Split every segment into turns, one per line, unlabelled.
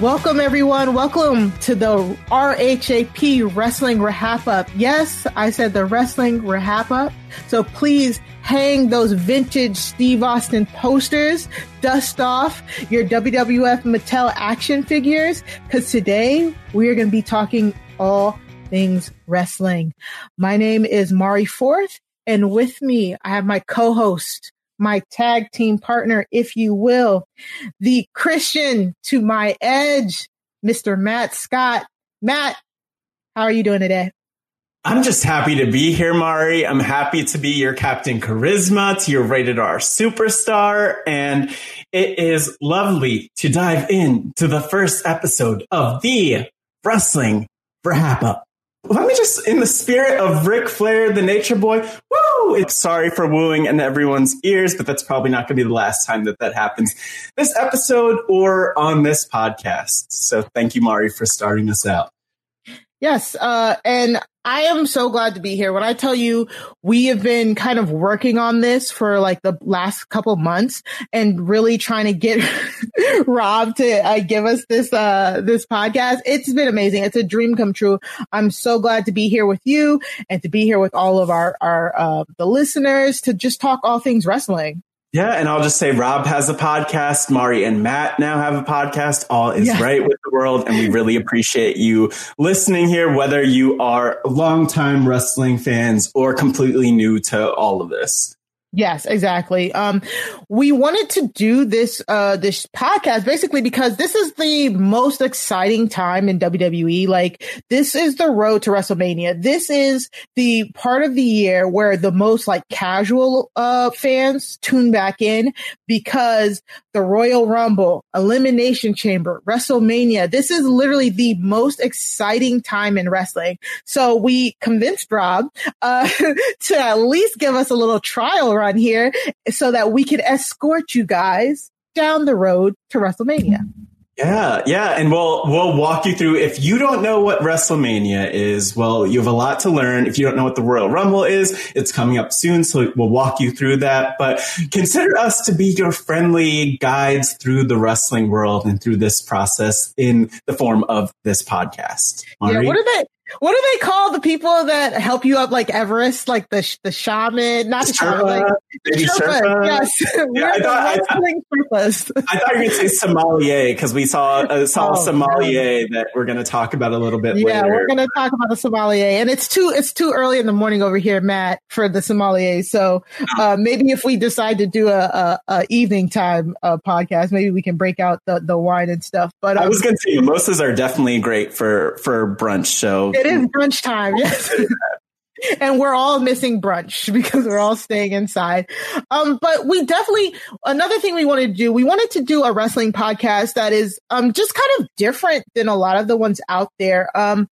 Welcome, everyone. Welcome to the RHAP Wrestling RHAPup. Yes, I said the Wrestling RHAPup. So please hang those vintage Steve Austin posters, dust off your WWF Mattel action figures, because today we are going to be talking all things wrestling. My name is Mari Forth, and with me, I have my co host, my tag team partner, if you will, the Christian to my edge, Mr. Matt Scott. Matt, how are you doing today?
I'm just happy to be here, Mari. I'm happy to be your Captain Charisma, to your rated R superstar. And it is lovely to dive in to the first episode of the Wrestling RHAPup. Let me just, in the spirit of Ric Flair, the Nature Boy, woo! It's sorry for wooing in everyone's ears, but that's probably not going to be the last time that that happens this episode or on this podcast. So thank you, Mari, for starting us out.
Yes, uh, and I am so glad to be here. When I tell you, we have been kind of working on this for like the last couple months and really trying to get Rob to uh, give us this, uh, this podcast. It's been amazing. It's a dream come true. I'm so glad to be here with you and to be here with all of our, our, uh, the listeners to just talk all things wrestling.
Yeah, and I'll just say Rob has a podcast, Mari and Matt now have a podcast. All is yeah. right with the world, and we really appreciate you listening here, whether you are longtime wrestling fans or completely new to all of this.
Yes, exactly. Um, we wanted to do this, uh, this podcast basically because this is the most exciting time in WWE. Like, this is the road to WrestleMania. This is the part of the year where the most like casual, uh, fans tune back in because the Royal Rumble, Elimination Chamber, WrestleMania, this is literally the most exciting time in wrestling. So we convinced Rob, uh, to at least give us a little trial run run here so that we can escort you guys down the road to WrestleMania.
Yeah, yeah, and we'll we'll walk you through. If you don't know what WrestleMania is, well, you have a lot to learn. If you don't know what the Royal Rumble is, it's coming up soon, so we'll walk you through that. But consider us to be your friendly guides through the wrestling world and through this process in the form of this podcast.
Yeah, what are they? What do they call the people that help you up like Everest, like the the shaman, not the, shaman, like the Sherpa? Yes,
yeah, I, thought, I, I, thought, you were going to say sommelier because we saw uh, saw oh, sommelier that we're going to talk about a little bit.
Yeah,
later.
we're going to talk about the sommelier, and it's too it's too early in the morning over here, Matt, for the sommelier. So oh. uh, maybe if we decide to do a, a, a evening time uh, podcast, maybe we can break out the, the wine and stuff. But
um, I was going to say mimosas are definitely great for for brunch. So
it is brunch time. Yes. and we're all missing brunch because we're all staying inside. Um, but we definitely, another thing we wanted to do, we wanted to do a wrestling podcast that is, um, just kind of different than a lot of the ones out there. Um,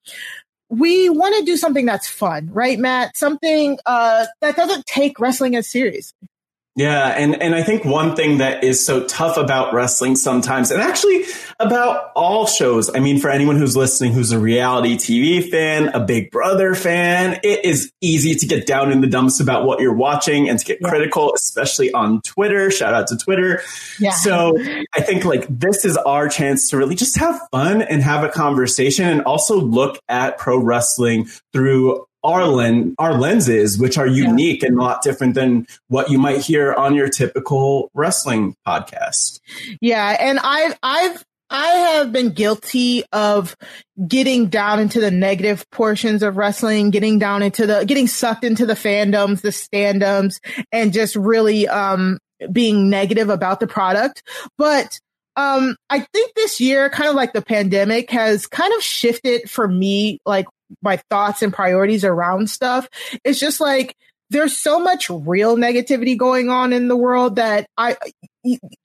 we want to do something that's fun, right, Matt? Something, uh, that doesn't take wrestling as serious.
Yeah, and and I think one thing that is so tough about wrestling sometimes, and actually about all shows. I mean, for anyone who's listening, who's a reality TV fan, a Big Brother fan, it is easy to get down in the dumps about what you're watching and to get yeah. critical, especially on Twitter. Shout out to Twitter. Yeah. So I think like this is our chance to really just have fun and have a conversation, and also look at pro wrestling through our lens, our lenses, which are unique yeah. and a lot different than what you might hear on your typical wrestling podcast.
Yeah, and I've I've I have been guilty of getting down into the negative portions of wrestling, getting down into the getting sucked into the fandoms, the standums, and just really um being negative about the product. But um, I think this year, kind of like the pandemic, has kind of shifted for me, like my thoughts and priorities around stuff. It's just like there's so much real negativity going on in the world that I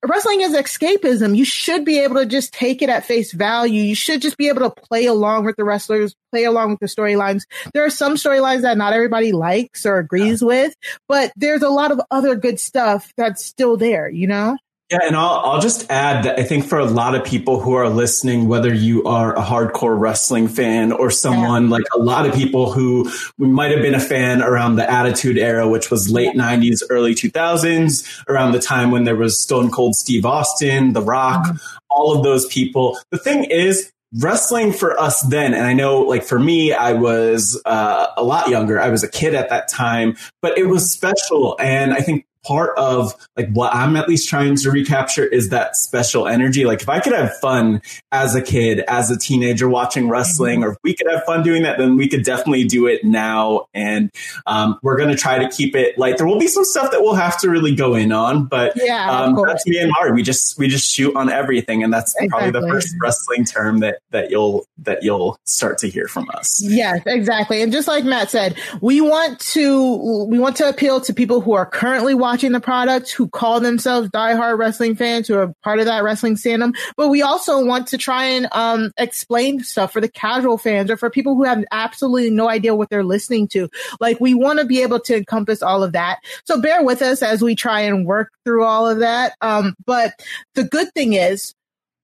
wrestling is escapism. You should be able to just take it at face value. You should just be able to play along with the wrestlers, play along with the storylines. There are some storylines that not everybody likes or agrees with, but there's a lot of other good stuff that's still there, you know?
Yeah, and I'll, I'll just add that I think for a lot of people who are listening, whether you are a hardcore wrestling fan or someone like a lot of people who might have been a fan around the Attitude Era, which was late 90s, early 2000s, around the time when there was Stone Cold Steve Austin, The Rock, mm-hmm. all of those people. The thing is, wrestling for us then and i know like for me i was uh, a lot younger i was a kid at that time but it was special and i think part of like what I'm at least trying to recapture is that special energy. Like if I could have fun as a kid, as a teenager watching wrestling, or if we could have fun doing that, then we could definitely do it now. And um, we're going to try to keep it light. There will be some stuff that we'll have to really go in on, but yeah, um, that's me and Mari. We just we just shoot on everything, and that's exactly. probably the first wrestling term that that you'll that you'll start to hear from us.
Yes, exactly. And just like Matt said, we want to we want to appeal to people who are currently watching watching the product who call themselves diehard wrestling fans who are part of that wrestling fandom. But we also want to try and um, explain stuff for the casual fans or for people who have absolutely no idea what they're listening to. Like we want to be able to encompass all of that. So bear with us as we try and work through all of that. Um, but the good thing is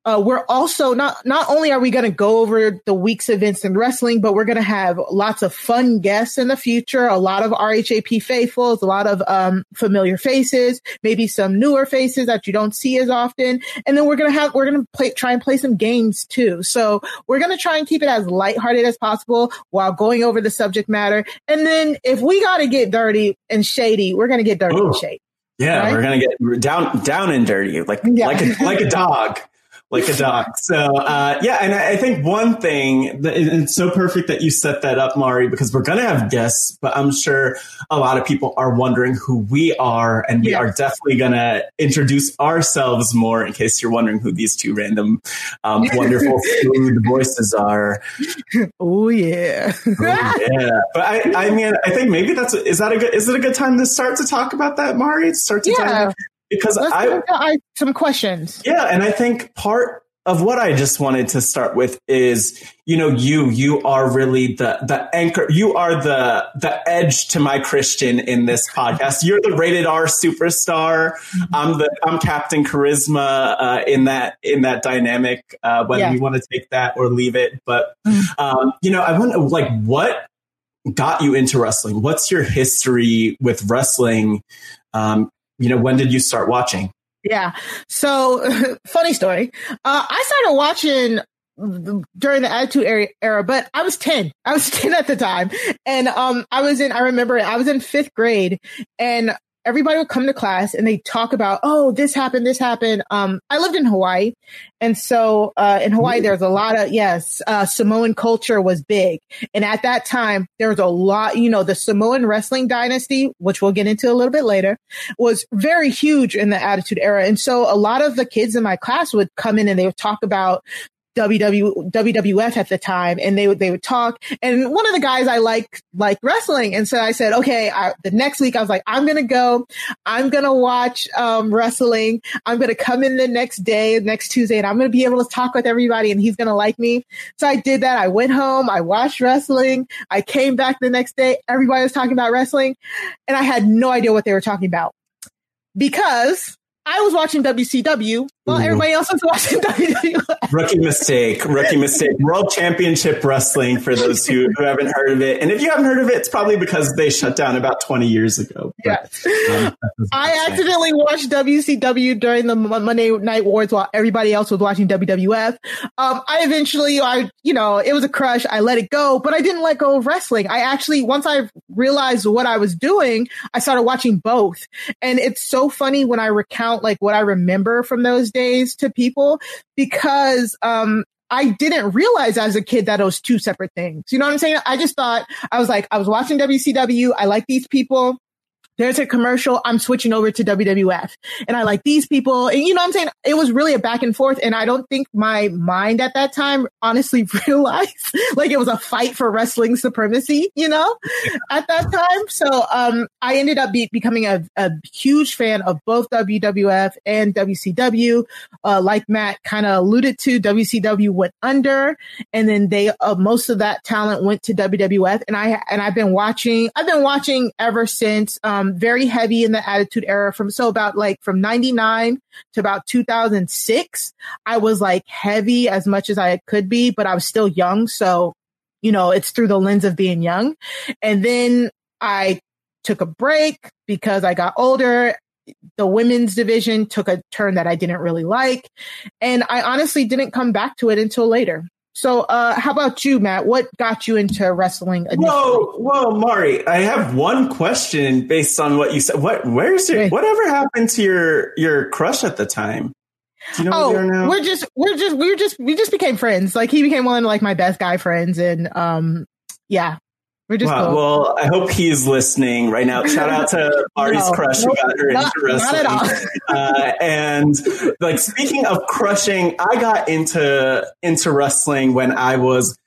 uh, we're also not not only are we going to go over the week's events in wrestling, but we're going to have lots of fun guests in the future. A lot of RHAP faithfuls, a lot of um, familiar faces, maybe some newer faces that you don't see as often, and then we're going to have we're going to play try and play some games too. So we're going to try and keep it as lighthearted as possible while going over the subject matter. And then if we got to get dirty and shady, we're going to get dirty Ooh. and shady.
Yeah, right? we're gonna get down down and dirty, like yeah. like a like a dog like a dog. So uh, yeah, and I, think one thing that it's so perfect that you set that up, Mari, because we're gonna have guests, but I'm sure a lot of people are wondering who we are, and we yeah. are definitely gonna introduce ourselves more in case you're wondering who these two random, um, wonderful food voices are.
Oh yeah, oh,
yeah. But I, I mean, I think maybe that's is that a good is it a good time to start to talk about that, Mari? Start to yeah. talk because I,
I some questions.
Yeah, and I think part of what I just wanted to start with is, you know, you, you are really the, the anchor. You are the, the edge to my Christian in this podcast. You're the rated R superstar. Mm-hmm. I'm the, I'm Captain Charisma, uh, in that, in that dynamic, uh, whether yeah. you want to take that or leave it. But, mm-hmm. um, you know, I want like, what got you into wrestling? What's your history with wrestling? Um, you know, when did you start watching?
Yeah. So funny story. Uh, I started watching during the attitude era, but I was 10. I was 10 at the time. And, um, I was in, I remember I was in fifth grade and everybody would come to class and they talk about, oh, this happened, this happened. Um, I lived in Hawaii. And so, uh, in Hawaii, there's a lot of, yes, uh, Samoan culture was big. And at that time, there was a lot, you know, the Samoan wrestling dynasty, which we'll get into a little bit later, was very huge in the attitude era. And so a lot of the kids in my class would come in and they would talk about WW, WWF at the time and they would, they would talk. And one of the guys I like, like wrestling. And so I said, okay, I, the next week I was like, I'm going to go, I'm going to watch, um, wrestling. I'm going to come in the next day, next Tuesday, and I'm going to be able to talk with everybody and he's going to like me. So I did that. I went home. I watched wrestling. I came back the next day. Everybody was talking about wrestling and I had no idea what they were talking about. because I was watching WCW while
Ooh.
everybody else was watching WWE.
Rookie mistake, rookie mistake. World Championship Wrestling for those who, who haven't heard of it. And if you haven't heard of it, it's probably because they shut down about 20 years ago. But,
Yes.
um,
I accidentally watched WCW during the Monday Night Wars while everybody else was watching WWF. Um, I eventually, I, you know, it was a crush. I let it go, but I didn't let go of wrestling. I actually, once I realized what I was doing, I started watching both. And it's so funny when I recount like what I remember from those days to people because, um, I didn't realize as a kid that it was two separate things. You know what I'm saying? I just thought I was like, I was watching WCW. I like these people there's a commercial. I'm switching over to WWF and I like these people. And you know what I'm saying? It was really a back and forth. And I don't think my mind at that time honestly realized like it was a fight for wrestling supremacy, you know, at that time. So, um, I ended up be- becoming a, a huge fan of both WWF and WCW. Uh, like Matt kind of alluded to, WCW went under and then they, uh, most of that talent went to WWF. And I, and I've been watching, I've been watching ever since, um, Um, very heavy in the attitude era from, so about like from 99 to about 2006. I was like heavy as much as I could be, but I was still young. So, you know, it's through the lens of being young. And then I took a break because I got older. The women's division took a turn that I didn't really like. And I honestly didn't come back to it until later. So, uh, how about you, Matt? What got you into wrestling? Initially?
Whoa, whoa, Mari! I have one question based on what you said. What, where's your, whatever happened to your your crush at the time? Do you know
Oh,
where they are now?
we're just, we're just, we're just, we just became friends. Like he became one of like my best guy friends, and um, yeah, we're just
Wow, well, I hope he's listening right now. Shout out to Mari's
No,
crush who got her
not-
into wrestling. uh, and like speaking of crushing, I got into into wrestling when I was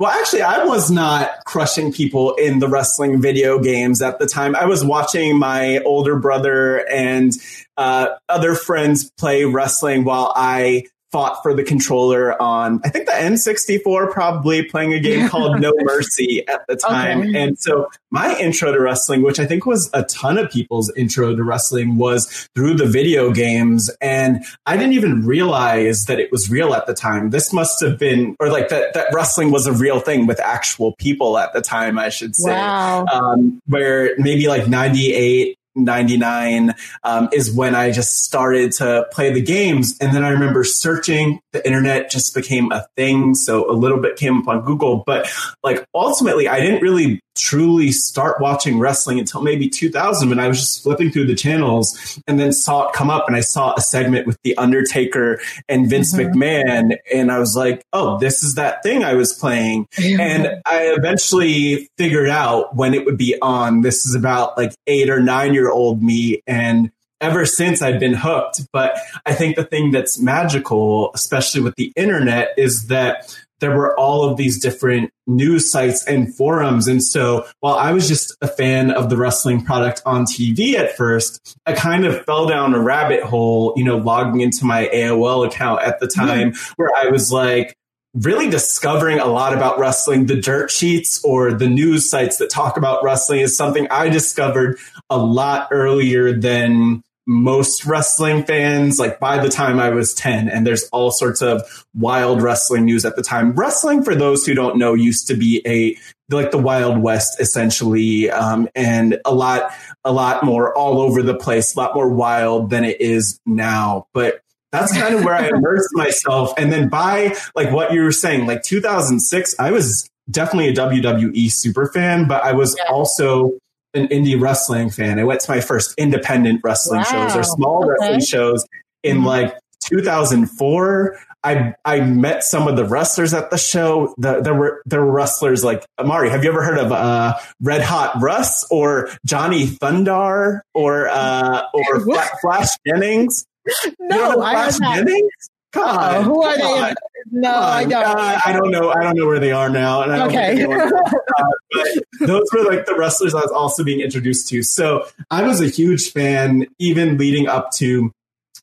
well, actually, I was not crushing people in the wrestling video games at the time. I was watching my older brother and uh, other friends play wrestling while I fought for the controller on, I think the N64, probably playing a game called No Mercy at the time.
Okay.
And so my intro to wrestling, which I think was a ton of people's intro to wrestling, was through the video games. And I didn't even realize that it was real at the time. This must have been, or like that, that wrestling was a real thing with actual people at the time, I should say.
Wow.
Um, where maybe like 98, 99 um, is when I just started to play the games. And then I remember searching, the internet just became a thing. So a little bit came up on Google, but like ultimately, I didn't really truly start watching wrestling until maybe 2000 when I was just flipping through the channels and then saw it come up and I saw a segment with The Undertaker and Vince
Mhm.
McMahon. And I was like, oh, this is that thing I was playing. And I eventually figured out when it would be on. This is about like eight or nine year old me. And ever since I've been hooked. But I think the thing that's magical, especially with the internet, is that there were all of these different news sites and forums. And so while I was just a fan of the wrestling product on TV at first, I kind of fell down a rabbit hole, you know, logging into my AOL account at the hmm. time where I was like, really discovering a lot about wrestling. The dirt sheets or the news sites that talk about wrestling is something I discovered a lot earlier than most wrestling fans. Like by the time I was 10 and there's all sorts of wild wrestling news at the time. Wrestling, for those who don't know, used to be a, like the Wild West essentially. Um, and a lot, a lot more all over the place, a lot more wild than it is now. But that's kind of where I immersed myself. And then by like what you were saying, like 2006, I was definitely a WWE super fan, but I was
Yeah.
also an indie wrestling fan. I went to my first independent wrestling
Wow.
shows or small
Okay.
wrestling shows in
Mhm.
like 2004. I I met some of the wrestlers at the show. The, there were there were wrestlers like Amari. Have you ever heard of uh, Red Hot Russ or Johnny Thundar or uh, or Flash Jennings? You
no,
know
I
Flash
have not.
Jennings? Come
Uh, who are they? No, I don't.
Uh, I don't know. I don't know where they are now. And I don't
Okay.
uh, but those were like the wrestlers I was also being introduced to. So I was a huge fan, even leading up to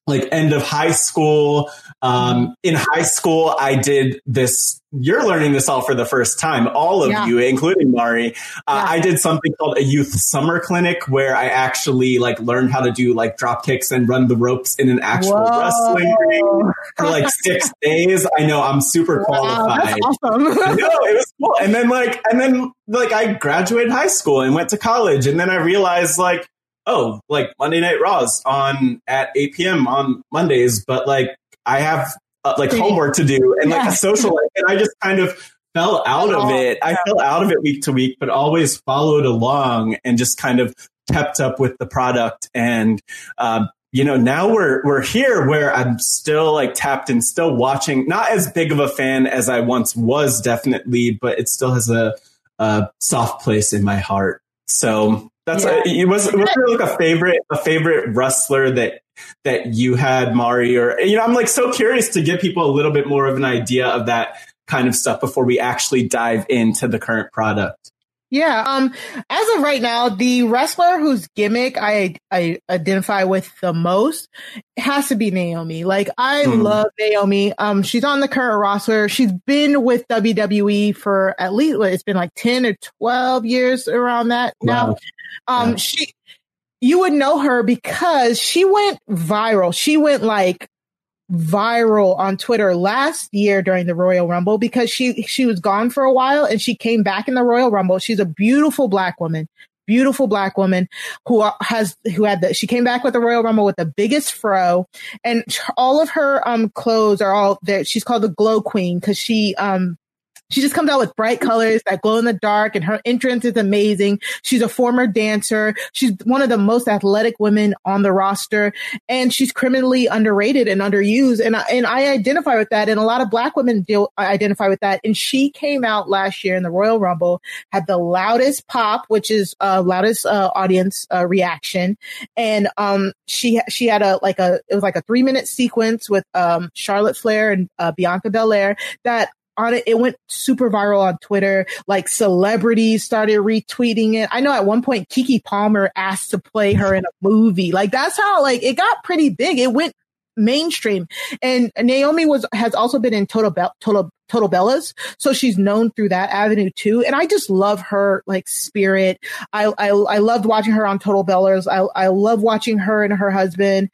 like end of high school. Um, in high school, I did this. You're learning this all for the first time, all of
Yeah.
you, including Mari. Uh,
Yeah.
I did something called a youth summer clinic where I actually like learned how to do like drop kicks and run the ropes in an actual
Whoa.
wrestling ring for like six days. I know I'm super qualified.
that's awesome.
no, it was cool. And then like, and then like I graduated high school and went to college. And then I realized like, oh, like Monday Night Raws on at 8 p.m. on Mondays, but like I have uh, like homework to do and like a social life. And I just kind of fell out of
Oh,
it. I fell out of it week to week, but always followed along and just kind of kept up with the product. And, um, you know, now we're, we're here where I'm still like tapped and still watching, not as big of a fan as I once was definitely, but it still has a, a soft place in my heart. So that's,
Yeah.
it was, was there like a favorite, a favorite wrestler that, that you had, Mari, or, you know, I'm like so curious to give people a little bit more of an idea of that kind of stuff before we actually dive into the current product.
Yeah. Um. As of right now, the wrestler whose gimmick I I identify with the most has to be Naomi. Like I
Mhm.
love Naomi. Um. She's on the current roster. She's been with WWE for at least what, it's been like ten or twelve years around that now. Um. She. You would know her because she went viral. She went like viral on Twitter last year during the Royal Rumble because she she was gone for a while and she came back in the Royal Rumble. She's a beautiful black woman, beautiful black woman who has who had the she came back with the Royal Rumble with the biggest fro and all of her um clothes are all there. She's called the Glow Queen because she um she just comes out with bright colors that glow in the dark and her entrance is amazing. She's a former dancer. She's one of the most athletic women on the roster and she's criminally underrated and underused. And I, and I identify with that. And a lot of black women deal, identify with that. And she came out last year in the Royal Rumble, had the loudest pop, which is uh loudest uh, audience uh, reaction. And um she she had a like a it was like a three minute sequence with um Charlotte Flair and uh, Bianca Belair that on it, it went super viral on Twitter. Like celebrities started retweeting it. I know at one point Keke Palmer asked to play her in a movie. Like that's how like it got pretty big. It went mainstream. And Naomi was has also been in Total Be- Total Total Bellas, so she's known through that avenue too. And I just love her like spirit. I I, I loved watching her on Total Bellas. I I love watching her and her husband.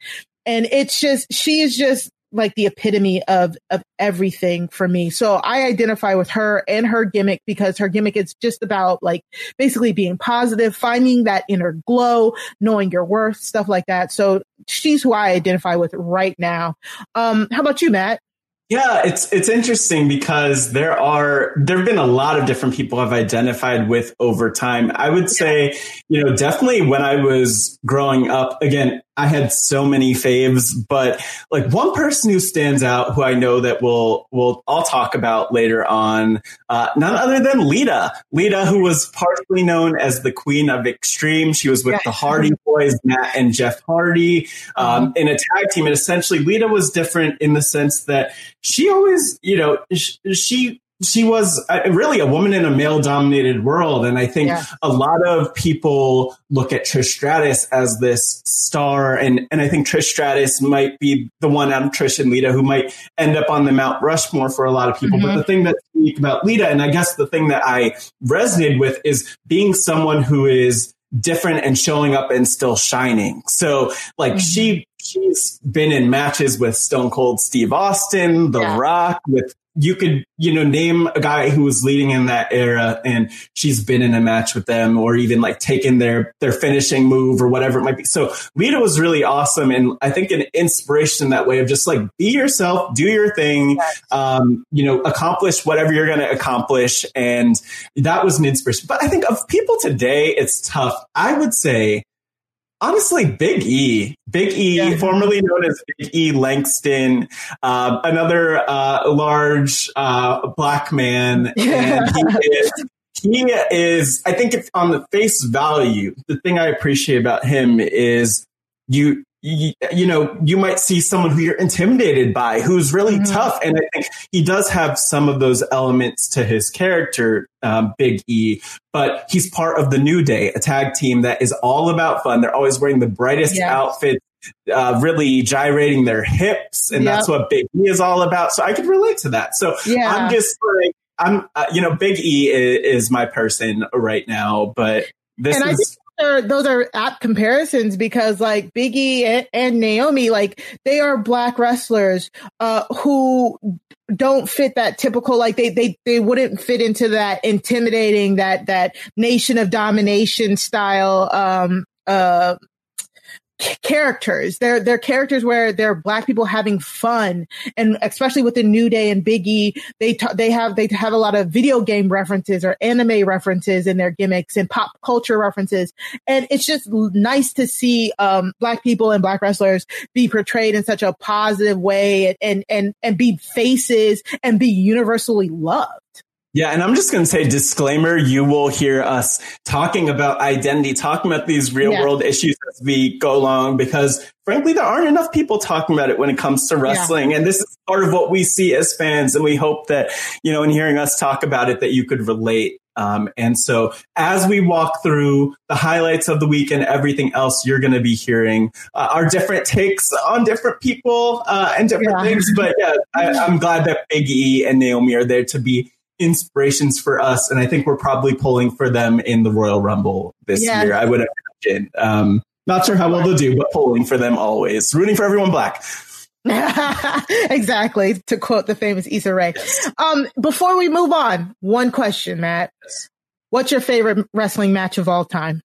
And it's just she is just like the epitome of of everything for me. So I identify with her and her gimmick because her gimmick is just about like basically being positive, finding that inner glow, knowing your worth, stuff like that. So she's who I identify with right now. Um, how about you, Matt?
Yeah, it's it's interesting because there are there have been a lot of different people I've identified with over time. I would say, you know, definitely when I was growing up, again, I had so many faves, but like one person who stands out who I know that we'll we'll I'll talk about later on, uh, none other than Lita. Lita, who was partially known as the Queen of Extreme. She was with the Hardy Boyz, Matt and Jeff Hardy, um, in a tag team. And essentially, Lita was different in the sense that she always, you know, sh- she she was really a woman in a male dominated world. And I think
Yeah.
a lot of people look at Trish Stratus as this star. And, and I think Trish Stratus might be the one out of Trish and Lita who might end up on the Mount Rushmore for a lot of people. But mm-hmm. the thing that's unique about Lita, and I guess the thing that I resonated with is being someone who is different and showing up and still shining. So like mm-hmm. she she's been in matches with Stone Cold Steve Austin, The
Yeah.
Rock, with you could, you know, name a guy who was leading in that era and she's been in a match with them or even like taken their, their finishing move or whatever it might be. So Lita was really awesome. And I think an inspiration in that way of just like be yourself, do your thing, um, you know, accomplish whatever you're going to accomplish. And that was an inspiration. But I think of people today, it's tough. I would say, honestly, Big E, Big E,
Yeah.
formerly known as Big E Langston, uh, another uh, large uh, black man, and he is. He is, I think it's on the face value. The thing I appreciate about him is you, you, you know, you might see someone who you're intimidated by who's really tough. And I think he does have some of those elements to his character, um, Big E, but he's part of the New Day, a tag team that is all about fun. They're always wearing the brightest
Yes.
outfits. uh, really gyrating their hips, and
Yep.
that's what Big E is all about. So I could relate to that. So
Yeah.
I'm just like, I'm, uh, you know, Big E is, is my person right now, but this
And
is.
They're- those are apt comparisons because like Biggie and, and Naomi, like they are black wrestlers uh, who don't fit that typical like they they they wouldn't fit into that intimidating that that nation of domination style um uh characters. They're they're characters where they're black people having fun. And especially with the new day and biggie they ta- they have they have a lot of video game references or anime references in their gimmicks and pop culture references. And it's just nice to see um black people and black wrestlers be portrayed in such a positive way and and and be faces and be universally loved
Yeah, and I'm just going to say disclaimer, you will hear us talking about identity, talking about these real
Yeah.
world issues as we go along because frankly there aren't enough people talking about it when it comes to wrestling and this is part of what we see as fans and we hope that, you know, in hearing us talk about it that you could relate. Um, and so as we walk through the highlights of the week and everything else, you're going to be hearing uh, our different takes on different people uh, and different
Yeah.
things. But yeah, I, I'm glad that Big E and Naomi are there to be inspirations for us, and I think we're probably pulling for them in the Royal Rumble this
Yeah.
year. I would imagine. Um, not sure how well they'll do, but pulling for them always. Rooting for everyone black.
exactly to quote the famous Issa Rae. Um, before we move on, one question, Matt. What's your favorite wrestling match of all time?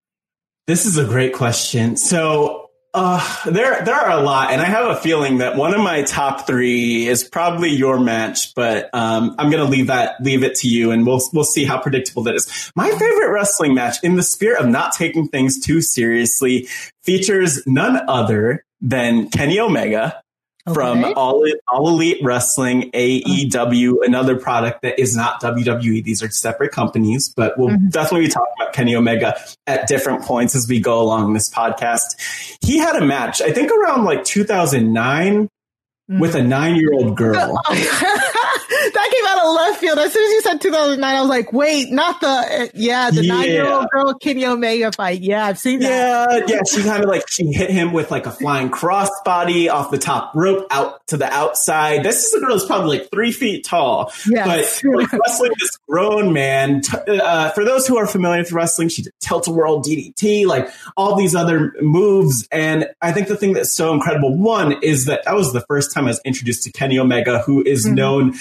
This is a great question. So uh, there there are a lot, and I have a feeling that one of my top three is probably your match, but um, I'm going to leave that leave it to you, and we'll we'll see how predictable that is. My favorite wrestling match, in the spirit of not taking things too seriously, features none other than Kenny Omega from All, All Elite Wrestling, AEW, another product that is not WWE. These are separate companies, but we'll
Mhm.
definitely be talking about Kenny Omega at different points as we go along this podcast. He had a match, I think around like 2009 with a nine year old girl.
that came out of left field. As soon as you said 2009, I was like, wait, not the, yeah, the
Yeah.
nine year old girl Kenny Omega fight. Yeah, I've seen that.
Yeah, yeah. She kind of like she hit him with like a flying crossbody off the top rope out to the outside. This is a girl who's probably like three feet tall,
Yes.
but like, wrestling this grown man. T- uh, for those who are familiar with wrestling, she did tilt-a-whirl DDT, like all these other moves. And I think the thing that's so incredible, one is that that was the first time I was introduced to Kenny Omega, who is
Mhm.
known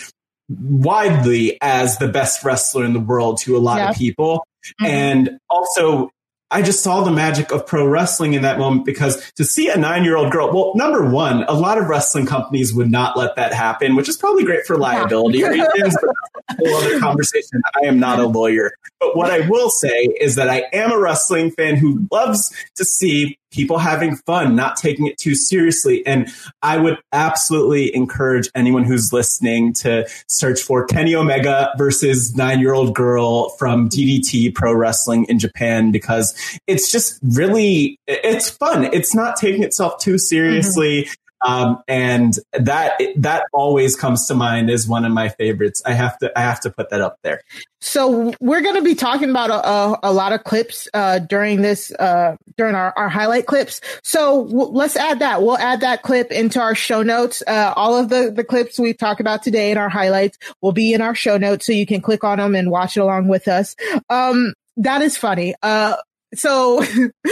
widely as the best wrestler in the world to a lot
Yep.
of people.
Mhm.
And also, I just saw the magic of pro wrestling in that moment because to see a nine year old girl, well, number one, a lot of wrestling companies would not let that happen, which is probably great for liability reasons, but that's a whole other conversation. I am not a lawyer. But what I will say is that I am a wrestling fan who loves to see people having fun, not taking it too seriously. And I would absolutely encourage anyone who's listening to search for Kenny Omega versus nine year old girl from DDT Pro Wrestling in Japan because it's just really, it's fun. It's not taking itself too mm-hmm. seriously. Um, and that, that always comes to mind as one of my favorites. I have to, I have to put that up there.
So we're going to be talking about a, a, a lot of clips uh, during this uh, during our, our highlight clips. So w- let's add that. We'll add that clip into our show notes. Uh, all of the the clips we talk about today in our highlights will be in our show notes, so you can click on them and watch it along with us. Um, that is funny. Uh, so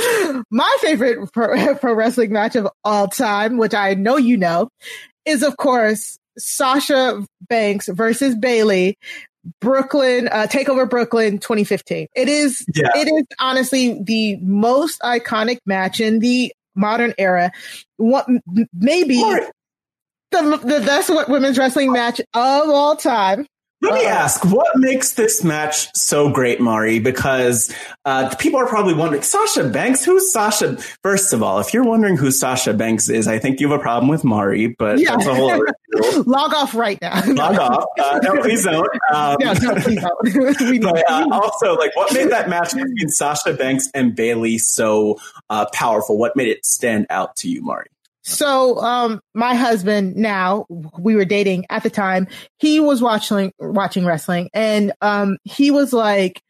my favorite pro, pro wrestling match of all time, which I know you know, is of course Sasha Banks versus Bayley Brooklyn, uh, Takeover Brooklyn 2015. It is,
Yeah.
it is honestly the most iconic match in the modern era. What, maybe the, the best women's wrestling match of all time.
Let me ask, what makes this match so great, Mari? Because uh, people are probably wondering, Sasha Banks, who's Sasha? First of all, if you're wondering who Sasha Banks is, I think you have a problem with Mari, but
Yeah.
that's a whole other.
Log off right now.
Log off. Uh, no, please don't. Um,
No, no, please don't.
But uh, also, like, what made that match between Sasha Banks and Bayley so uh, powerful? What made it stand out to you, Mari?
So, um, my husband now, we were dating at the time, he was watching, watching wrestling and, um, he was like,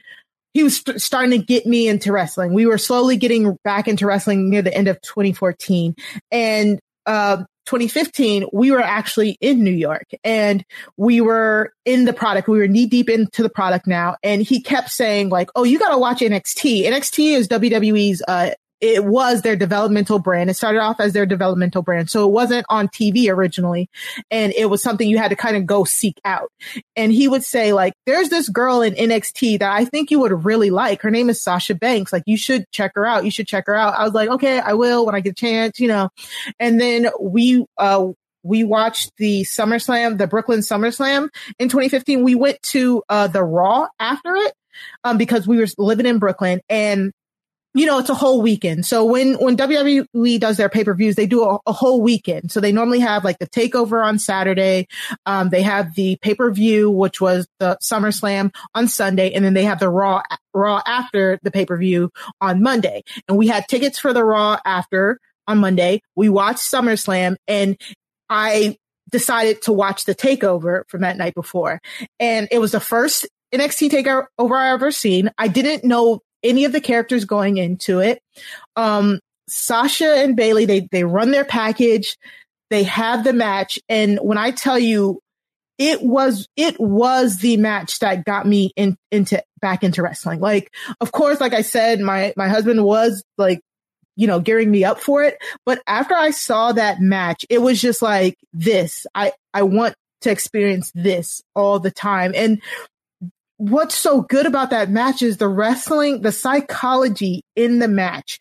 he was st- starting to get me into wrestling. We were slowly getting back into wrestling near the end of 2014. And uh, 2015, we were actually in New York and we were in the product. We were knee deep into the product now. And he kept saying like, Oh, you got to watch NXT. NXT is WWE's, uh, it was their developmental brand. It started off as their developmental brand. So it wasn't on TV originally. And it was something you had to kind of go seek out. And he would say like, there's this girl in NXT that I think you would really like. Her name is Sasha Banks. Like you should check her out. You should check her out. I was like, okay, I will when I get a chance, you know, and then we, uh, we watched the SummerSlam, the Brooklyn SummerSlam in 2015. We went to uh, the Raw after it um, because we were living in Brooklyn and you know, it's a whole weekend. So when, when WWE does their pay-per-views, they do a, a, whole weekend. So they normally have like the takeover on Saturday. Um, they have the pay-per-view, which was the SummerSlam on Sunday. And then they have the Raw, Raw after the pay-per-view on Monday. And we had tickets for the Raw after on Monday. We watched SummerSlam and I decided to watch the takeover from that night before. And it was the first NXT takeover I ever seen. I didn't know any of the characters going into it. Um, Sasha and Bailey, they, they run their package. They have the match. And when I tell you, it was, it was the match that got me in, into back into wrestling. Like, of course, like I said, my, my husband was like, you know, gearing me up for it. But after I saw that match, it was just like this. I, I want to experience this all the time. And what's so good about that match is the wrestling, the psychology in the match.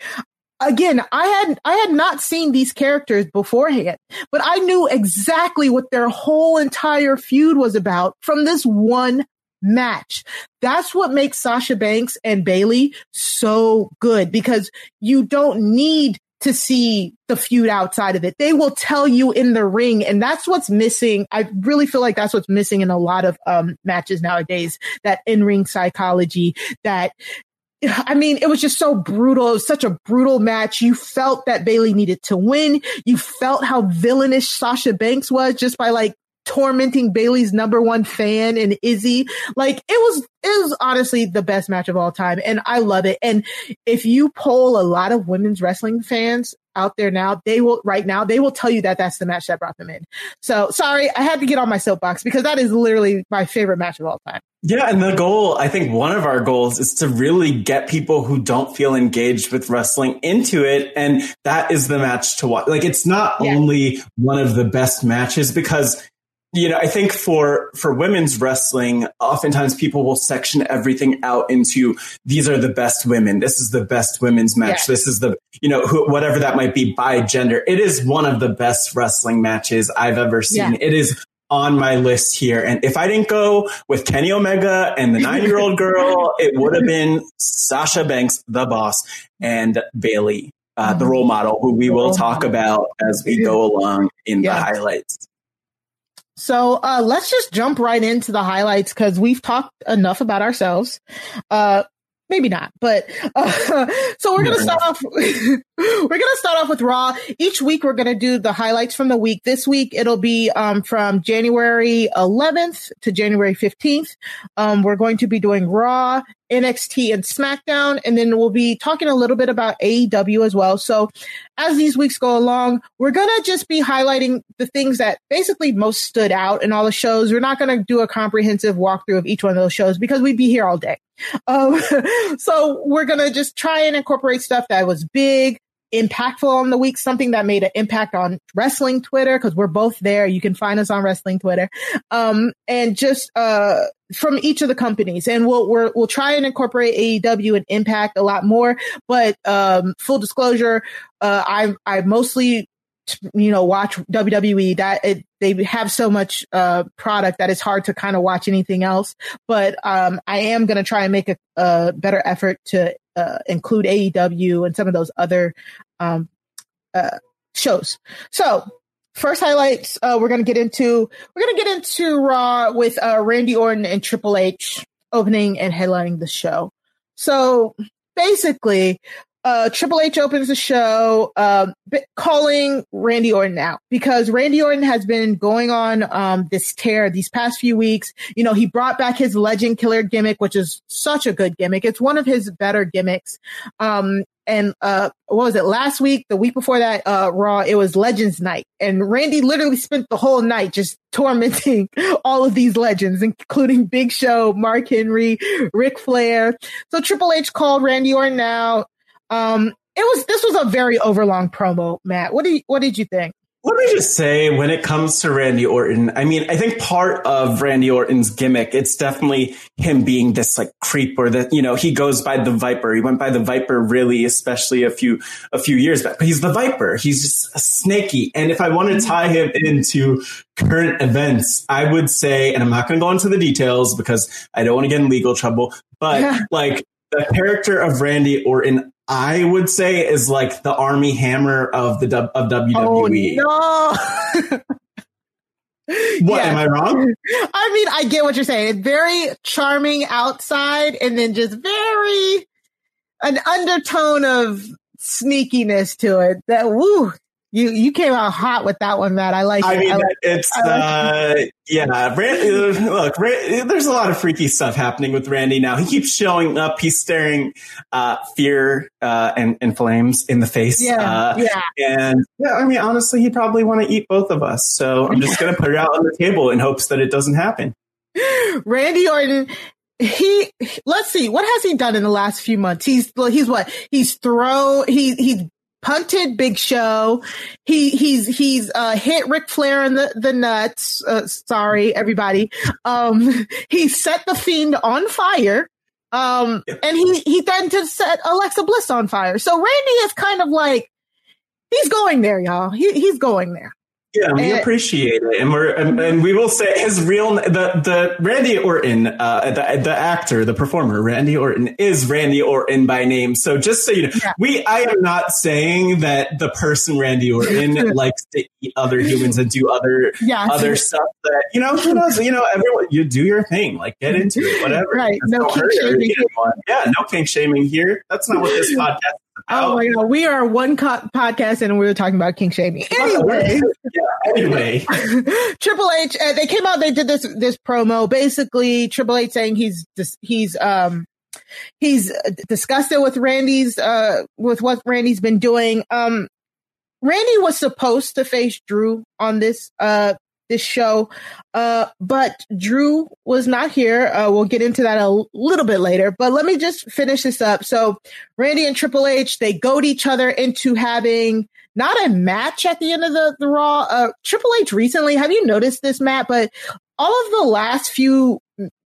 Again, I had I had not seen these characters beforehand, but I knew exactly what their whole entire feud was about from this one match. That's what makes Sasha Banks and Bayley so good because you don't need to see the feud outside of it. They will tell you in the ring. And that's what's missing. I really feel like that's what's missing in a lot of um, matches nowadays, that in ring psychology that I mean, it was just so brutal. It was such a brutal match. You felt that Bayley needed to win. You felt how villainous Sasha Banks was just by like tormenting Bayley's number one fan and Izzy. Like it was, it was honestly the best match of all time. And I love it. And if you poll a lot of women's wrestling fans out there now, they will right now, they will tell you that that's the match that brought them in. So sorry, I had to get on my soapbox because that is literally my favorite match of all time.
Yeah, and the goal, I think one of our goals is to really get people who don't feel engaged with wrestling into it. And that is the match to watch. Like, it's not yeah. only one of the best matches because you know, I think for for women's wrestling, oftentimes people will section everything out into these are the best women. This is the best women's match. This is the you know who, whatever that might be by gender. It is one of the best wrestling matches I've ever seen. Yeah. It is on my list here. And if I didn't go with Kenny Omega and the nine year old girl, it would have been Sasha Banks, the boss, and Bayley, uh, the role model, who we will talk about as we go along in yeah. the highlights.
So uh, let's just jump right into the highlights because we've talked enough about ourselves. Uh, maybe not, but uh, so we're gonna start off. we're gonna start off with Raw. Each week we're gonna do the highlights from the week. This week it'll be um, from January 11th to January 15th. Um, we're going to be doing Raw, NXT, and SmackDown, and then we'll be talking a little bit about AEW as well. So as these weeks go along, we're gonna just be highlighting the things that basically most stood out in all the shows. We're not gonna do a comprehensive walkthrough of each one of those shows because we'd be here all day. Um, so we're to just try and incorporate stuff that was big, impactful on the week, something that made an impact on wrestling Twitter, because we're both there. You can find us on wrestling Twitter. Um, and just, uh, from each of the companies and we'll, we will try and incorporate AEW and impact a lot more. But, um, full disclosure, uh, I, I mostly you know, watch WWE that it, they have so much, uh, product that it's hard to kind of watch anything else. But, um, I am going to try and make a, a, better effort to, uh, include AEW and some of those other, um, uh, shows. So first highlights, uh, we're going to get into, we're going to get into Raw with, uh, Randy Orton and Triple H opening and headlining the show. So basically, uh, Triple H opens the show, uh, calling Randy Orton out because Randy Orton has been going on um, this tear these past few weeks. You know, he brought back his Legend Killer gimmick, which is such a good gimmick. It's one of his better gimmicks. Um, and uh, what was it last week? The week before that, uh, Raw, it was Legends Night, and Randy literally spent the whole night just tormenting all of these legends, including Big Show, Mark Henry, Ric Flair. So Triple H called Randy Orton out. Um, it was this was a very overlong promo, Matt. What do you, what did you think?
Let me just say, when it comes to Randy Orton, I mean, I think part of Randy Orton's gimmick, it's definitely him being this like creep or that, you know, he goes by the Viper. He went by the Viper really, especially a few, a few years back, but he's the Viper. He's just snaky. And if I want to tie him into current events, I would say, and I'm not going to go into the details because I don't want to get in legal trouble, but like the character of Randy Orton, I would say is like the Armie Hammer of the of WWE.
Oh, no.
what yeah. am I wrong?
I mean, I get what you're saying. It's very charming outside, and then just very an undertone of sneakiness to it. That woo, you you came out hot with that one, Matt. I like.
I
it.
mean,
I like
it's I like uh, yeah. Rand, look, Rand, there's a lot of freaky stuff happening with Randy now. He keeps showing up. He's staring uh, fear uh, and, and flames in the face.
Yeah,
uh,
yeah.
And yeah, I mean, honestly, he'd probably want to eat both of us. So I'm just gonna put it out on the table in hopes that it doesn't happen.
Randy Orton he let's see what has he done in the last few months he's he's what he's throw he he's punted Big Show. He he's he's uh, hit Ric Flair in the the nuts. Uh, sorry, everybody. Um, he set the Fiend on fire. Um, and he he threatened to set Alexa Bliss on fire. So Randy is kind of like he's going there, y'all. He, he's going there.
Yeah, we and, appreciate it, and we're and, and, we will say his real the the Randy Orton, uh, the the actor, the performer, Randy Orton is Randy Orton by name. So just so you know, yeah. we I am not saying that the person Randy Orton likes to eat other humans and do other yeah, other stuff that you know who knows? You know everyone you do your thing like get into it whatever.
Right. No kink shaming
yeah no kink shaming here. That's not what this podcast
Oh my god, we are one co- podcast and we were talking about king shaming. Anyway,
yeah, anyway,
Triple H uh, they came out they did this this promo basically Triple H saying he's he's um he's disgusted with Randy's uh with what Randy's been doing. Um Randy was supposed to face Drew on this uh this show. Uh, but Drew was not here. Uh, we'll get into that a little bit later, but let me just finish this up. So Randy and Triple H, they goad each other into having not a match at the end of the, the Raw. Uh, Triple H recently, have you noticed this, Matt? But all of the last few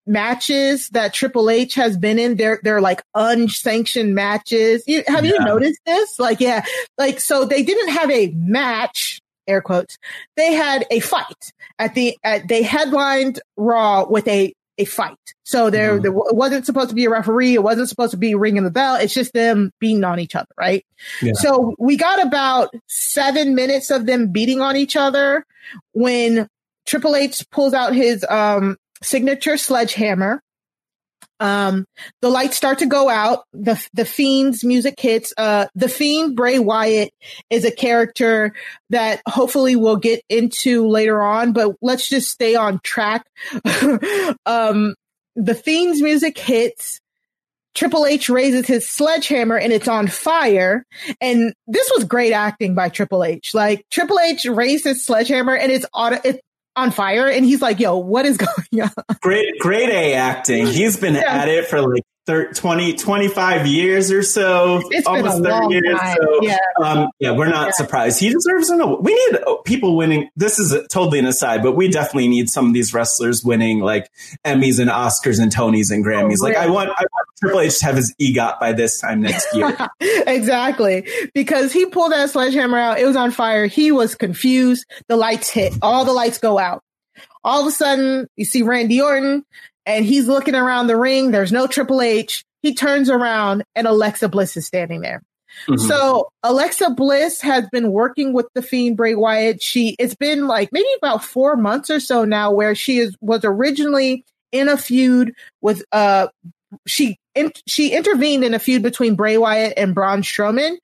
matches that Triple H has been in, they're they're like unsanctioned matches. You, have yeah. you noticed this? Like, yeah, like so they didn't have a match air quotes, they had a fight at the, at, they headlined Raw with a, a fight. So there, mm-hmm. there wasn't supposed to be a referee. It wasn't supposed to be ringing the bell. It's just them beating on each other, right? Yeah. So we got about seven minutes of them beating on each other when Triple H pulls out his um, signature sledgehammer um, the lights start to go out. The the Fiend's music hits. Uh, the Fiend Bray Wyatt is a character that hopefully we'll get into later on, but let's just stay on track. um, the Fiend's music hits. Triple H raises his sledgehammer and it's on fire. And this was great acting by Triple H. Like Triple H raised his sledgehammer and it's auto, it, on fire and he's like yo what is going on
great great a acting he's been yeah. at it for like 30, 20 25 years or so
it's almost 30 years time.
so yeah. Um, yeah we're not yeah. surprised he deserves an award we need people winning this is totally an aside but we definitely need some of these wrestlers winning like emmys and oscars and tonys and grammys oh, really? like i want, I want triple h to have his egot by this time next year
exactly because he pulled that sledgehammer out it was on fire he was confused the lights hit all the lights go out all of a sudden you see randy orton and he's looking around the ring. There's no Triple H. He turns around and Alexa Bliss is standing there. Mm-hmm. So Alexa Bliss has been working with the Fiend Bray Wyatt. She it's been like maybe about four months or so now, where she is was originally in a feud with uh she in, she intervened in a feud between Bray Wyatt and Braun Strowman,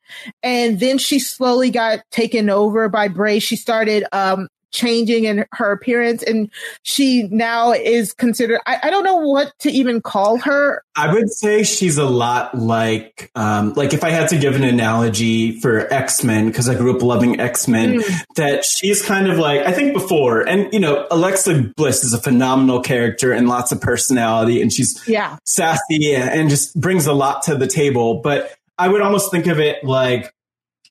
and then she slowly got taken over by Bray. She started um, changing in her appearance and she now is considered I, I, don't know what to even call her
i would say she's a lot like um like if i had to give an analogy for x-men because i grew up loving x-men mm. that she's kind of like i think before and you know alexa bliss is a phenomenal character and lots of personality and she's
yeah
sassy and just brings a lot to the table but i would almost think of it like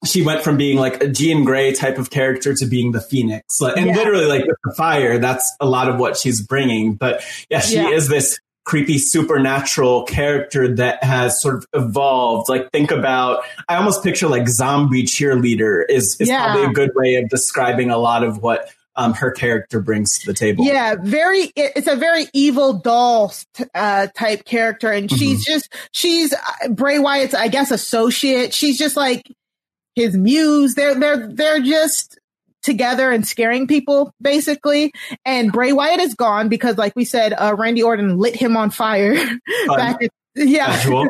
she went from being like a Jean Grey type of character to being the Phoenix. Like, and yeah. literally like with the fire, that's a lot of what she's bringing. But yeah, she yeah. is this creepy supernatural character that has sort of evolved. Like think about, I almost picture like zombie cheerleader is, is yeah. probably a good way of describing a lot of what um, her character brings to the table.
Yeah, very. It's a very evil doll uh, type character, and mm-hmm. she's just she's uh, Bray Wyatt's, I guess, associate. She's just like his muse. They're they're they're just together and scaring people basically. And Bray Wyatt is gone because, like we said, uh, Randy Orton lit him on fire back. In, yeah.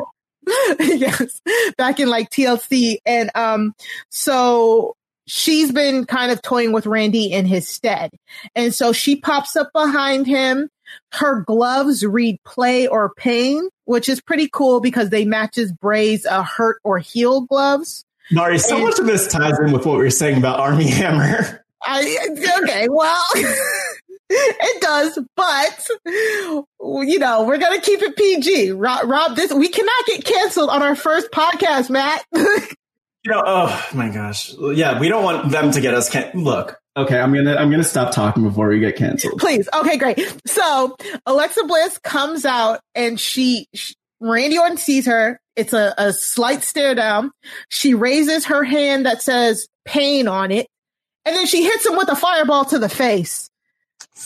yes, back in like TLC, and um, so she's been kind of toying with Randy in his stead, and so she pops up behind him. Her gloves read play or pain, which is pretty cool because they matches Bray's uh, hurt or heal gloves.
Mari, so much of this ties in with what we were saying about Armie Hammer.
I okay, well, it does, but you know we're gonna keep it PG. Rob, Rob, this we cannot get canceled on our first podcast, Matt.
you know, oh my gosh, yeah, we don't want them to get us. Can- Look, okay, I'm gonna I'm gonna stop talking before we get canceled.
Please, okay, great. So Alexa Bliss comes out and she, she Randy Orton sees her. It's a, a slight stare down. She raises her hand that says pain on it. And then she hits him with a fireball to the face.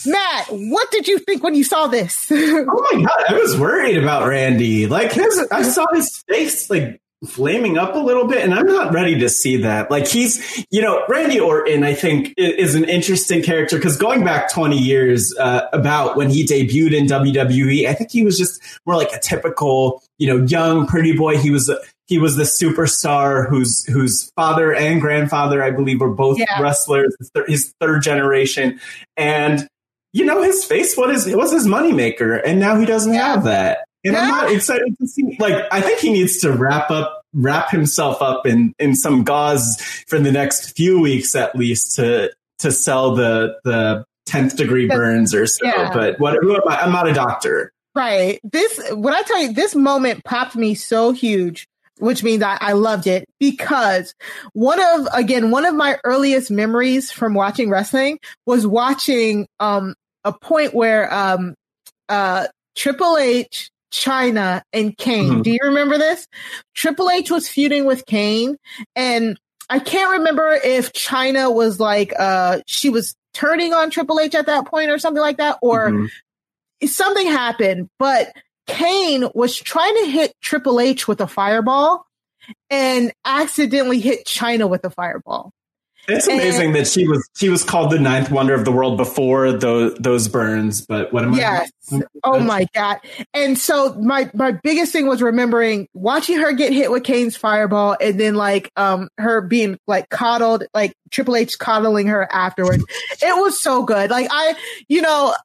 Matt, what did you think when you saw this?
oh my god, I was worried about Randy. Like his, I saw his face like flaming up a little bit and I'm not ready to see that. Like he's, you know, Randy Orton, I think is an interesting character because going back 20 years, uh, about when he debuted in WWE, I think he was just more like a typical, you know, young pretty boy. He was, he was the superstar whose, whose father and grandfather, I believe, were both yeah. wrestlers, his third generation. And, you know, his face was his, was his moneymaker. And now he doesn't yeah. have that. And. I'm not excited to see. Like, I think he needs to wrap up, wrap himself up in in some gauze for the next few weeks at least to to sell the the tenth degree burns or so. Yeah. But what? I? I'm not a doctor.
Right. This. What I tell you, this moment popped me so huge. Which means I, I loved it because one of again one of my earliest memories from watching wrestling was watching um a point where um uh Triple H Chyna and Kane. Mm-hmm. Do you remember this? Triple H was feuding with Kane and I can't remember if Chyna was like uh she was turning on Triple H at that point or something like that or mm-hmm. something happened, but Kane was trying to hit Triple H with a fireball and accidentally hit Chyna with a fireball.
It's amazing and, that she was she was called the ninth wonder of the world before those those burns. But what am
yes. I? Yes. Oh my god! And so my my biggest thing was remembering watching her get hit with Kane's fireball, and then like um her being like coddled, like Triple H coddling her afterwards. it was so good. Like I, you know,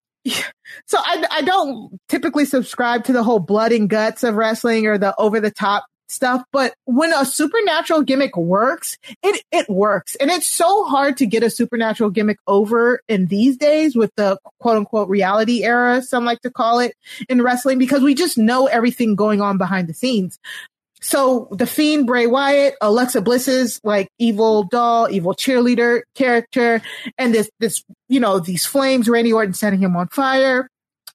so I, I don't typically subscribe to the whole blood and guts of wrestling or the over the top stuff, but when a supernatural gimmick works, it it works. And it's so hard to get a supernatural gimmick over in these days with the quote unquote reality era, some like to call it in wrestling, because we just know everything going on behind the scenes. So the Fiend, Bray Wyatt, Alexa Bliss's like evil doll, evil cheerleader character, and this this you know these flames, Randy Orton setting him on fire,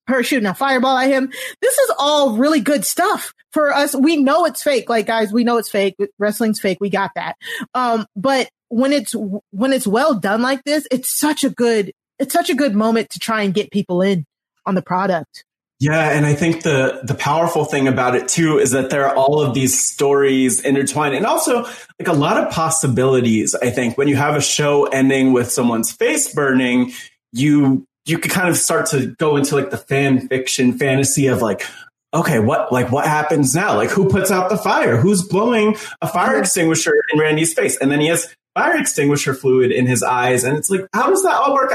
her shooting a fireball at him. This is all really good stuff for us. We know it's fake. Like guys, we know it's fake. Wrestling's fake. We got that. Um, but when it's, when it's well done like this, it's such a good, it's such a good moment to try and get people in on the product.
Yeah, and I think the the powerful thing about it too is that there are all of these stories intertwined and also like a lot of possibilities. I think when you have a show ending with someone's face burning, you you could kind of start to go into like the fan fiction fantasy of like okay, what like what happens now? Like who puts out the fire? Who's blowing a fire extinguisher in Randy's face? And then he has fire extinguisher fluid in his eyes, and it's like, how does that all work?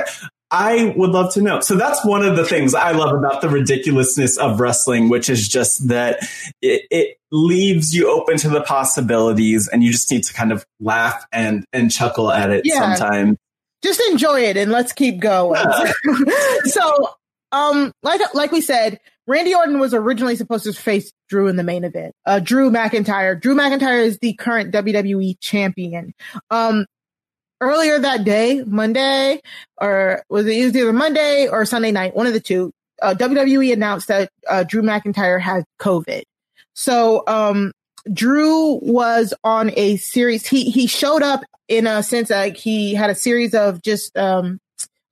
I would love to know. So that's one of the things I love about the ridiculousness of wrestling, which is just that it, it leaves you open to the possibilities, and you just need to kind of laugh and and chuckle at it
Yeah.
sometimes.
just enjoy it and let's keep going. so, um, like like we said, Randy Orton was originally supposed to face Drew in the main event. Uh, Drew McIntyre. Drew McIntyre is the current WWE champion. Um, earlier that day, Monday, or was it either Monday or Sunday night, one of the two, uh, WWE announced that uh, Drew McIntyre had COVID. So, um, Drew was on a series. He he showed up in a sense like he had a series of just um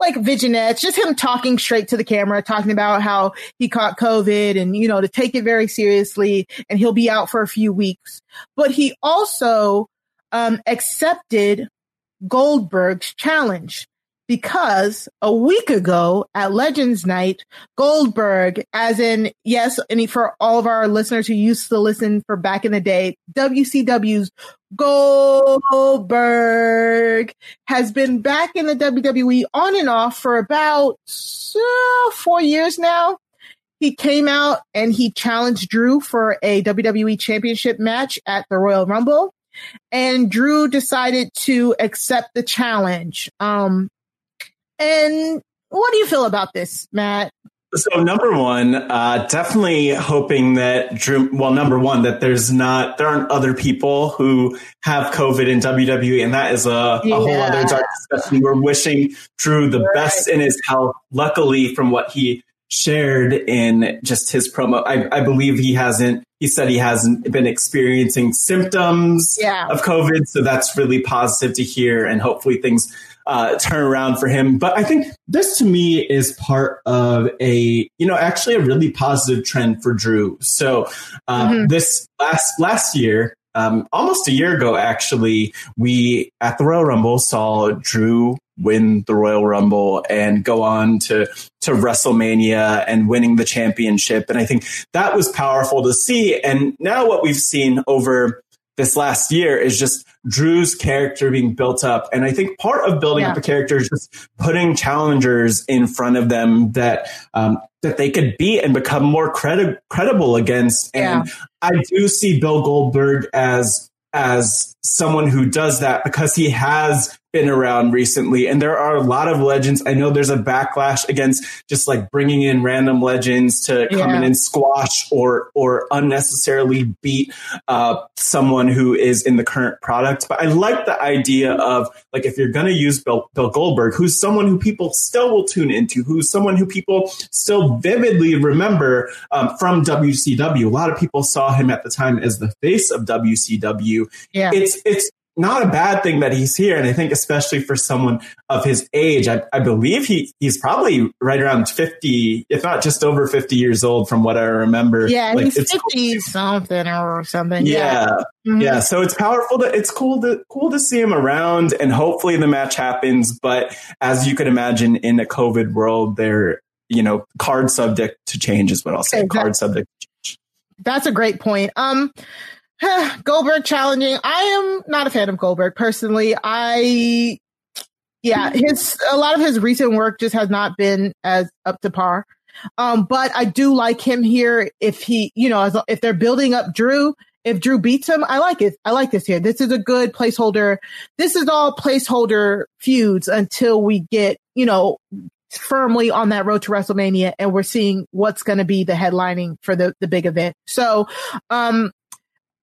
like vignettes, just him talking straight to the camera, talking about how he caught COVID and you know to take it very seriously, and he'll be out for a few weeks. But he also um accepted Goldberg's challenge because a week ago at Legends Night, Goldberg, as in, yes, and for all of our listeners who used to listen for back in the day, WCW's Goldberg has been back in the WWE on and off for about uh, four years now. He came out and he challenged Drew for a WWE championship match at the Royal Rumble. And Drew decided to accept the challenge. Um, and what do you feel about this, Matt?
So number one, uh, definitely hoping that Drew. Well, number one, that there's not there aren't other people who have COVID in WWE, and that is a, a whole other dark discussion. We're wishing Drew the best in his health. Luckily, from what he shared in just his promo, I, I believe he hasn't. He said he hasn't been experiencing symptoms
Yeah.
of COVID, so that's really positive to hear, and hopefully things uh, turn around for him. But I think this to me is part of a, you know, actually a really positive trend for Drew. So uh,
Mhm.
this last last year, um, almost a year ago, actually, we at the Royal Rumble saw Drew win the Royal Rumble and go on to to WrestleMania and winning the championship. And I think that was powerful to see. And now what we've seen over this last year is just Drew's character being built up. And I think part of building up a character is just putting challengers in front of them that um, that they could beat and become more credi- credible against. And I do see Bill Goldberg as as someone who does that because he has been around recently and there are a lot of legends i know there's a backlash against just like bringing in random legends to come
Yeah.
in and squash or or unnecessarily beat uh, someone who is in the current product but i like the idea of like if you're going to use bill, bill goldberg who's someone who people still will tune into who's someone who people still vividly remember um, from wcw a lot of people saw him at the time as the face of wcw
Yeah.
it's it's not a bad thing that he's here, and I think especially for someone of his age, I, I believe he he's probably right around fifty, if not just over fifty years old, from what I remember.
yeah,
Like,
he's
it's-
50 something or something.
yeah,
Mhm.
yeah. So it's powerful. To, it's cool to cool to see him around, and hopefully the match happens. But as you could imagine, in a COVID world, they're you know card subject to change is what I'll say.
Exactly.
Card subject.
That's a great point. Um, Goldberg challenging. I am not a fan of Goldberg personally. I, yeah, his a lot of his recent work just has not been as up to par. Um, but I do like him here. If he, you know, as, if they're building up Drew, if Drew beats him, I like it. I like this here. This is a good placeholder. This is all placeholder feuds until we get, you know, firmly on that road to WrestleMania and we're seeing what's going to be the headlining for the, the big event. So, um,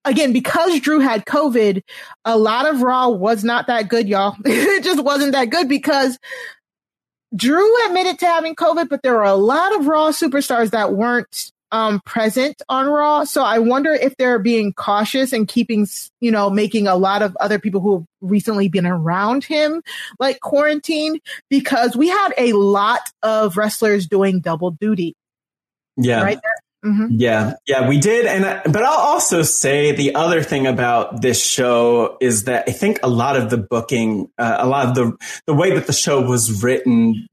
again, because Drew had COVID, a lot of Raw was not that good, y'all. it just wasn't that good because Drew admitted to having COVID, but there were a lot of Raw superstars that weren't um, present on Raw. So I wonder if they're being cautious and keeping, you know, making a lot of other people who have recently been around him like quarantine because we had a lot of wrestlers doing double duty.
Yeah.
Right there. hmm
Yeah, yeah, we did, and I- but I'll also say the other thing about this show is that I think a lot of the booking, uh, a lot of the the way that the show was written,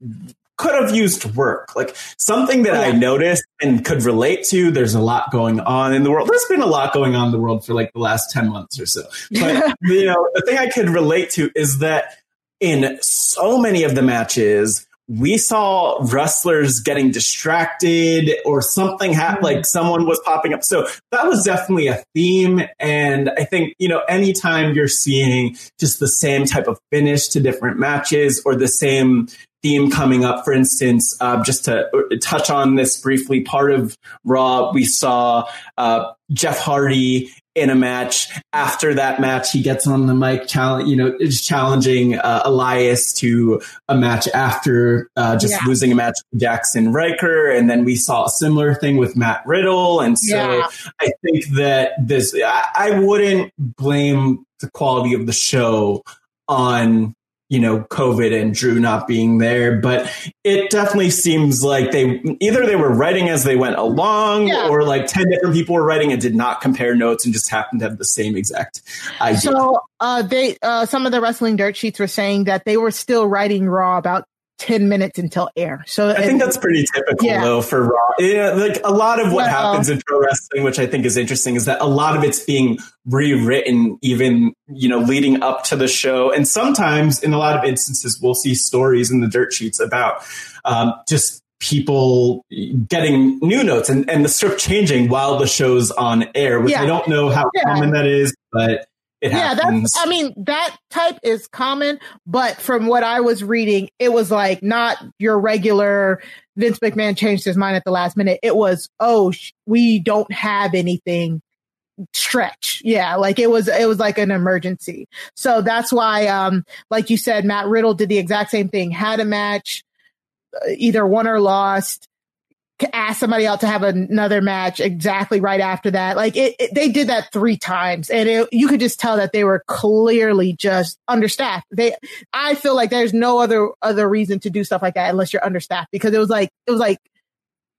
could have used work. Like something that. I noticed and could relate to. There's a lot going on in the world. There's been a lot going on in the world for like the last 10 months or so. But, you know, the thing I could relate to is that in so many of the matches, we saw wrestlers getting distracted or something happened, like someone was popping up. So that was definitely a theme. And I think, you know, anytime you're seeing just the same type of finish to different matches or the same theme coming up, for instance, uh, just to touch on this briefly, part of Raw, we saw uh, Jeff Hardy in a match. After that match, he gets on the mic, challenge, you know, is challenging uh, Elias to a match after uh, just
Yeah.
losing a match with Jaxson Ryker, and then we saw a similar thing with Matt Riddle, and so
Yeah.
I think that this, I, I wouldn't blame the quality of the show on you know COVID and Drew not being there, but it definitely seems like they either they were writing as they went along,
Yeah.
or like ten different people were writing and did not compare notes and just happened to have the same exact idea.
So uh, they uh, some of the wrestling dirt sheets were saying that they were still writing Raw about ten minutes until air. So
I think that's pretty typical
Yeah.
though for Raw. Yeah, like a lot of what
Well-
happens in pro wrestling, which I think is interesting, is that a lot of it's being rewritten even, you know, leading up to the show. And sometimes in a lot of instances, we'll see stories in the dirt sheets about um, just people getting new notes and, and the script changing while the show's on air, which
Yeah.
I don't know how
Yeah.
common that is, but it
yeah,
happens.
that's. I mean, that type is common, but from what I was reading, it was like not your regular Vince McMahon changed his mind at the last minute. It was, oh, sh- we don't have anything. Stretch, yeah, like it was. It was like an emergency. So that's why, um, like you said, Matt Riddle did the exact same thing. Had a match, uh, either won or lost. Asked somebody out to have another match exactly right after that. Like it, it- they did that three times, and it, you could just tell that they were clearly just understaffed. They, I feel like there's no other other reason to do stuff like that unless you're understaffed because it was like it was like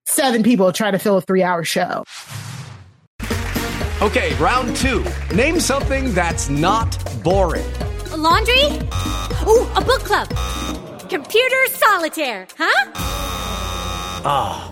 seven people trying to fill a three hour show.
Okay, round two. Name something that's not boring.
A laundry? Ooh, a book club. Computer solitaire, huh?
Ah,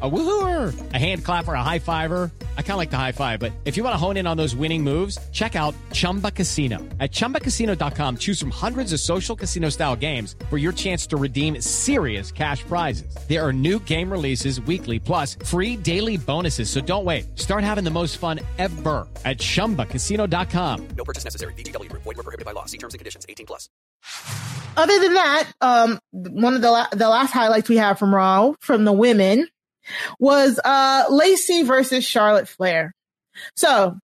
A woohooer, a hand clapper, a high fiver. I kind of like the high five, but if you want to hone in on those winning moves, check out Chumba Casino. At chumbacasino.com, choose from hundreds of social casino style games for your chance to redeem serious cash prizes. There are new game releases weekly, plus free daily bonuses. So don't wait. Start having the most fun ever at chumbacasino.com.
No purchase necessary. VGW Group. Void where prohibited by law. See terms and conditions. 18 plus.
Other than that, um, one of the la- the last highlights we have from Raw from the women was uh Lacey versus Charlotte Flair. So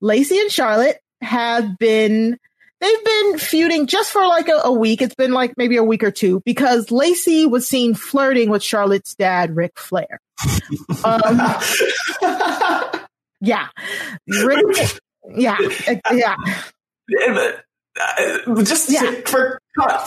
Lacey and Charlotte have been they've been feuding just for like a, a week. It's been like maybe a week or two because Lacey was seen flirting with Charlotte's dad, Ric Flair. Um, yeah, Ric, yeah, yeah.
Just to- for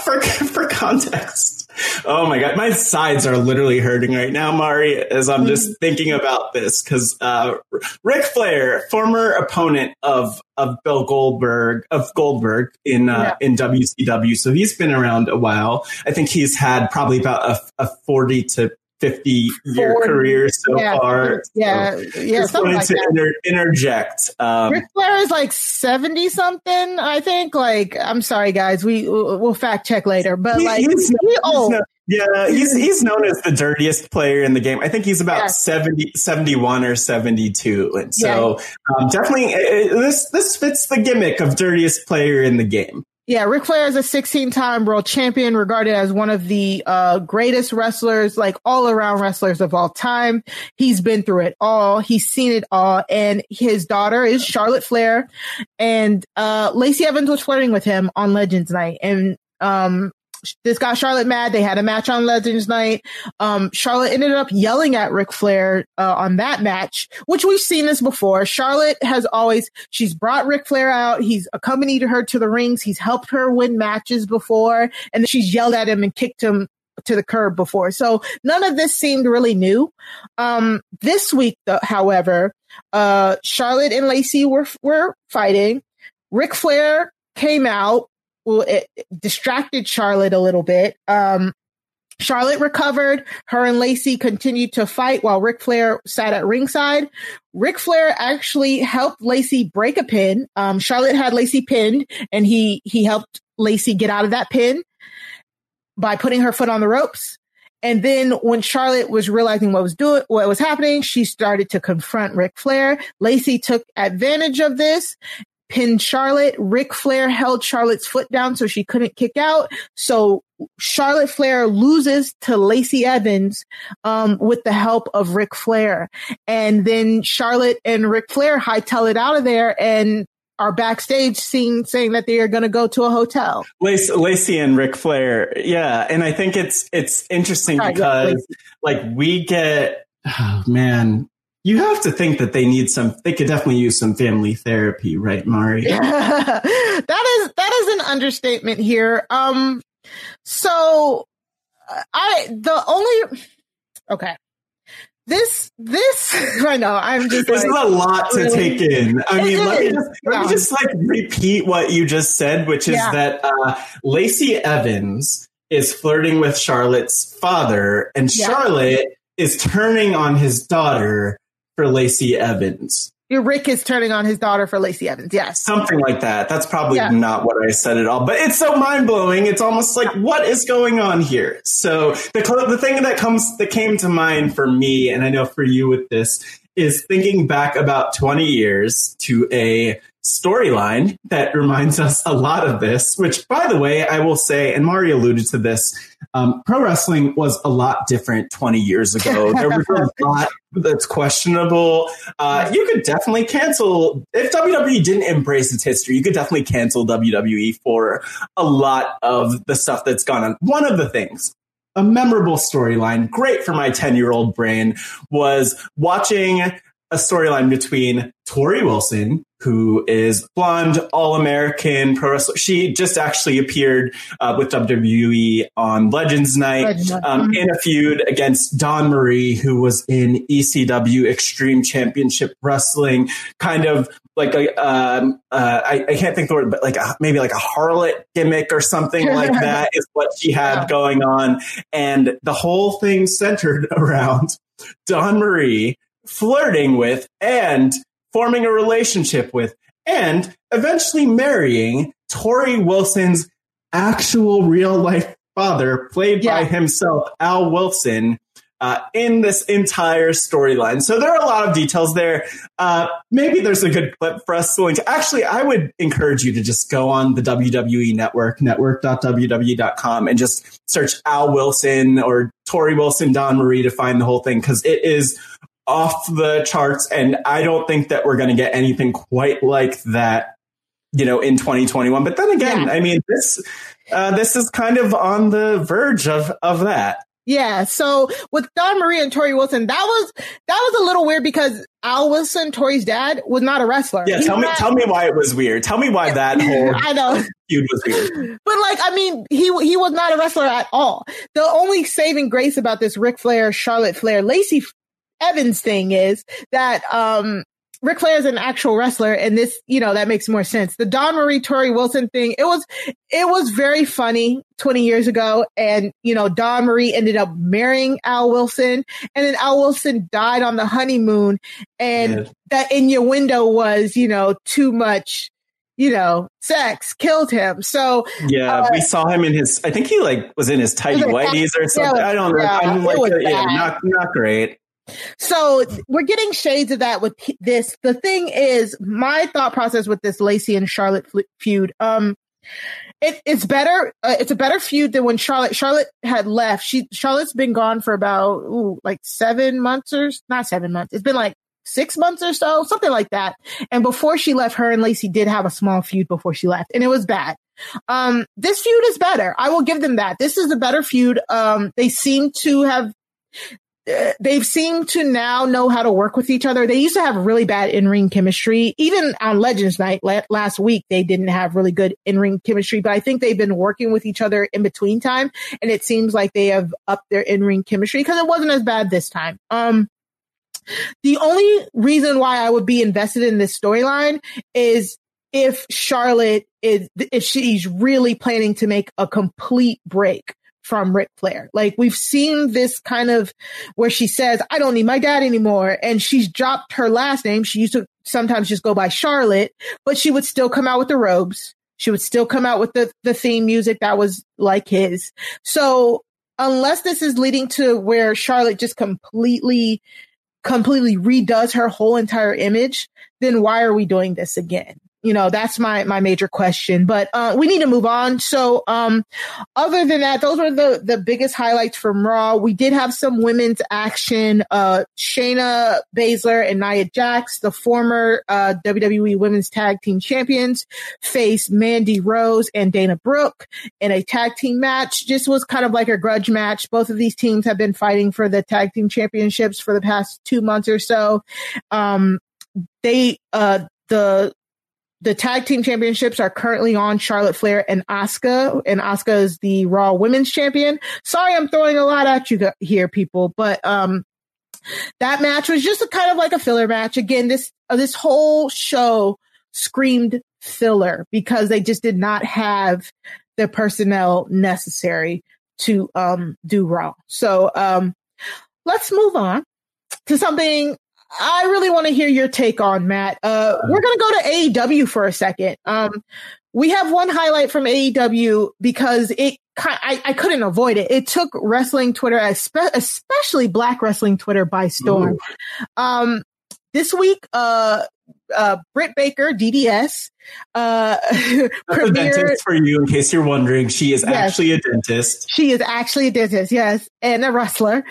for for context. Oh my god, my sides are literally hurting right now, Mari, as I'm just thinking about this because uh, Ric Flair, former opponent of of Bill Goldberg of Goldberg in uh, in WCW, so he's been around a while. I think he's had probably about a, a forty to. 50 year career so
yeah,
far.
yeah,
So
yeah,
just
something
wanted
like
to
that.
inter- interject. Um,
Ric Flair is like 70 something, I think. Like, I'm sorry, guys. We, we'll fact check later, but
He-
like,
he's-
he
he's
old.
yeah, he's he's known as the dirtiest player in the game. I think he's about
Yeah.
70, 71 or 72. And so um, definitely uh, this this fits the gimmick of dirtiest player in the game.
Yeah, Ric Flair is a 16 time world champion, regarded as one of the uh, greatest wrestlers, like all around wrestlers of all time. He's been through it all. He's seen it all. And his daughter is Charlotte Flair. And uh, Lacey Evans was flirting with him on Legends Night. And um, this got Charlotte mad. They had a match on Legends Night. Um, Charlotte ended up yelling at Ric Flair uh, on that match, which we've seen this before. Charlotte has always she's brought Ric Flair out. He's accompanied her to the rings. He's helped her win matches before, and she's yelled at him and kicked him to the curb before. So none of this seemed really new. Um, this week, though, however, uh, Charlotte and Lacey were were fighting. Ric Flair came out. Well, it distracted Charlotte a little bit. Um, Charlotte recovered. Her and Lacey continued to fight while Ric Flair sat at ringside. Ric Flair actually helped Lacey break a pin. Um, Charlotte had Lacey pinned, and he he helped Lacey get out of that pin by putting her foot on the ropes. And then when Charlotte was realizing what was doing, what was happening, she started to confront Ric Flair. Lacey took advantage of this, pinned Charlotte. Ric Flair held Charlotte's foot down so she couldn't kick out. So Charlotte Flair loses to Lacey Evans um, with the help of Ric Flair. And then Charlotte and Ric Flair hightail it out of there and are backstage seeing saying that they are going to go to a hotel.
Lacey, Lacey and Ric Flair, yeah, and I think it's it's interesting Sorry, because yeah, like we get, oh, man, you have to think that they need some. They could definitely use some family therapy, right, Mari?
Yeah. that is that is an understatement here. Um, so I the only okay this this I know I'm just
this like, is a lot to really, take in. I mean, let me just let me just like repeat what you just said, which is yeah. that uh, Lacey Evans is flirting with Charlotte's father, and. Charlotte is turning on his daughter for Lacey Evans.
Your Ric is turning on his daughter for Lacey Evans. Yes.
Something like that. That's probably yeah. not what I said at all, but it's so mind blowing. It's almost like, what is going on here? So the, the thing that comes, that came to mind for me, and I know for you with this, is thinking back about 20 years to a storyline that reminds us a lot of this, which, by the way, I will say, and Mari alluded to this, um, pro wrestling was a lot different 20 years ago. There was a lot that's questionable. Uh, you could definitely cancel, if WWE didn't embrace its history, you could definitely cancel WWE for a lot of the stuff that's gone on. One of the things a memorable storyline, great for my 10 year old brain, was watching a storyline between Torrie Wilson, who is blonde, all American pro wrestler. She just actually appeared uh, with WWE on Legends Night um, in a feud against Dawn Marie, who was in ECW Extreme Championship Wrestling, kind of like a, um, uh, I, I, can't think the word, but like a, maybe like a harlot gimmick or something like that is what she had going on. And the whole thing centered around Dawn Marie flirting with and forming a relationship with and eventually marrying Torrie Wilson's actual real life father, played yeah. by himself, Al Wilson, uh, in this entire storyline. So there are a lot of details there. Uh, maybe there's a good clip for us to link. Actually, I would encourage you to just go on the WWE network, network.wwe.com, and just search Al Wilson or Torrie Wilson, Dawn Marie to find the whole thing because it is off the charts. And I don't think that we're going to get anything quite like that, you know, in 2021. But then again, yeah. I mean, this, uh, this is kind of on the verge of, of that.
Yeah. So with Dawn Marie and Torrie Wilson, that was that was a little weird because Al Wilson, Torrie's dad, was not a wrestler.
Yeah, he tell me tell me why it was weird. Tell me why that whole I know feud was weird.
But like, I mean, he he was not a wrestler at all. The only saving grace about this Ric Flair, Charlotte Flair, Lacey Evans thing is that um Ric Flair is an actual wrestler, and this, you know, that makes more sense. The Dawn Marie Torrie Wilson thing, it was, it was very funny 20 years ago. And, you know, Dawn Marie ended up marrying Al Wilson, and then Al Wilson died on the honeymoon. And yeah. that innuendo was, you know, too much, you know, sex killed him. So
yeah, uh, we saw him in his. I think he like was in his tidy whities or something. Yeah, I don't know. Yeah, I'm like, yeah, not not great.
So we're getting shades of that with this. The thing is, my thought process with this Lacey and Charlotte feud, um, it, it's better. Uh, it's a better feud than when Charlotte Charlotte had left. She Charlotte's been gone for about ooh, like seven months or not seven months. It's been like six months or so, something like that. And before she left, her and Lacey did have a small feud before she left, and it was bad. Um, this feud is better. I will give them that. This is a better feud. Um, they seem to have they've seemed to now know how to work with each other. They used to have really bad in-ring chemistry. Even on Legends Night last week, they didn't have really good in-ring chemistry, but I think they've been working with each other in between time. And it seems like they have upped their in-ring chemistry because it wasn't as bad this time. Um, the only reason why I would be invested in this storyline is if Charlotte is, if she's really planning to make a complete break from Ric Flair. Like we've seen this kind of where she says, I don't need my dad anymore. And she's dropped her last name. She used to sometimes just go by Charlotte, but she would still come out with the robes. She would still come out with the, the theme music that was like his. So unless this is leading to where Charlotte just completely, completely redoes her whole entire image, then why are we doing this again? You know that's my my major question but uh, we need to move on. So um other than that those were the the biggest highlights from raw. We did have some women's action uh shayna baszler and nia jax the former uh wwe women's tag team champions faced mandy rose and dana brooke in a tag team match. Just was kind of like a grudge match. Both of these teams have been fighting for the tag team championships for the past two months or so. Um they uh the the tag team championships are currently on Charlotte Flair and Asuka, and Asuka is the Raw Women's Champion. Sorry, I'm throwing a lot at you here, people, but um, that match was just a kind of like a filler match. Again, this uh, this whole show screamed filler because they just did not have the personnel necessary to um do Raw. So um, let's move on to something I really want to hear your take on Matt. Uh, we're going to go to AEW for a second. Um, we have one highlight from AEW because it I, I couldn't avoid it. It took wrestling Twitter, especially Black wrestling Twitter, by storm. Um, this week, uh, uh, Britt Baker, DDS, uh,
premiered, dentist for you, in case you're wondering. She is yes, actually a dentist.
She is actually a dentist, yes, and a wrestler.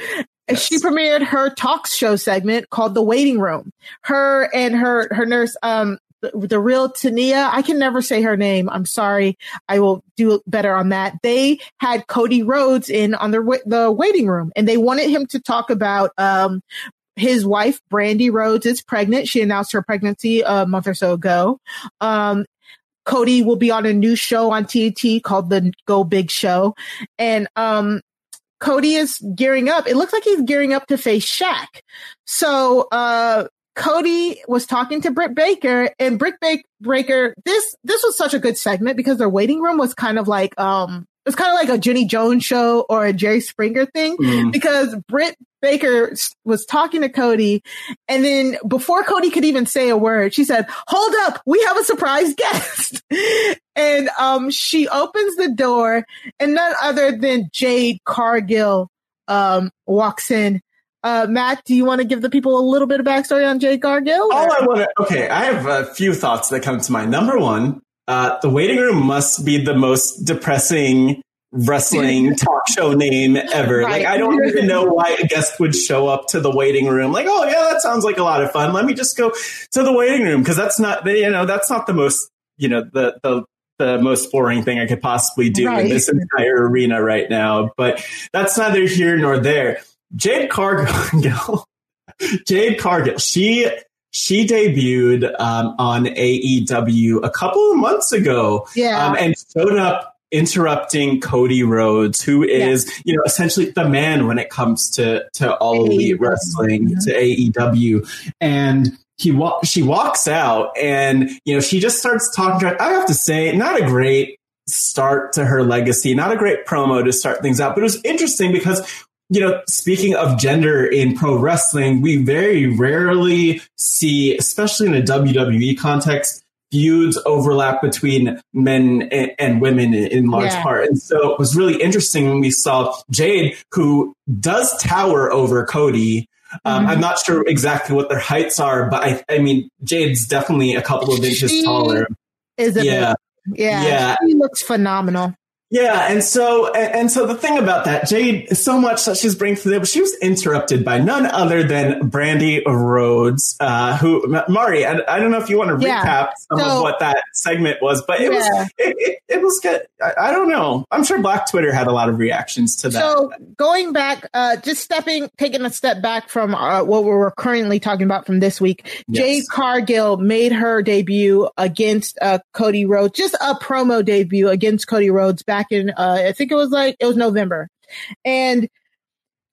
Yes. She premiered her talk show segment called The Waiting Room. Her and her her nurse, um, the, the, real Tania, I can never say her name. I'm sorry. I will do better on that. They had Cody Rhodes in on the the waiting room, and they wanted him to talk about um, his wife, Brandi Rhodes, is pregnant. She announced her pregnancy a month or so ago. Um, Cody will be on a new show on TNT called the Go Big Show. And um, Cody is gearing up. It looks like he's gearing up to face Shaq. So uh, Cody was talking to Britt Baker, and Britt Baker. This this was such a good segment because their waiting room was kind of like um it's kind of like a Jenny Jones show or a Jerry Springer thing mm. because Britt Baker was talking to Cody. And then before Cody could even say a word, she said, hold up. We have a surprise guest. and, um, she opens the door and none other than Jade Cargill, um, walks in. Uh, Matt, do you want to give the people a little bit of backstory on Jade Cargill?
All I want to, okay, I have a few thoughts that come to mind. Number one, uh, the waiting room must be the most depressing wrestling talk show name ever. Right. Like, I don't even know why a guest would show up to the waiting room. Like, oh yeah, that sounds like a lot of fun. Let me just go to the waiting room because that's not, you know, that's not the most, you know, the the the most boring thing I could possibly do right. in this entire arena right now. But that's neither here nor there. Jade Cargill, Jade Cargill, she she debuted um, on AEW a couple of months ago,
yeah,
um, and showed up interrupting Cody Rhodes, who is, yes. you know, essentially the man when it comes to to all AEW. elite wrestling, yeah. to AEW. And he wa- she walks out and, you know, she just starts talking to her. I have to say, not a great start to her legacy, not a great promo to start things out, but it was interesting because you know, speaking of gender in pro wrestling, we very rarely see, especially in a WWE context, feuds overlap between men and, and women in, large yeah. part. And so it was really interesting when we saw Jade, who does tower over Cody. Um, mm-hmm. I'm not sure exactly what their heights are, but I, I mean, Jade's definitely a couple of inches
she
taller.
Is it?
Yeah.
Yeah. Yeah. She looks phenomenal.
Yeah, and so and, and, so the thing about that, Jade, so much that she's bringing to the she was interrupted by none other than Brandi Rhodes, uh, who Mari. I, I, don't know if you want to yeah. recap some so, of what that segment was, but it yeah. was it, it, it, was good. I, I, don't know. I'm sure Black Twitter had a lot of reactions to that.
So going back, uh, just stepping, taking a step back from uh, what we're currently talking about from this week, yes. Jade Cargill made her debut against uh, Cody Rhodes, just a promo debut against Cody Rhodes back back in, uh, I think it was like, it was November. And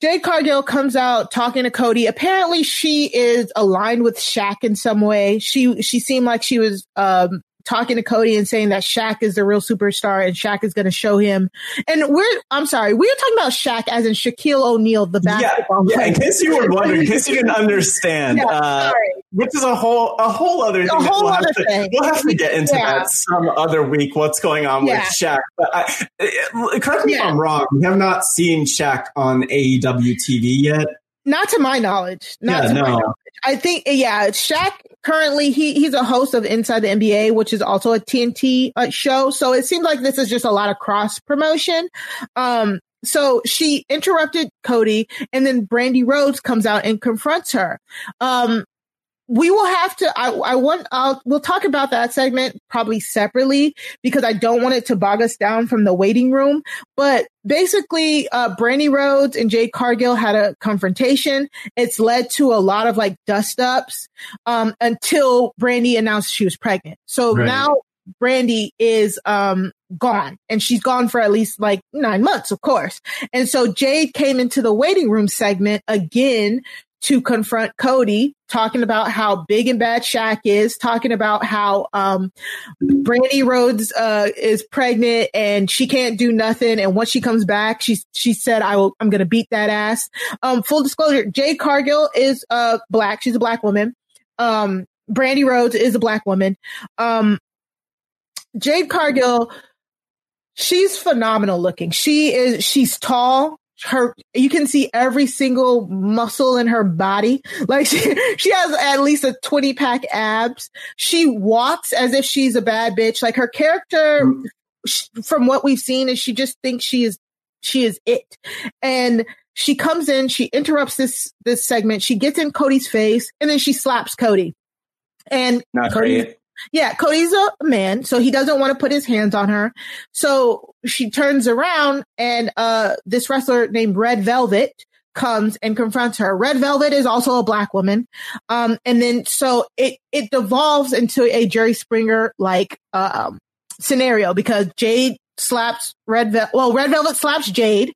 Jade Cargill comes out talking to Cody. Apparently she is aligned with Shaq in some way. She, she seemed like she was, um, talking to Cody and saying that Shaq is the real superstar and Shaq is going to show him. And we're, I'm sorry, we are talking about Shaq as in Shaquille O'Neal, the basketball
yeah, yeah, in case you were wondering, in case you didn't understand, yeah, uh, which is a whole, a whole other thing.
A whole
we'll
other
to,
thing.
We'll have to get into yeah. that some other week, what's going on with Shaq. But I, correct me if I'm wrong, we have not seen Shaq on AEW TV yet.
Not to my knowledge. Not yeah, to no. my knowledge. I think, yeah, Shaq currently he he's a host of Inside the NBA, which is also a TNT uh, show. So it seems like this is just a lot of cross promotion. Um, so she interrupted Cody, and then Brandi Rhodes comes out and confronts her. Um, we will have to I, I want I'll we'll talk about that segment probably separately because I don't want it to bog us down from the waiting room. But basically uh Brandi Rhodes and Jade Cargill had a confrontation. It's led to a lot of like dust ups um until Brandi announced she was pregnant. So right. now Brandi is um gone and she's gone for at least like nine months, of course. And so Jade came into the waiting room segment again to confront Cody, talking about how big and bad Shaq is, talking about how um, Brandi Rhodes uh, is pregnant and she can't do nothing. And once she comes back, she she said, "I will. I'm going to beat that ass." Um, full disclosure: Jade Cargill is uh, black. She's a black woman. Um, Brandi Rhodes is a black woman. Um, Jade Cargill, she's phenomenal looking. She is. She's tall her you can see every single muscle in her body. Like she, she has at least a 20 pack abs. She walks as if she's a bad bitch. Like her character mm. from what we've seen is she just thinks she is she is it. And she comes in she interrupts this this segment. She gets in cody's face and then she slaps cody. And
Not Cody, great.
Yeah, Cody's a man, so he doesn't want to put his hands on her. So she turns around and uh this wrestler named Red Velvet comes and confronts her. Red Velvet is also a black woman. Um and then so it it devolves into a Jerry Springer like um scenario because Jade slaps Red Velvet. Well, Red Velvet slaps Jade.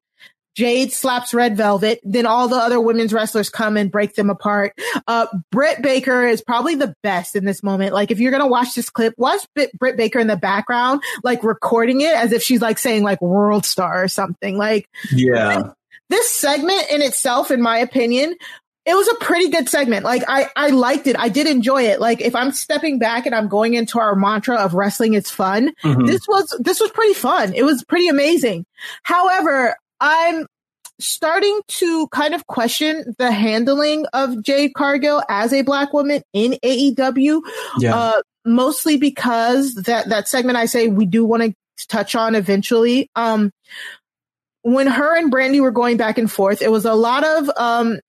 Jade slaps Red Velvet. Then all the other women's wrestlers come and break them apart. Uh, Britt Baker is probably the best in this moment. Like if you're going to watch this clip, watch Britt Baker in the background, like recording it as if she's like saying like world star or something. Like,
yeah,
this segment in itself, in my opinion, it was a pretty good segment. Like I, I liked it. I did enjoy it. Like if I'm stepping back and I'm going into our mantra of wrestling is fun, mm-hmm. this was, this was pretty fun. It was pretty amazing. However, I'm starting to kind of question the handling of Jade Cargill as a black woman in AEW. Yeah. Uh, mostly because that, that segment I say we do want to touch on eventually. Um, when her and Brandi were going back and forth, it was a lot of, um,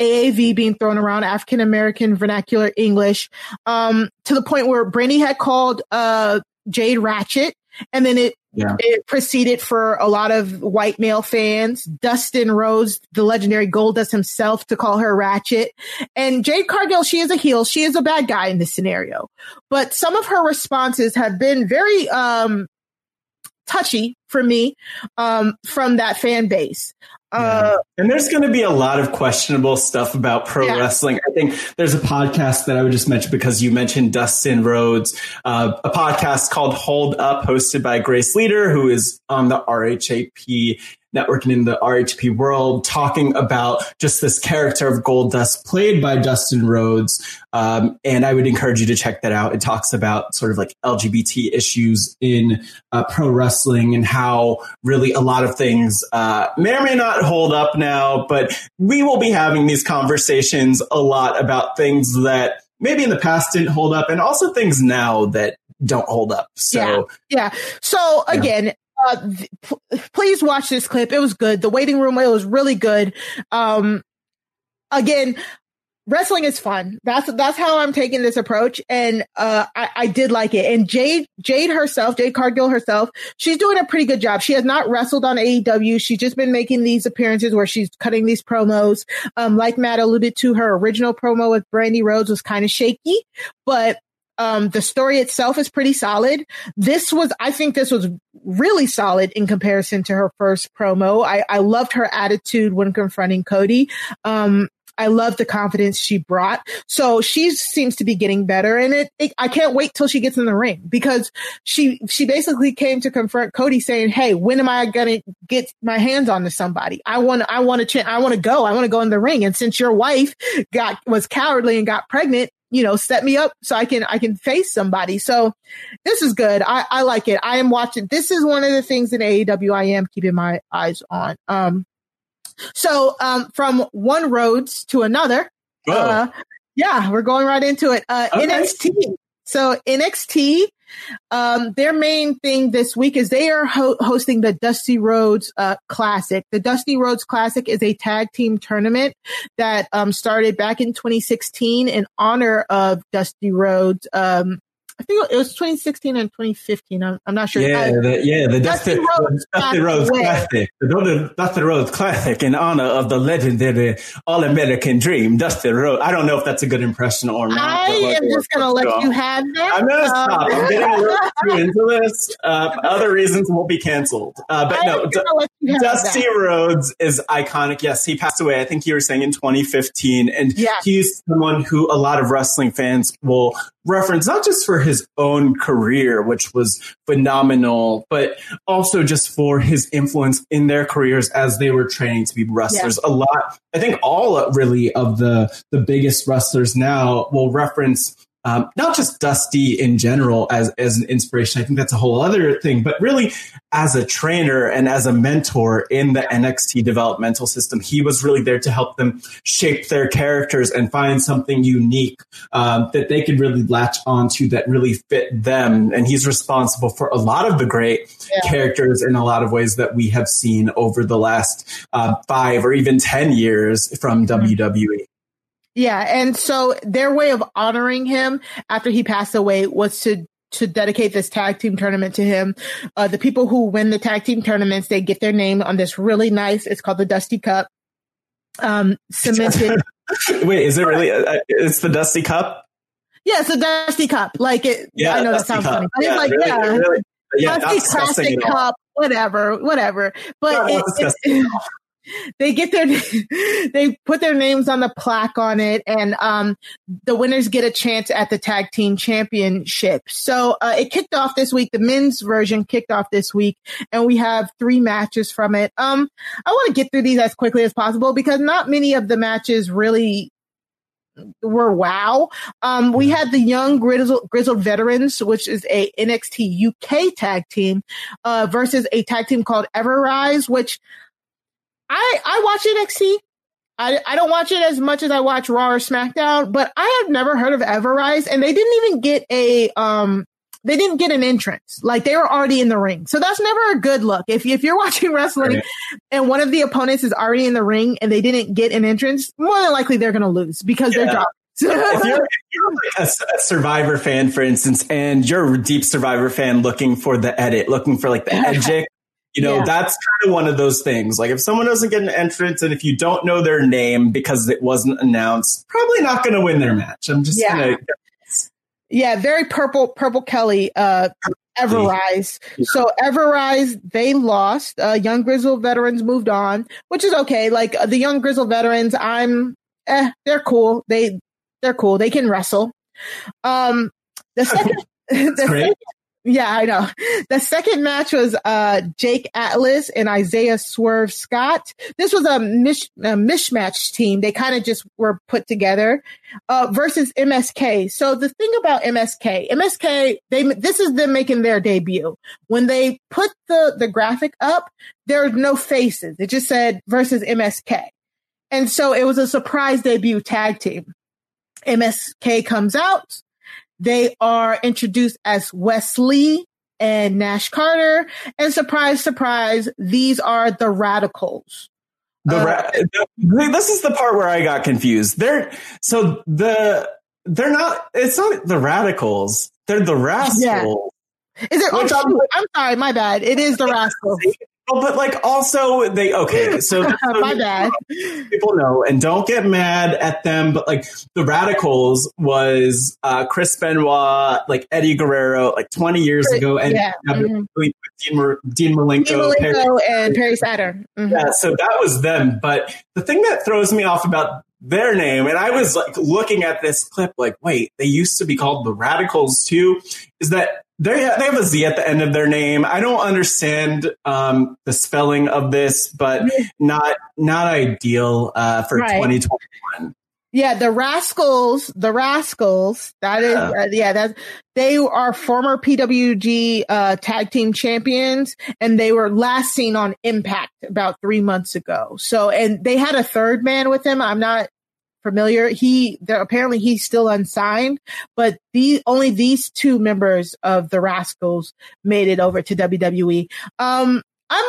AAV being thrown around, African American vernacular English, um, to the point where Brandi had called, uh, Jade Ratchet. And then it yeah. It proceeded for a lot of white male fans. Dustin Rhodes, the legendary Goldust himself, to call her Ratchet. And Jade Cargill, she is a heel. She is a bad guy in this scenario. But some of her responses have been very um, touchy for me um, from that fan base. Uh,
and there's going to be a lot of questionable stuff about pro yeah. wrestling. I think there's a podcast that I would just mention because you mentioned Dustin Rhodes, uh, a podcast called Hold Up, hosted by Grace Leader, who is on the RHAP networking in the RHAP world, talking about just this character of Goldust played by Dustin Rhodes. Um, and I would encourage you to check that out. It talks about sort of like LGBT issues in uh, pro wrestling and how really a lot of things uh, may or may not hold up now, but we will be having these conversations a lot about things that maybe in the past didn't hold up and also things now that don't hold up. So
yeah, yeah. So again, Uh, p- please watch this clip. It was good. The waiting room, it was really good. Um, again, wrestling is fun. That's that's how I'm taking this approach, and uh, I, I did like it. And Jade Jade herself, Jade Cargill herself, she's doing a pretty good job. She has not wrestled on AEW. She's just been making these appearances where she's cutting these promos. Um, like Matt alluded to, her original promo with Brandi Rhodes was kind of shaky, but um, the story itself is pretty solid. This was, I think this was really solid in comparison to her first promo. I, I loved her attitude when confronting Cody. Um, I love the confidence she brought. So she seems to be getting better and it, it, I can't wait till she gets in the ring because she, she basically came to confront Cody saying, Hey, when am I going to get my hands on to somebody? I want I want to, ch- I want to go. I want to go in the ring. And since your wife got, was cowardly and got pregnant, you know, set me up so I can, I can face somebody. So this is good. I, I like it. I am watching. This is one of the things in AEW I am keeping my eyes on. Um, so, um, from one Rhodes to another, uh, yeah, we're going right into it. Uh,
Okay.
NXT. So NXT, um, their main thing this week is they are ho- hosting the Dusty Rhodes uh, Classic. The Dusty Rhodes Classic is a tag team tournament that um, started back in 2016 in honor of Dusty Rhodes. Um, I think it was 2016 and 2015. I'm, I'm not sure.
Yeah, the, yeah, the Dusty,
Dusty Rhodes
Dusty Rhodes. Classic. The Dusty- Rhodes Classic in honor of the legendary All American Dream, Dusty Rhodes. I don't know if that's a good impression or not.
I am just going to let you have that.
I'm gonna stop.
Um,
I'm getting a little too into this. Uh, other reasons won't be canceled. Uh, but
I
no,
am gonna let you have
Dusty
that.
Rhodes is iconic. Yes, he passed away. I think you were saying in 2015, and
Yeah.
he's someone who a lot of wrestling fans will reference not just for his own career, which was phenomenal, but also just for his influence in their careers as they were training to be wrestlers. A lot, I think, all really of the the biggest wrestlers now will reference um, not just Dusty in general as as an inspiration. I think that's a whole other thing, but really as a trainer and as a mentor in the NXT developmental system, he was really there to help them shape their characters and find something unique um, that they could really latch onto that really fit them. And he's responsible for a lot of the great characters in a lot of ways that we have seen over the last uh, five or even ten years from E. WWE.
Yeah, and so their way of honoring him after he passed away was to to dedicate this tag team tournament to him. Uh, the people who win the tag team tournaments, they get their name on this really nice. It's called the Dusty Cup. Um, cemented.
Wait, is it really? Uh, it's the Dusty Cup.
yeah, it's a Dusty Cup. Like it.
Yeah,
I know that sounds
Cup.
funny, but
Yeah,
it's like
really,
yeah,
really. Yeah,
Dusty Classic
all.
Cup, whatever, whatever. But
Not
it, it- they get their they put their names on the plaque on it and um the winners get a chance at the tag team championship. So uh, it kicked off this week. The men's version kicked off this week and we have three matches from it. Um i want to get through these as quickly as possible because not many of the matches really were wow. Um, we had the young grizzled, grizzled veterans, which is a NXT UK tag team, uh, versus a tag team called Everrise, which I, I watch NXT. I, I don't watch it as much as I watch Raw or SmackDown, but I have never heard of Everrise and they didn't even get a, um, they didn't get an entrance. Like they were already in the ring. So that's never a good look. If, if you're watching wrestling
Right.
and one of the opponents is already in the ring and they didn't get an entrance, more than likely they're going to lose because they're dropped.
if you're, if you're a, a Survivor fan, for instance, and you're a deep Survivor fan looking for the edit, looking for like the edgic, you know,
Yeah.
that's kind of one of those things. Like if someone doesn't get an entrance and if you don't know their name because it wasn't announced, probably not going to win their match. I'm just
Yeah.
to.
Yeah, very purple, purple Kelly, uh, Everrise. So Everrise, they lost. Uh, young Grizzle veterans moved on, which is okay. Like uh, the young Grizzle veterans, I'm, eh, they're cool. They, they're cool. They can wrestle. Um, the second, the second- yeah, I know. The second match was uh, Jake Atlas and Isaiah Swerve Scott. This was a, mish, a mishmatch team. They kind of just were put together uh, versus MSK. So the thing about MSK, MSK, they this is them making their debut. When they put the the graphic up, there are no faces. It just said versus MSK, and so it was a surprise debut tag team. MSK comes out. They are introduced as Wesley and Nash Carter. And surprise, surprise, these are the radicals.
The,
Uh,
ra- the this is the part where I got confused. They're so the they're not. It's not the radicals. They're the rascals.
Is it? Oh,
I'm
sorry, my bad. It is the rascals.
Oh, but like also they okay. So
my bad.
people know and don't get mad at them. But like the radicals was uh, Chris Benoit, like Eddie Guerrero, like 20 years ago, and
Yeah, mhm.
Dean, Dean Malenko,
Dean Malenko
Perry-
and Perry Saturn. Mhm.
yeah, so that was them. But the thing that throws me off about their name, and I was like looking at this clip, like, wait, they used to be called the Radicals too, is that they they have a Z at the end of their name. I don't understand um, the spelling of this, but not not ideal uh, for
Right.
2021.
Yeah, the Rascalz, the Rascalz, that is,
Yeah.
uh, yeah, that they are former PWG uh, tag team champions, and they were last seen on Impact about three months ago. So, and they had a third man with them. I'm not familiar. He, they're, apparently he's still unsigned, but the only these two members of the Rascalz made it over to WWE. Um, I'm,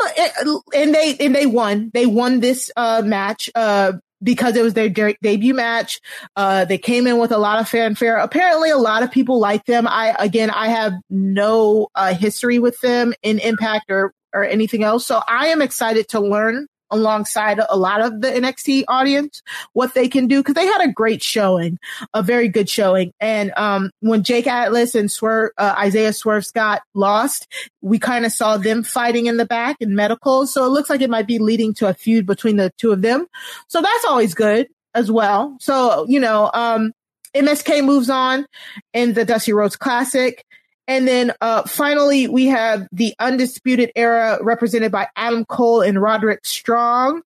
and they, and they won. They won this uh, match. Uh, because it was their de- debut match. Uh, they came in with a lot of fanfare. Apparently, a lot of people like them. I, again, I have no uh, history with them in Impact or, or anything else. So I am excited to learn alongside a lot of the NXT audience what they can do because they had a great showing, a very good showing. And um, when Jake Atlas and Swerve, uh, Isaiah Swerve Scott lost, we kind of saw them fighting in the back in medicals. So it looks like it might be leading to a feud between the two of them. So that's always good as well. So, you know, um, MSK moves on in the Dusty Rhodes Classic. And then uh, finally, we have the Undisputed Era represented by Adam Cole and Roderick Strong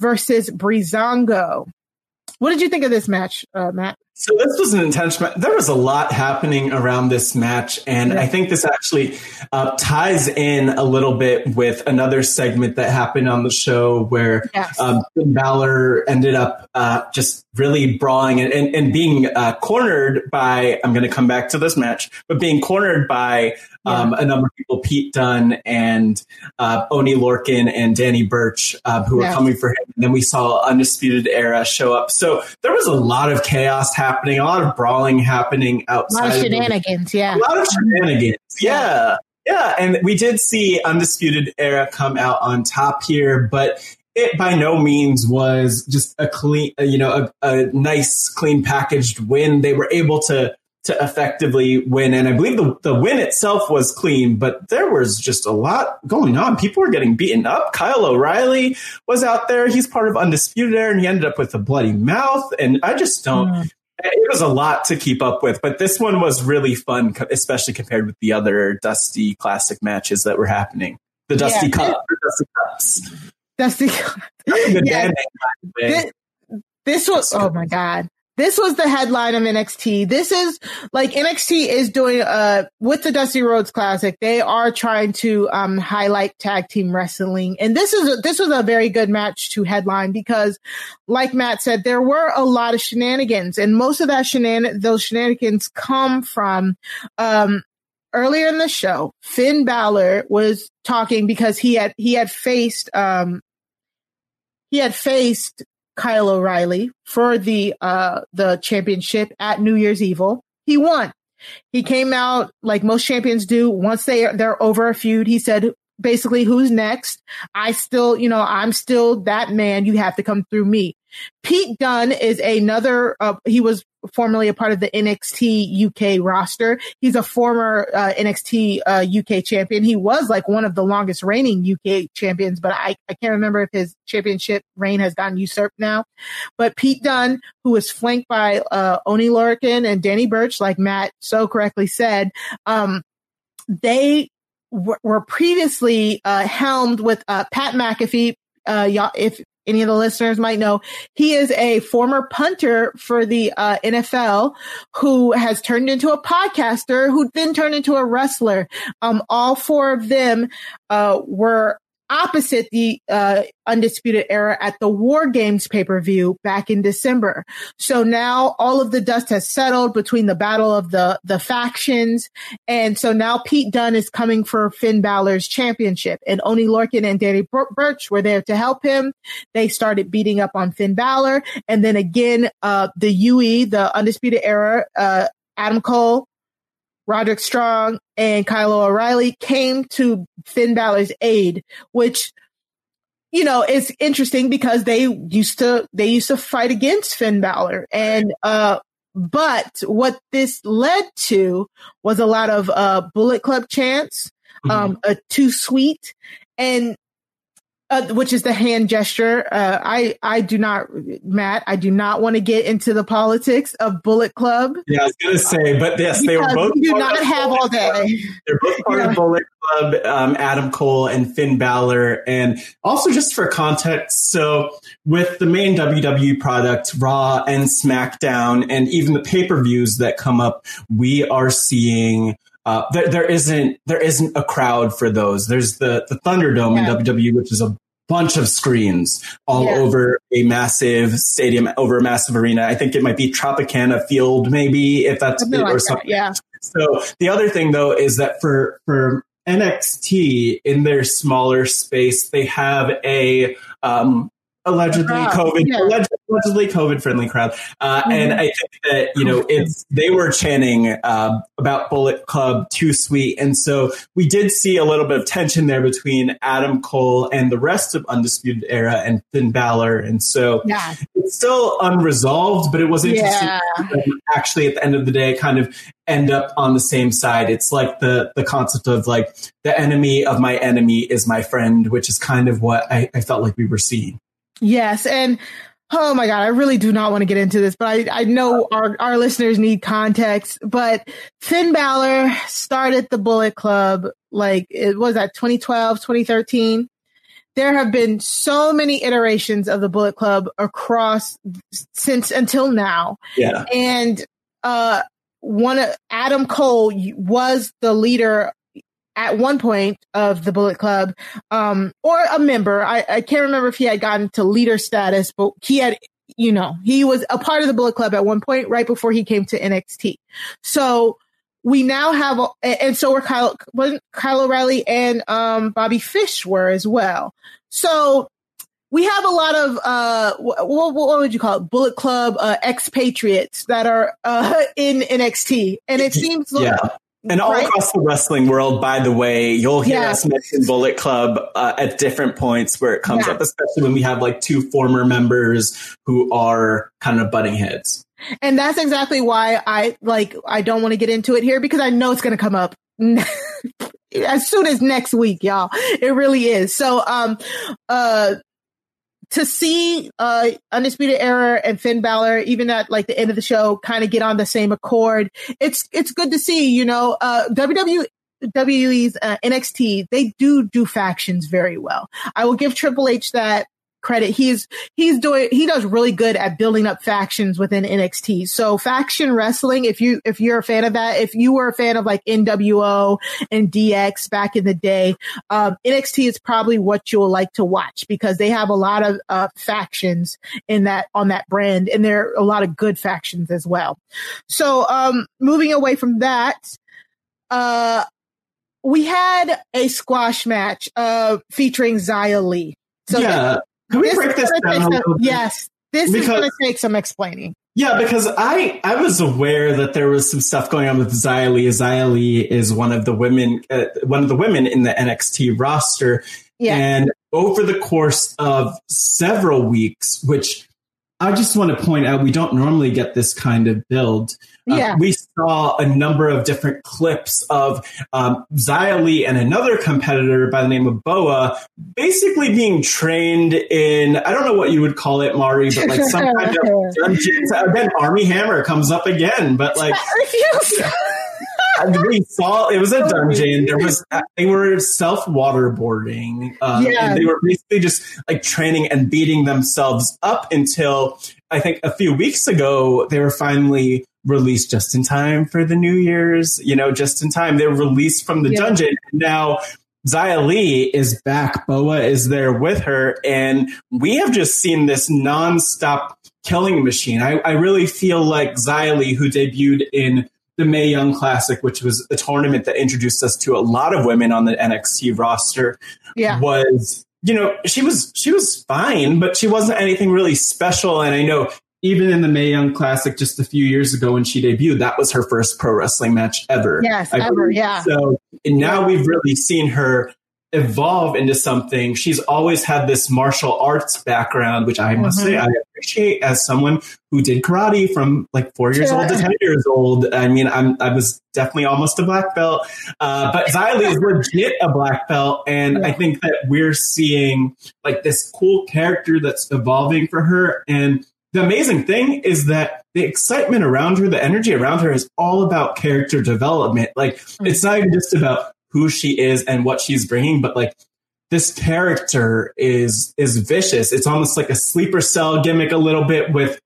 versus Breezango. What did you think of this match, uh, Matt?
So this was an intense match. There was a lot happening around this match, and I think this actually uh, ties in a little bit with another segment that happened on the show where
Yes.
um, Finn Balor ended up uh, just really brawling and, and, and being uh, cornered by. I'm going to come back to this match, but being cornered by um, a number of people, Pete Dunne and uh, Oney Lorcan and Danny Burch, uh, who were coming for him. And then we saw Undisputed Era show up. So there was a lot of chaos happening, a lot of brawling happening
A lot
outside.
of
of
shenanigans, yeah.
a lot of shenanigans. Yeah. Yeah. And we did see Undisputed Era come out on top here, but it by no means was just a clean, uh, you know, a, a nice, clean packaged win. They were able to, to effectively win. And I believe the, the win itself was clean, but there was just a lot going on. People were getting beaten up. Kyle O'Reilly was out there. He's part of Undisputed Era and he ended up with a bloody mouth. And I just don't, it was a lot to keep up with, but this one was really fun, especially compared with the other Dusty Classic matches that were happening. The Dusty
Yeah.
Cup, Dusty Cups.
Dusty. Yeah.
band name, by the way.
This, this was oh my god. This was the headline of NXT. This is like NXT is doing uh with the Dusty Rhodes Classic. They are trying to um highlight tag team wrestling, and this is a, this was a very good match to headline because, like Matt said, there were a lot of shenanigans, and most of that shenan those shenanigans come from um earlier in the show. Finn Balor was talking because he had he had faced um he had faced Kyle O'Reilly for the uh the championship at New Year's Evil. He won. He came out like most champions do once they they're over a feud. He said basically who's next? I still, you know, I'm still that man. You have to come through me. Pete Dunne is another uh, he was formerly a part of the NXT UK roster. He's a former uh, NXT uh, UK champion. He was like one of the longest reigning UK champions, but I, I can't remember if his championship reign has gotten usurped now. But Pete Dunne, who was flanked by uh, Oney Lorcan and Danny Burch, like Matt so correctly said, um, they w- were previously uh, helmed with uh, Pat McAfee. Uh, y'all, if any of the listeners might know, he is a former punter for the uh, NFL who has turned into a podcaster who then turned into a wrestler. Um, all four of them uh, were opposite the uh, Undisputed Era at the War Games pay per view back in December. So now all of the dust has settled between the battle of the the factions, and so now Pete Dunne is coming for Finn Balor's championship, and Oney Lorcan and Danny Burch were there to help him. They started beating up on Finn Balor, and then again, uh, the UE, the Undisputed Era, uh, Adam Cole Roderick Strong and Kyle O'Reilly came to Finn Balor's aid, which you know is interesting because they used to they used to fight against Finn Balor and uh but what this led to was a lot of uh Bullet Club chants, mm-hmm. um a too sweet and uh, which is the hand gesture. Uh, I I do not, Matt. I do not want to get into the politics of Bullet Club.
Yeah, I was gonna say, but yes, they were both.
do not have all day.
They're both part yeah. of Bullet Club. Um, Adam Cole and Finn Balor, and also just for context, so with the main WWE product, Raw and SmackDown, and even the pay per views that come up, we are seeing. Uh, there, there isn't there isn't a crowd for those. There's the the Thunderdome yeah. in WWE, which is a bunch of screens all yeah. over a massive stadium, over a massive arena. I think it might be Tropicana Field, maybe if that's it
like
or something.
That, yeah.
So the other thing though is that for for NXT in their smaller space, they have a um, allegedly COVID, yeah. allegedly COVID friendly crowd. Uh, mm-hmm. And I think that, you know, it's, they were chanting uh, about Bullet Club too sweet. And so we did see a little bit of tension there between Adam Cole and the rest of Undisputed Era and Finn Balor. And so
yeah.
it's still unresolved, but it was interesting yeah. actually at the end of the day kind of end up on the same side. It's like the, the concept of like the enemy of my enemy is my friend, which is kind of what I, I felt like we were seeing.
Yes. And oh my God, I really do not want to get into this, but I, I know our, our listeners need context. But Finn Balor started the Bullet Club like it was that 2012, 2013. There have been so many iterations of the Bullet Club across since until now.
Yeah.
And uh one of Adam Cole was the leader at one point of the Bullet Club, um, or a member. I, I can't remember if he had gotten to leader status, but he had, you know, he was a part of the Bullet Club at one point right before he came to NXT. So we now have, and so were Kyle, Kyle O'Reilly and um, Bobby Fish were as well. So we have a lot of uh, what, what, would you call it? Bullet Club uh, expatriates that are uh, in NXT, and it seems
yeah. And all right? across the wrestling world, by the way, you'll hear us mention Bullet Club uh, at different points where it comes yeah. up, especially when we have like two former members who are kind of butting heads.
And that's exactly why I like I don't want to get into it here because I know it's going to come up as soon as next week, y'all. It really is. So, um, uh, to see uh Undisputed Era and Finn Balor, even at like the end of the show, kind of get on the same accord. It's it's good to see, you know, uh WWE WWE's uh, NXT, they do do factions very well. I will give Triple H that credit. He's he's doing he does really good at building up factions within NXT. So faction wrestling, if you if you're a fan of that, if you were a fan of like NWO and DX back in the day, um, NXT is probably what you'll like to watch because they have a lot of uh, factions in that on that brand, and there are a lot of good factions as well. So um, moving away from that, uh, we had a squash match uh, featuring Xia Li.
So yeah. Can we
this
break this down?
Some, yes, this because, is going to take some explaining.
Yeah, because I I was aware that there was some stuff going on with. Xia Li is one of the women uh, one of the women in the NXT roster, yeah. and over the course of several weeks, which I just want to point out, we don't normally get this kind of build.
Uh, yeah.
we saw a number of different clips of um, Xia and another competitor by the name of Boa basically being trained in, I don't know what you would call it, Mari, but like some kind of dungeon. Again, Armie Hammer comes up again, but like. we saw it was a dungeon. There was they were self waterboarding. Um, yeah. they were basically just like training and beating themselves up until I think a few weeks ago they were finally released just in time for the New Year's. You know, just in time they were released from the yeah. dungeon. Now Xia Li is back. Boa is there with her. And we have just seen this nonstop killing machine. I, I really feel like Li, who debuted in the Mae Young Classic, which was a tournament that introduced us to a lot of women on the NXT roster,
yeah.
was you know she was she was fine, but she wasn't anything really special. And I know even in the Mae Young Classic just a few years ago when she debuted, that was her first pro wrestling match ever.
Yes, I ever, believe. yeah.
So and now yeah. we've really seen her evolve into something. She's always had this martial arts background, which I must mm-hmm. say I appreciate as someone who did karate from like four years old to ten years old. I mean, I'm I was definitely almost a black belt, uh, but Li is legit a black belt, and yeah. I think that we're seeing like this cool character that's evolving for her. And the amazing thing is that the excitement around her, the energy around her, is all about character development. Like mm-hmm. it's not even just about who she is and what she's bringing, but like this character is is vicious. It's almost like a sleeper cell gimmick a little bit with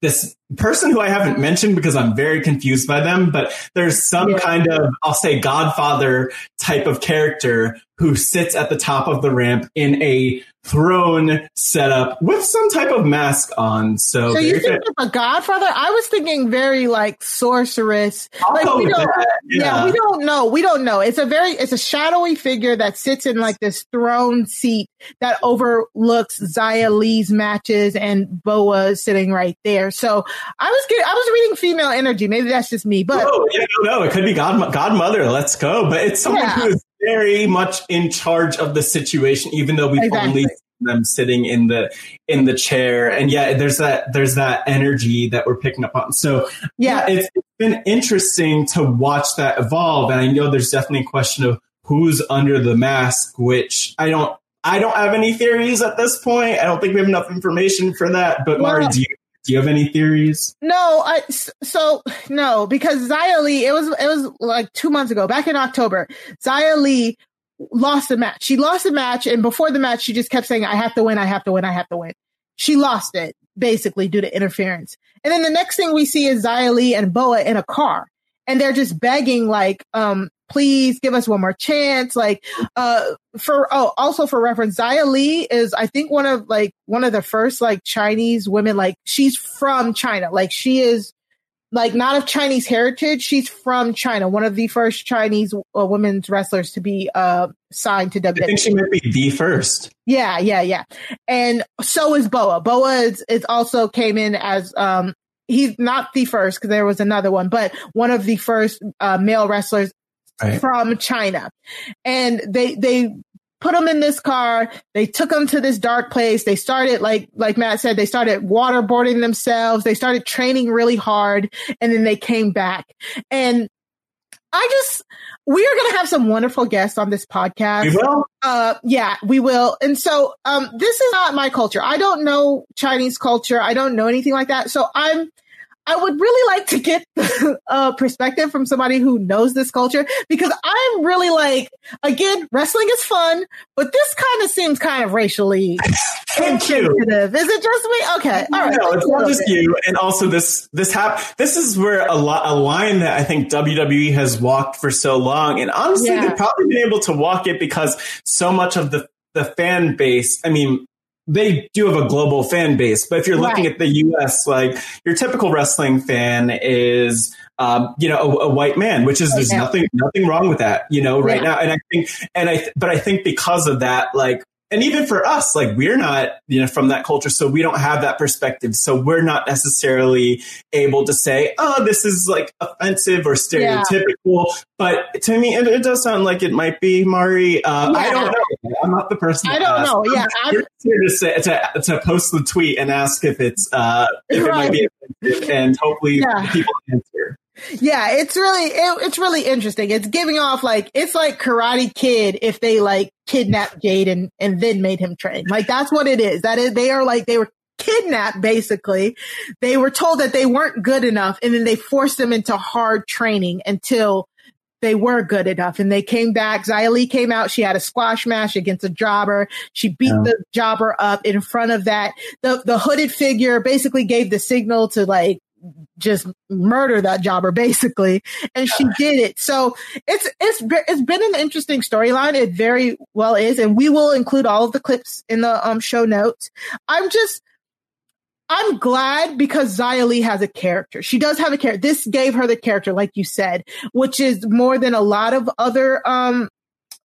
this person who I haven't mentioned because I'm very confused by them, but there's some yeah. kind of, I'll say, Godfather type of character who sits at the top of the ramp in a throne setup with some type of mask on. So,
so you think of a Godfather? I was thinking very like sorceress.
I'll
like
we don't,
yeah.
yeah.
we don't know. We don't know. It's a very, it's a shadowy figure that sits in like this throne seat that overlooks Xia Li's matches and Boa sitting right there. So I was getting, I was reading female energy. Maybe that's just me, but
oh, yeah, no, no, it could be God, Godmother. Let's go. But it's someone yeah. who is very much in charge of the situation, even though we've exactly. only them sitting in the in the chair and yeah there's that there's that energy that we're picking up on so
yeah,
yeah it's, it's been interesting to watch that evolve and i know there's definitely a question of who's under the mask which i don't i don't have any theories at this point i don't think we have enough information for that but well, mari do you do you have any theories?
No, I so no because Xia Li, It was it was like two months ago, back in October. Xia Li lost a match. She lost a match, and before the match, she just kept saying, "I have to win. I have to win. I have to win." She lost it basically due to interference. And then the next thing we see is Xia Li and Boa in a car, and they're just begging, like, um, please give us one more chance. Like, uh, for, oh, also for reference, Xia Li is, I think one of like, one of the first like Chinese women, like she's from China. Like she is like not of Chinese heritage. She's from China, one of the first Chinese uh, women's wrestlers to be, uh, signed to WWE.
I think she might be the first.
Yeah, yeah, yeah. And so is Boa. Boa is, is also came in as, um, he's not the first because there was another one, but one of the first uh, male wrestlers right. from China. And they, they put them in this car. They took them to this dark place. They started, like, like Matt said, they started waterboarding themselves. They started training really hard and then they came back. And I just, we are going to have some wonderful guests on this podcast.
We will.
Uh, yeah, we will. And so, um, this is not my culture. I don't know Chinese culture. I don't know anything like that. So I'm, I would really like to get a perspective from somebody who knows this culture because I'm really like, again, wrestling is fun, but this kind of seems kind of racially insensitive. Is it just me? Okay, all right.
No, it's not just you. And also, this this hap- This is where a, lo- a line that I think WWE has walked for so long, and honestly, yeah. they've probably been able to walk it because so much of the the fan base. I mean, they do have a global fan base, but if you're looking right. at the U.S., like your typical wrestling fan is, um, you know, a, a, white man, which is there's nothing nothing wrong with that, you know, right yeah. now. And I think, and I, but I think because of that, like and even for us, like we're not, you know, from that culture, so we don't have that perspective. So we're not necessarily able to say, oh, this is like offensive or stereotypical. Yeah. But to me, it, it, does sound like it might be Mari. Uh, yeah. I don't know. I'm not the person.
I don't know. Yeah,
I'm here to say to, to post the tweet and ask if it's uh, if right. it might be offensive, and hopefully yeah. people answer.
Yeah, it's really it, it's really interesting. It's giving off like it's like Karate Kid if they like kidnapped Jade and and then made him train. Like that's what it is. That is they are like they were kidnapped basically. They were told that they weren't good enough and then they forced them into hard training until they were good enough and they came back. Xia came out. She had a squash match against a jobber. She beat yeah. the jobber up in front of that. The, the hooded figure basically gave the signal to like just murder that jobber basically and she did it so it's it's it's been an interesting storyline it very well is and we will include all of the clips in the um show notes i'm just I'm glad because Xia Li has a character. She does have a character. This gave her the character, like you said, which is more than a lot of other um,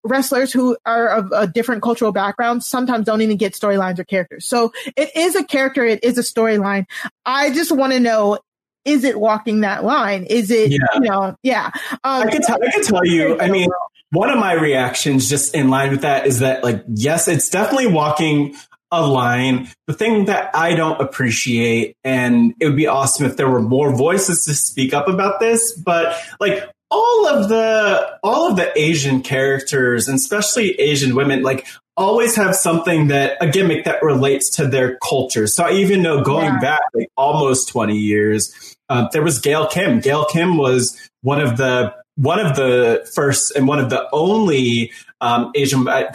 wrestlers who are of a different cultural background sometimes don't even get storylines or characters. So it is a character. It is a storyline. I just want to know, is it walking that line? Is it, yeah. you know, yeah.
Um, I can, t- I can tell you, I mean, one of my reactions just in line with that is that like, yes, it's definitely walking a line. The thing that I don't appreciate, and it would be awesome if there were more voices to speak up about this, but like all of the all of the Asian characters, and especially Asian women, like always have something that a gimmick that relates to their culture. So I even know going yeah. back like almost 20 years, uh, there was Gail Kim. Gail Kim was one of the one of the first and one of the only um, Asian. Uh,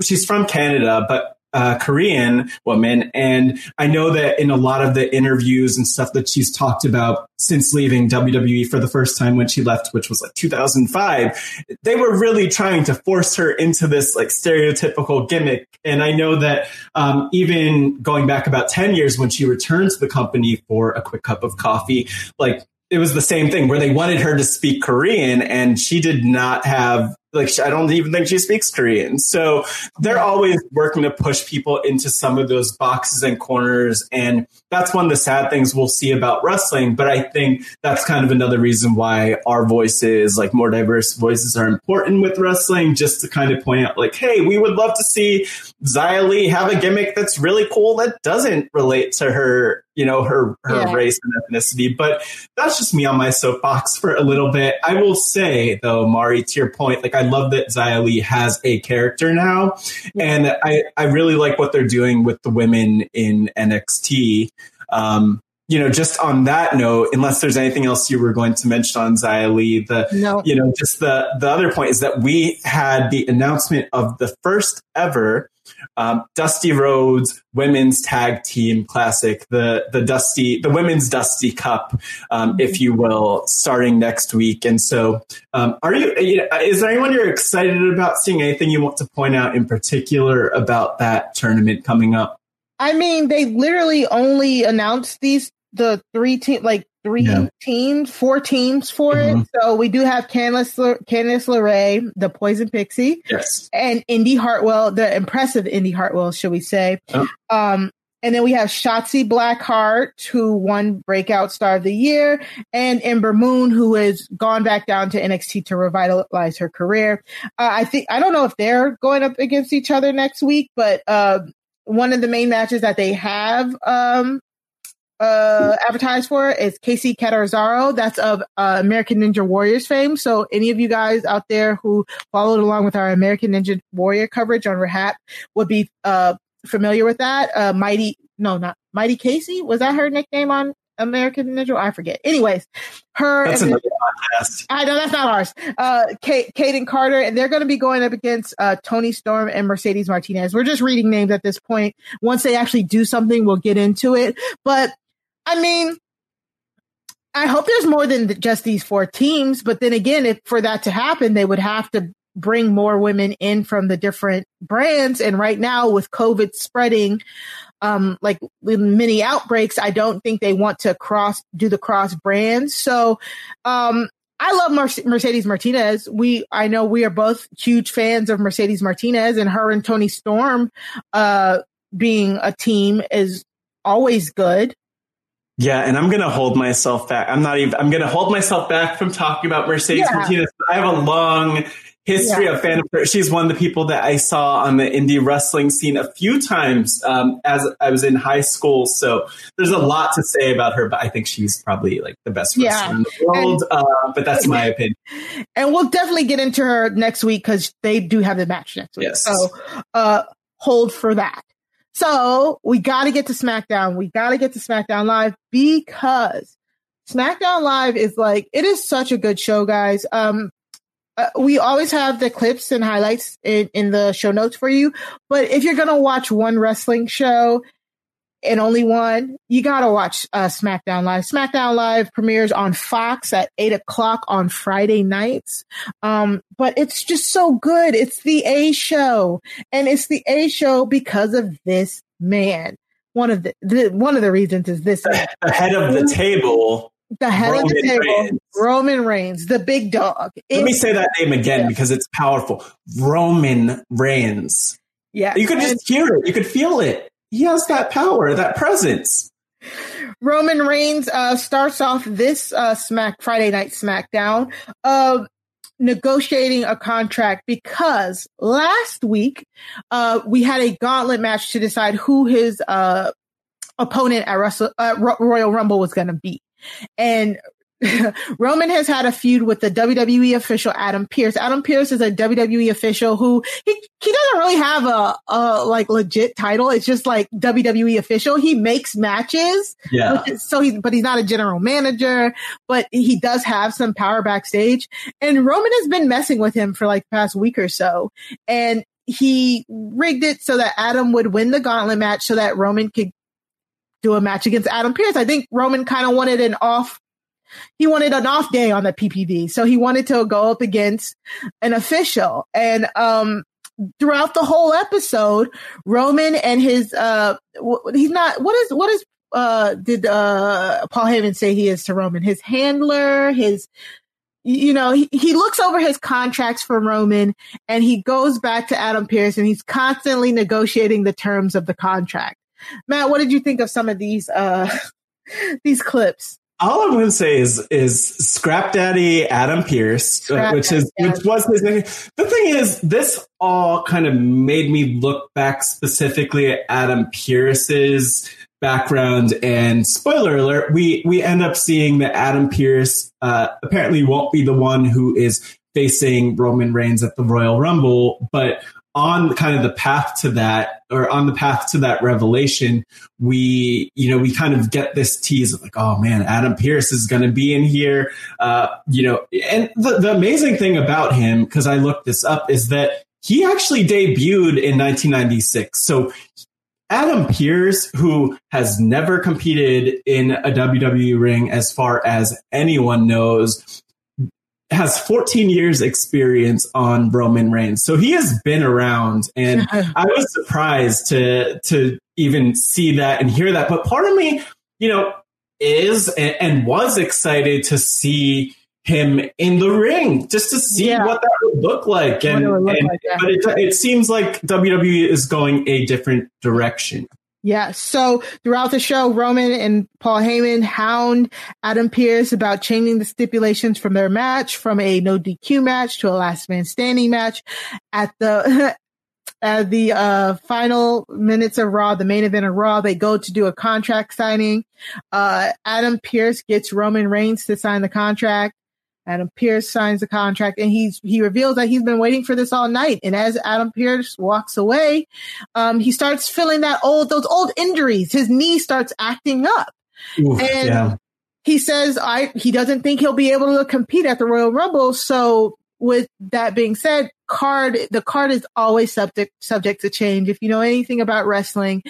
she's from Canada, but uh, Korean woman. And I know that in a lot of the interviews and stuff that she's talked about since leaving WWE for the first time when she left, which was like 2005, they were really trying to force her into this like stereotypical gimmick. And I know that um, even going back about 10 years when she returned to the company for a quick cup of coffee, like it was the same thing where they wanted her to speak Korean and she did not have like I don't even think she speaks Korean. So they're always working to push people into some of those boxes and corners. And that's one of the sad things we'll see about wrestling. But I think that's kind of another reason why our voices, like more diverse voices are important with wrestling, just to kind of point out like, hey, we would love to see Xia Li have a gimmick that's really cool that doesn't relate to her you know her her yeah. race and ethnicity but that's just me on my soapbox for a little bit i will say though mari to your point like i love that Xia Li has a character now. And I, I really like what they're doing with the women in NXT. Um, you know, just on that note, unless there's anything else you were going to mention on Xia Li, the, no. you know, just the, the other point is that we had the announcement of the first ever um, Dusty Rhodes Women's Tag Team Classic, the the Dusty the Women's Dusty Cup, um, if you will, starting next week. And so, um, are you? Is there anyone you're excited about seeing? Anything you want to point out in particular about that tournament coming up?
I mean, they literally only announced these the three team like three yeah. teams, four teams for mm-hmm. it. So we do have Candice, Le- Candice LeRae, the Poison Pixie,
yes,
and Indy Hartwell, the impressive Indy Hartwell, should we say? Oh. Um, and then we have Shotzi Blackheart, who won Breakout Star of the Year, and Ember Moon, who has gone back down to NXT to revitalize her career. Uh, I think I don't know if they're going up against each other next week, but uh, one of the main matches that they have um, uh, advertised for is Kacy Catanzaro. That's of uh, American Ninja Warriors fame. So any of you guys out there who followed along with our American Ninja Warrior coverage on Rehab would be uh, familiar with that. Uh, Mighty, no, not Mighty Kacy. Was that her nickname on American Ninja? I forget. Anyways, her.
That's another podcast.
I know that's not ours. Uh, Kate, and Carter, and they're going to be going up against uh, Toni Storm and Mercedes Martinez. We're just reading names at this point. Once they actually do something, we'll get into it. But I mean, I hope there's more than just these four teams. But then again, if for that to happen, they would have to bring more women in from the different brands. And right now, with COVID spreading, um, like with many outbreaks, I don't think they want to cross do the cross brands. So, um, I love Mercedes Martinez. We, I know we are both huge fans of Mercedes Martinez and her and Toni Storm, uh, being a team is always good.
Yeah, and I'm gonna hold myself back. I'm not even. I'm gonna hold myself back from talking about Mercedes yeah. Martinez. I have a long history yeah. of fan of her. She's one of the people that I saw on the indie wrestling scene a few times um, as I was in high school. So there's a lot to say about her, but I think she's probably like the best wrestler yeah. in the world. And, uh, but that's my opinion.
And we'll definitely get into her next week because they do have the match next week.
Yes.
So uh, hold for that. So we got to get to SmackDown. We got to get to SmackDown Live because SmackDown Live is like, it is such a good show, guys. Um, uh, we always have the clips and highlights in, in the show notes for you. But if you're going to watch one wrestling show, and only one, you gotta watch uh, SmackDown Live. SmackDown Live premieres on Fox at eight o'clock on Friday nights. Um, but it's just so good. It's the A show, and it's the A show because of this man. One of the, the one of the reasons is this man.
Ahead of the table.
The head
Roman
of the table,
Reigns.
Roman Reigns, the big dog.
Let me say that name again because it's powerful. Roman Reigns.
Yeah,
You could
and-
just hear it. You could feel it. He has that power, that presence.
Roman Reigns uh, starts off this uh, Smack Friday Night SmackDown of negotiating a contract because last week uh, we had a gauntlet match to decide who his uh, opponent at Russell, uh, Royal Rumble was going to be, and Roman has had a feud with the WWE official Adam Pearce. Adam Pearce is a WWE official who he, he doesn't really have a, a like legit title. It's just like WWE official. He makes matches.
Yeah.
is- So he's, but he's not a general manager, but he does have some power backstage. And Roman has been messing with him for like the past week or so. And he rigged it so that Adam would win the gauntlet match so that Roman could do a match against Adam Pearce. I think Roman kind of wanted an off he wanted an off day on the PPV. So he wanted to go up against an official. And um throughout the whole episode, Roman and his uh, he's not what is what is uh did uh Paul Heyman say he is to Roman? His handler, his you know, he, he looks over his contracts for Roman and he goes back to Adam Pearce and he's constantly negotiating the terms of the contract. Matt, what did you think of some of these uh these clips?
All I'm going to say is is Scrap Daddy Adam Pearce, uh,
Scrap
which is
Daddy,
which was his name. The thing is, this all kind of made me look back specifically at Adam Pearce's background. And spoiler alert, we we end up seeing that Adam Pearce uh, apparently won't be the one who is facing Roman Reigns at the Royal Rumble, but on kind of the path to that or on the path to that revelation we you know we kind of get this tease of like oh man adam pearce is going to be in here. Uh you know and the, the amazing thing about him because i looked this up is that he actually debuted in 1996 so Adam Pearce, who has never competed in a WWE ring as far as anyone knows, has 14 years experience on Roman Reigns. So he has been around and I was surprised to to even see that and hear that. But part of me, you know, is and, and was excited to see him in the ring just to see
Yeah.
what that would look like. And,
look
and-
like, yeah.
but it, it seems like WWE is going a different direction.
Yeah. So throughout the show, Roman and Paul Heyman hound Adam Pearce about changing the stipulations from their match from a no DQ match to a last man standing match. At the at the uh, final minutes of Raw, the main event of Raw, they go to do a contract signing. Uh, Adam Pearce gets Roman Reigns to sign the contract. Adam Pearce signs the contract and he's he reveals that he's been waiting for this all night. And as Adam Pearce walks away, um, he starts feeling that old those old injuries. His knee starts acting up.
Oof,
And-
yeah.
He says I he doesn't think he'll be able to compete at the Royal Rumble. So with that being said, card the card is always subject subject to change. If you know anything about wrestling,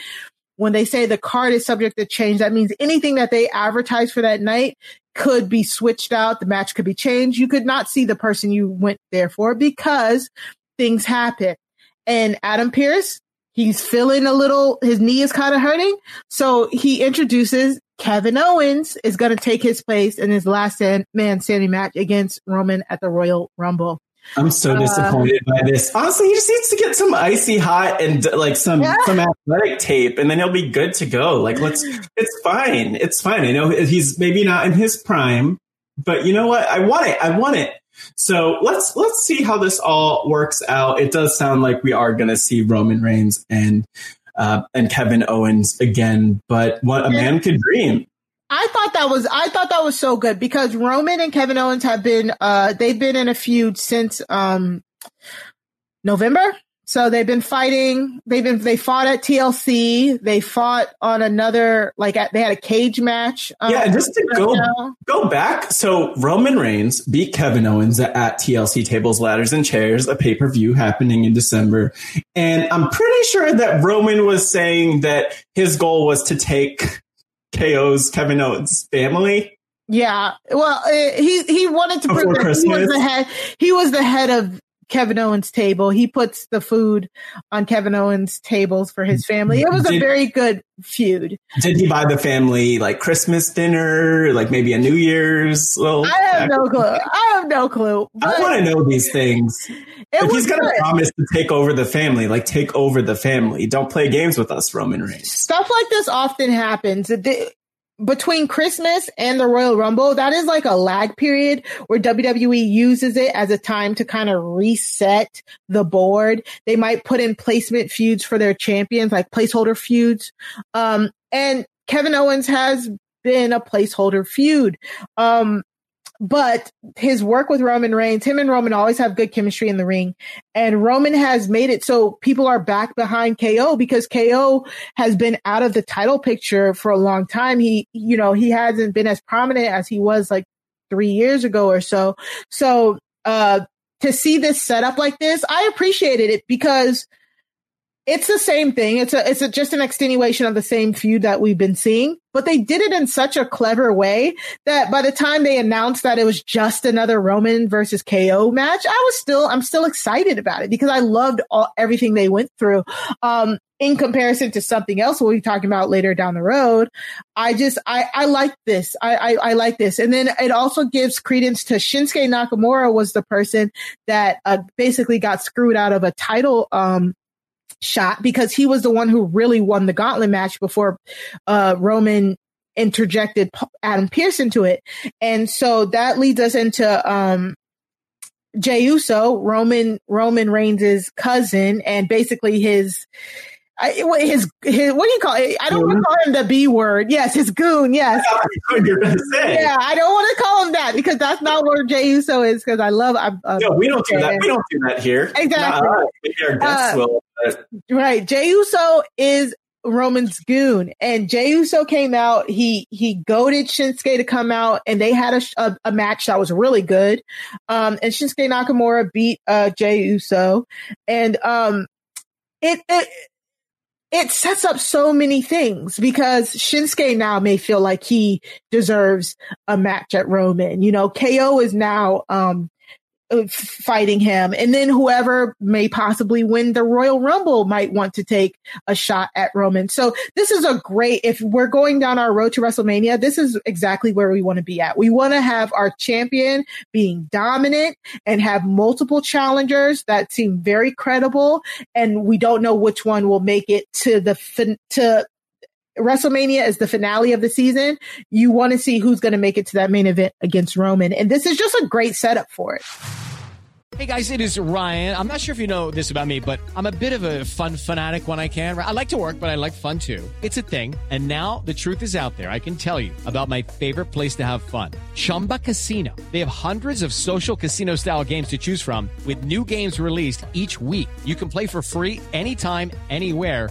when they say the card is subject to change, that means anything that they advertise for that night could be switched out. The match could be changed. You could not see the person you went there for because things happen. And Adam Pearce, he's feeling a little, his knee is kind of hurting. So he introduces Kevin Owens is going to take his place in his last man standing match against Roman at the Royal Rumble.
I'm so
Uh,
disappointed by this. Honestly, he just needs to get some icy hot and like some
Yeah.
some athletic tape, and then he'll be good to go. Like, let's. It's fine. It's fine. I know he's maybe not in his prime, but you know what? I want it. I want it. So let's let's see how this all works out. It does sound like we are going to see Roman Reigns and uh, and Kevin Owens again, but what a man could dream.
I thought that was I thought that was so good because Roman and Kevin Owens have been uh they've been in a feud since um November So they've been fighting. They've been they fought at TLC. They fought on another like at, they had a cage match.
Um, yeah, just to go go back. So Roman Reigns beat Kevin Owens at TLC Tables, Ladders, and Chairs, a pay per view happening in December. And I'm pretty sure that Roman was saying that his goal was to take KO's Kevin Owens family.
Yeah, well, uh, he he wanted to prove that he was the head. He was the head of Kevin Owens' table. He puts the food on Kevin Owens' tables for his family. It was did, a very good feud.
Did he buy the family like Christmas dinner, like maybe a New Year's? Little
I have no clue. I have no clue.
I want to know these things. If he's going to promise to take over the family, like take over the family. Don't play games with us, Roman Reigns.
Stuff like this often happens between Christmas and the Royal Rumble, that is like a lag period where WWE uses it as a time to kind of reset the board. They might put in placement feuds for their champions, like placeholder feuds. Um, and Kevin Owens has been a placeholder feud. Um, but his work with Roman Reigns, him and Roman always have good chemistry in the ring. And Roman has made it so people are back behind KO because KO has been out of the title picture for a long time. He, you know, he hasn't been as prominent as he was like three years ago or so. So, uh, to see this set up like this, I appreciated it because it's the same thing. It's a, it's a, just an extenuation of the same feud that we've been seeing, but they did it in such a clever way that by the time they announced that it was just another Roman versus KO match, I was still, I'm still excited about it because I loved all, everything they went through. Um, in comparison to something else we'll be talking about later down the road, I just, I, I like this. I, I, I like this. And then it also gives credence to Shinsuke Nakamura was the person that uh, basically got screwed out of a title, um, shot because he was the one who really won the gauntlet match before uh, Roman interjected Adam Pearce into it. And so that leads us into um, Jey Uso, Roman Roman Reigns' cousin, and basically his I, his, his, what do you call it? I don't want to call him the B word. Yes, his goon. Yes. Yeah, I don't want to call him that because that's not where Jey Uso is. Because I love. Uh,
no, we don't do that. We don't do that here.
Exactly. Our uh, will. But... Right. Jey Uso is Roman's goon, and Jey Uso came out. He he goaded Shinsuke to come out, and they had a, a, a match that was really good. Um, and Shinsuke Nakamura beat uh Jey Uso, and um, it, it it sets up so many things because Shinsuke now may feel like he deserves a match at Roman. You know, KO is now um, fighting him. And then whoever may possibly win the Royal Rumble might want to take a shot at Roman. So this is a great, if we're going down our road to WrestleMania, this is exactly where we want to be at. We want to have our champion being dominant and have multiple challengers that seem very credible. And we don't know which one will make it to the, to WrestleMania is the finale of the season. You want to see who's going to make it to that main event against Roman. And this is just a great setup for it.
Hey guys, it is Ryan. I'm not sure if you know this about me, but I'm a bit of a fun fanatic when I can. I like to work, but I like fun too. It's a thing. And now the truth is out there. I can tell you about my favorite place to have fun Chumba Casino. They have hundreds of social casino style games to choose from, with new games released each week. You can play for free anytime, anywhere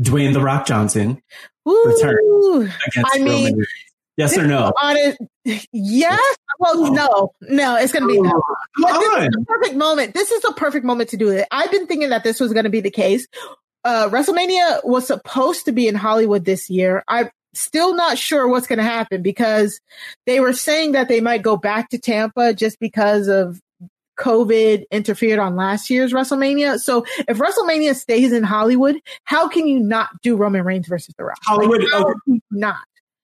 Dwayne The Rock Johnson,
Ooh, return against I mean, Roman?
Yes or no?
On it, yes. Well, oh. no, no. It's going to be no. But this is the perfect moment. This is the perfect moment to do it. I've been thinking that this was going to be the case uh, WrestleMania was supposed to be in Hollywood this year. I'm still not sure what's going to happen because they were saying that they might go back to Tampa just because of COVID interfered on last year's WrestleMania. So if WrestleMania stays in Hollywood, how can you not do Roman Reigns versus The Rock?
Hollywood,
like, how
okay.
can you not.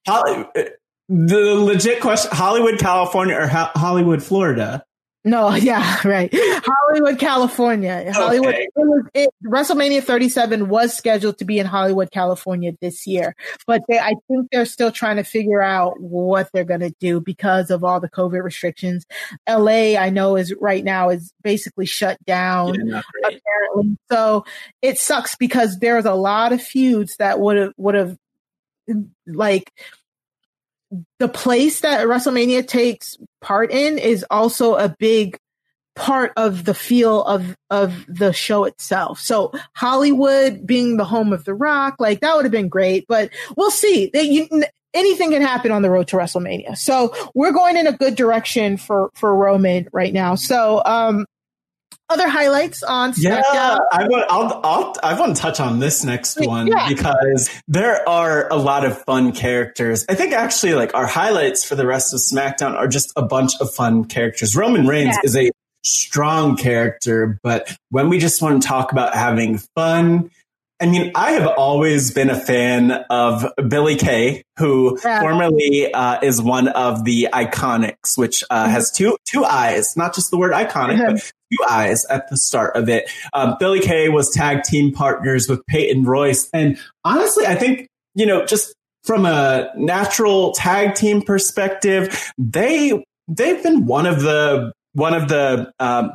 Holly, uh, the legit question: Hollywood, California, or Ho- Hollywood, Florida?
No, yeah, right. Hollywood, California. Hollywood.
Okay.
It was, it, WrestleMania 37 was scheduled to be in Hollywood, California this year, but they, I think they're still trying to figure out what they're going to do because of all the COVID restrictions. LA, I know, is right now is basically shut down.
Yeah,
apparently. So it sucks because there's a lot of feuds that would have would have like the place that WrestleMania takes part in is also a big part of the feel of of the show itself. So Hollywood being the home of The Rock, like that would have been great, but we'll see. You, anything can happen on the road to WrestleMania. So we're going in a good direction for for Roman right now. So um other highlights on
Yeah,
SmackDown.
I want. I'll, I'll. I want to touch on this next one
Yeah.
because there are a lot of fun characters. I think actually, like our highlights for the rest of SmackDown are just a bunch of fun characters. Roman Reigns
Yeah.
is a strong character, but when we just want to talk about having fun. I mean, I have always been a fan of Billie Kay, who
Yeah.
formerly uh, is one of the IIconics, which uh, has two two eyes, not just the word iconic, but eyes at the start of it. Um, Billie Kay was tag team partners with Peyton Royce, and honestly, I think you know just from a natural tag team perspective, they they've been one of the one of the um,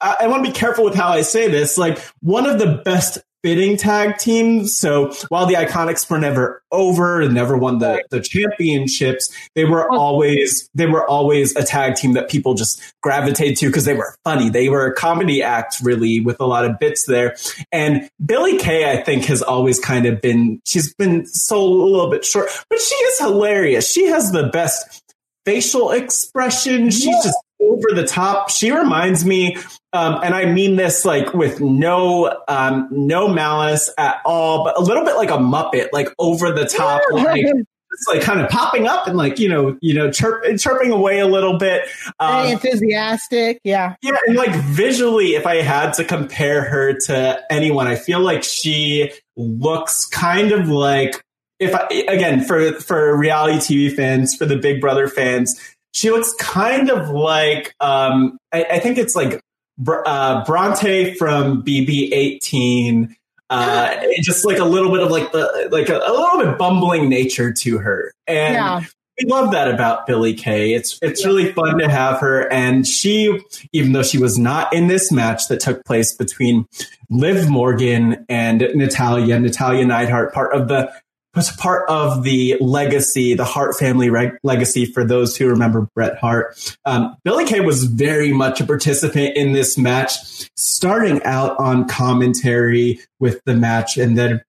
I, I want to be careful with how I say this. Like one of the best fitting tag teams. So while the IIconics were never over and never won the, the championships, they were always they were always a tag team that people just gravitated to because they were funny. They were a comedy act really with a lot of bits there. And Billie Kay, I think, has always kind of been she's been sold a little bit short, but she is hilarious. She has the best facial expression. She's just over the top. She reminds me, um, and I mean this like with no um, no malice at all, but a little bit like a Muppet, like over the top, like it's like kind of popping up and like you know you know chirp, chirping away a little bit. Um,
Very enthusiastic. Yeah.
yeah, and like visually, if I had to compare her to anyone, I feel like she looks kind of like if I again for for reality TV fans, for the Big Brother fans, she looks kind of like um, I, I think it's like Br- uh, Bronte from BB eighteen. Uh, just like a little bit of like the like a, a little bit bumbling nature to her, and
Yeah.
we love that about Billie Kay. It's it's really fun to have her, and she, even though she was not in this match that took place between Liv Morgan and Natalya, Natalya Neidhart, part of the was part of the legacy, the Hart family reg- legacy. For those who remember Bret Hart, um, Billie Kay was very much a participant in this match, starting out on commentary with the match, and then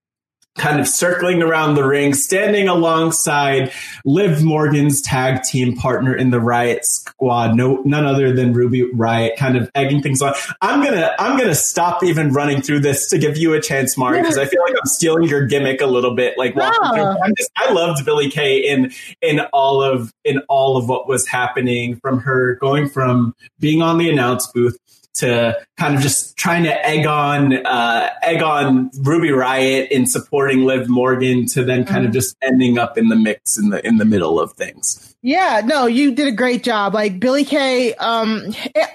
kind of circling around the ring, standing alongside Liv Morgan's tag team partner in the Riott Squad, no none other than Ruby Riott, kind of egging things on. I'm gonna I'm gonna stop even running through this to give you a chance, Mari, because I feel like I'm stealing your gimmick a little bit. Like walking through. I'm just I loved Billie Kay in in all of in all of what was happening from her going from being on the announce booth to kind of just trying to egg on uh, egg on Ruby Riott in supporting Liv Morgan to then kind of just ending up in the mix in the in the middle of things.
Yeah, no, you did a great job. Like Billie Kay, um,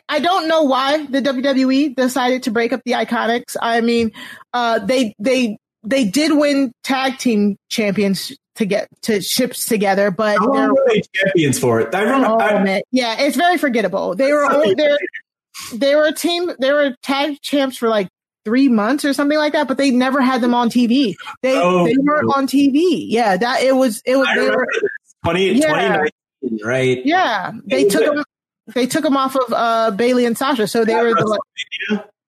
I don't know why the WWE decided to break up the IIconics. I mean, uh, they they they did win tag team champions to get to ships together, but
How long
they're-
were they champions for it? I remember.
Oh,
I.
Yeah, it's very forgettable. They were
Sorry.
they they were a team. They were tag champs for like three months or something like that, but they never had them on TV. They
Oh.
they were on TV. Yeah, that it was it was
I
they were
this. 20,
Yeah.
2019, right?
yeah they took them they took them off of uh Bayley and Sasha, so they
At
were the,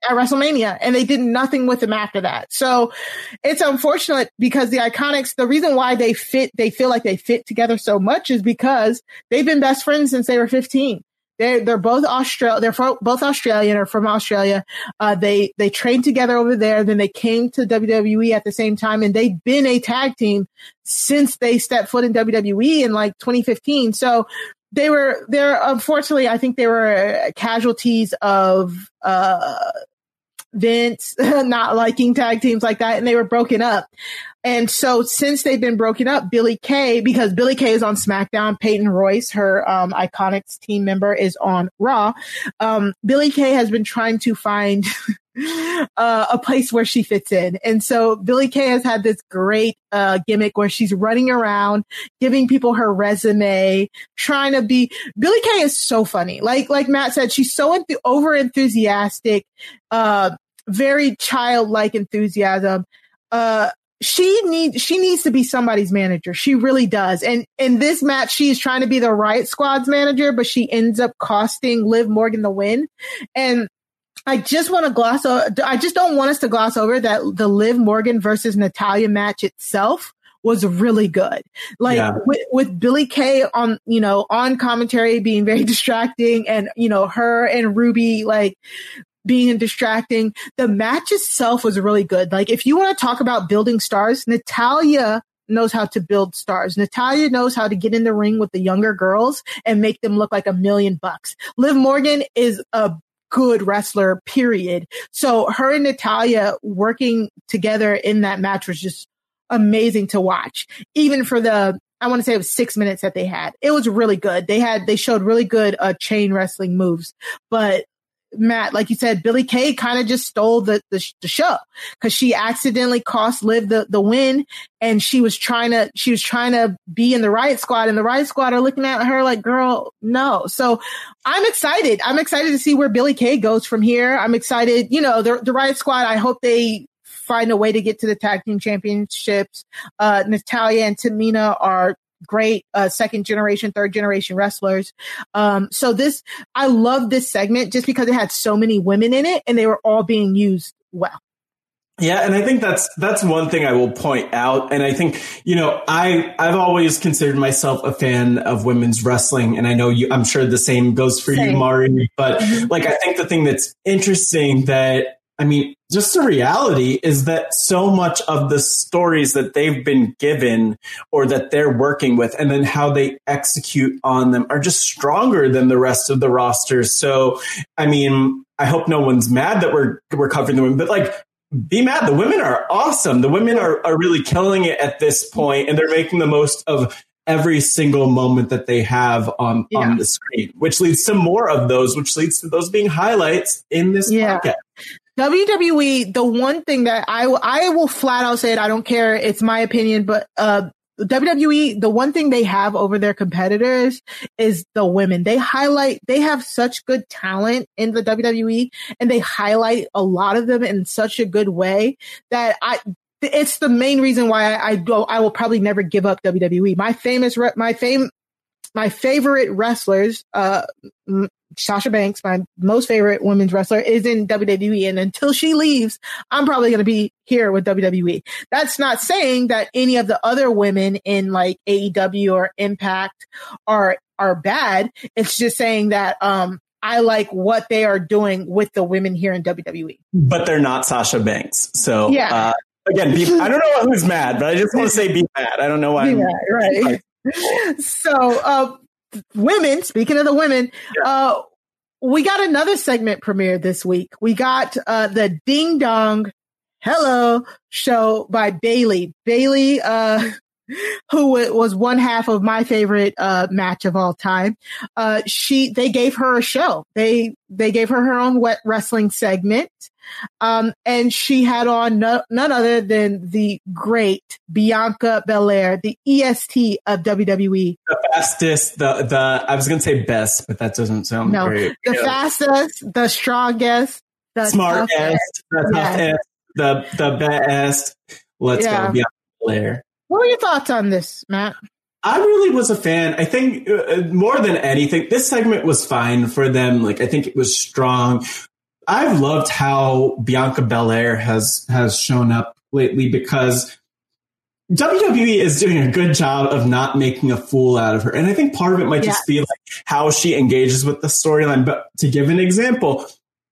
at WrestleMania, and they did nothing with them after that. So it's unfortunate because the IIconics, the reason why they fit, they feel like they fit together so much is because they've been best friends since they were 15. They're, they're both Austral, they're fro- both Australian or from Australia. Uh, they, they trained together over there. Then they came to WWE at the same time and they've been a tag team since they stepped foot in WWE in like 2015. So they were they're unfortunately I think they were casualties of uh Vince not liking tag teams like that and they were broken up. And so since they've been broken up, Billie Kay, because Billie Kay is on SmackDown, Peyton Royce, her um, IIconics team member, is on Raw. Um, Billie Kay has been trying to find uh, a place where she fits in. And so Billie Kay has had this great uh, gimmick where she's running around, giving people her resume, trying to be. Billie Kay is so funny. Like like Matt said, she's so enth- over enthusiastic, uh, very childlike enthusiasm. Uh, she needs she needs to be somebody's manager. She really does. And in this match, she is trying to be the Riott Squad's manager, but she ends up costing Liv Morgan the win. And I just want to gloss over, I just don't want us to gloss over that the Liv Morgan versus Natalya match itself was really good. Like
Yeah.
with, with Billie Kay on, you know, on commentary being very distracting and, you know, her and Ruby like being distracting. The match itself was really good. Like if you want to talk about building stars, Natalya knows how to build stars. Natalya knows how to get in the ring with the younger girls and make them look like a million bucks. Liv Morgan is a good wrestler, period. So her and Natalya working together in that match was just amazing to watch. Even for the I want to say it was six minutes that they had. It was really good. They had they showed really good uh, chain wrestling moves. But Matt, like you said, Billie Kay kind of just stole the, the, the show because she accidentally cost Liv the, the win and she was trying to, she was trying to be in the Riott Squad and the Riott Squad are looking at her like, girl, no. So I'm excited. I'm excited to see where Billie Kay goes from here. I'm excited. You know, the, the Riott Squad, I hope they find a way to get to the tag team championships. Uh, Natalya and Tamina are great uh, second generation, third generation wrestlers. Um, so this, I love this segment just because it had so many women in it and they were all being used well.
Yeah, and I think that's that's one thing I will point out. And I think you know I I've always considered myself a fan of women's wrestling, and I know you. I'm sure the same goes for
Same.
you, Mari. But like I think the thing that's interesting that I mean, just the reality is that so much of the stories that they've been given or that they're working with and then how they execute on them are just stronger than the rest of the rosters. So, I mean, I hope no one's mad that we're, we're covering the women, but like, be mad. The women are awesome. The women are, are really killing it at this point and they're making the most of every single moment that they have on, on the screen, which leads to more of those, which leads to those being highlights in this
Yeah.
podcast.
WWE, the one thing that I I will flat out say it, I don't care. It's my opinion, but, uh, WWE, the one thing they have over their competitors is the women. They highlight, they have such good talent in the WWE and they highlight a lot of them in such a good way that I, it's the main reason why I, I go, I will probably never give up WWE. My famous, my fame, my favorite wrestlers, uh, Sasha Banks, my most favorite women's wrestler, is in WWE. And until she leaves, I'm probably going to be here with WWE. That's not saying that any of the other women in like AEW or Impact are, are bad. It's just saying that, um, I like what they are doing with the women here in WWE.
but they're not Sasha Banks. So
Yeah.
uh, again, be, I don't know who's mad, but I just want to say be mad. I don't know why.
Yeah, right. so, uh, women, speaking of the women, uh, we got another segment premiere this week. We got, uh, the Ding Dong Hello show by Bayley. Bayley, uh, who wa- was one half of my favorite, uh, match of all time. Uh, she, they gave her a show. They, they gave her her own wet wrestling segment. Um, and she had on no, none other than the great Bianca Belair, the EST of WWE.
The fastest, the the I was gonna say best, but that doesn't sound
No,
great.
the
Yeah.
fastest, the strongest, the
smartest,
toughest.
the
Yeah.
toughest, the the best. Let's
Yeah.
go, Bianca Belair.
What were your thoughts on this, Matt?
I really was a fan. I think uh, more than anything, this segment was fine for them. Like I think it was strong. I've loved how Bianca Belair has has shown up lately because WWE is doing a good job of not making a fool out of her. And I think part of it might just be like how she engages with the storyline. But to give an example,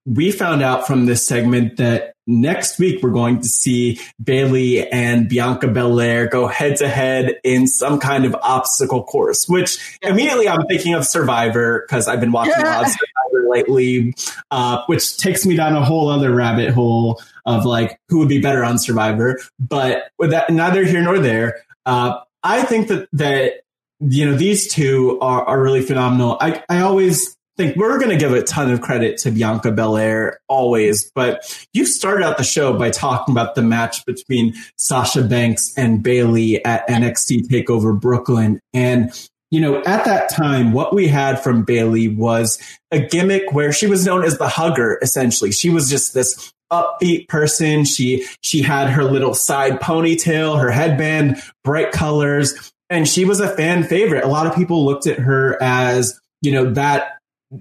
we found out from this segment that next week we're going to see Bayley and Bianca Belair go head to head in some kind of obstacle course, which immediately I'm thinking of Survivor because I've been watching a lot of Survivor lately, uh, which takes me down a whole other rabbit hole of like who would be better on Survivor. But with that, neither here nor there. Uh, I think that that you know these two are, are really phenomenal. I I always think we're going to give a ton of credit to Bianca Belair always, but you started out the show by talking about the match between Sasha Banks and Bayley at NXT Takeover Brooklyn, and you know, at that time, what we had from Bayley was a gimmick where she was known as the hugger, essentially. She was just this upbeat person. She, she had her little side ponytail, her headband, bright colors, and she was a fan favorite. A lot of people looked at her as, you know, that,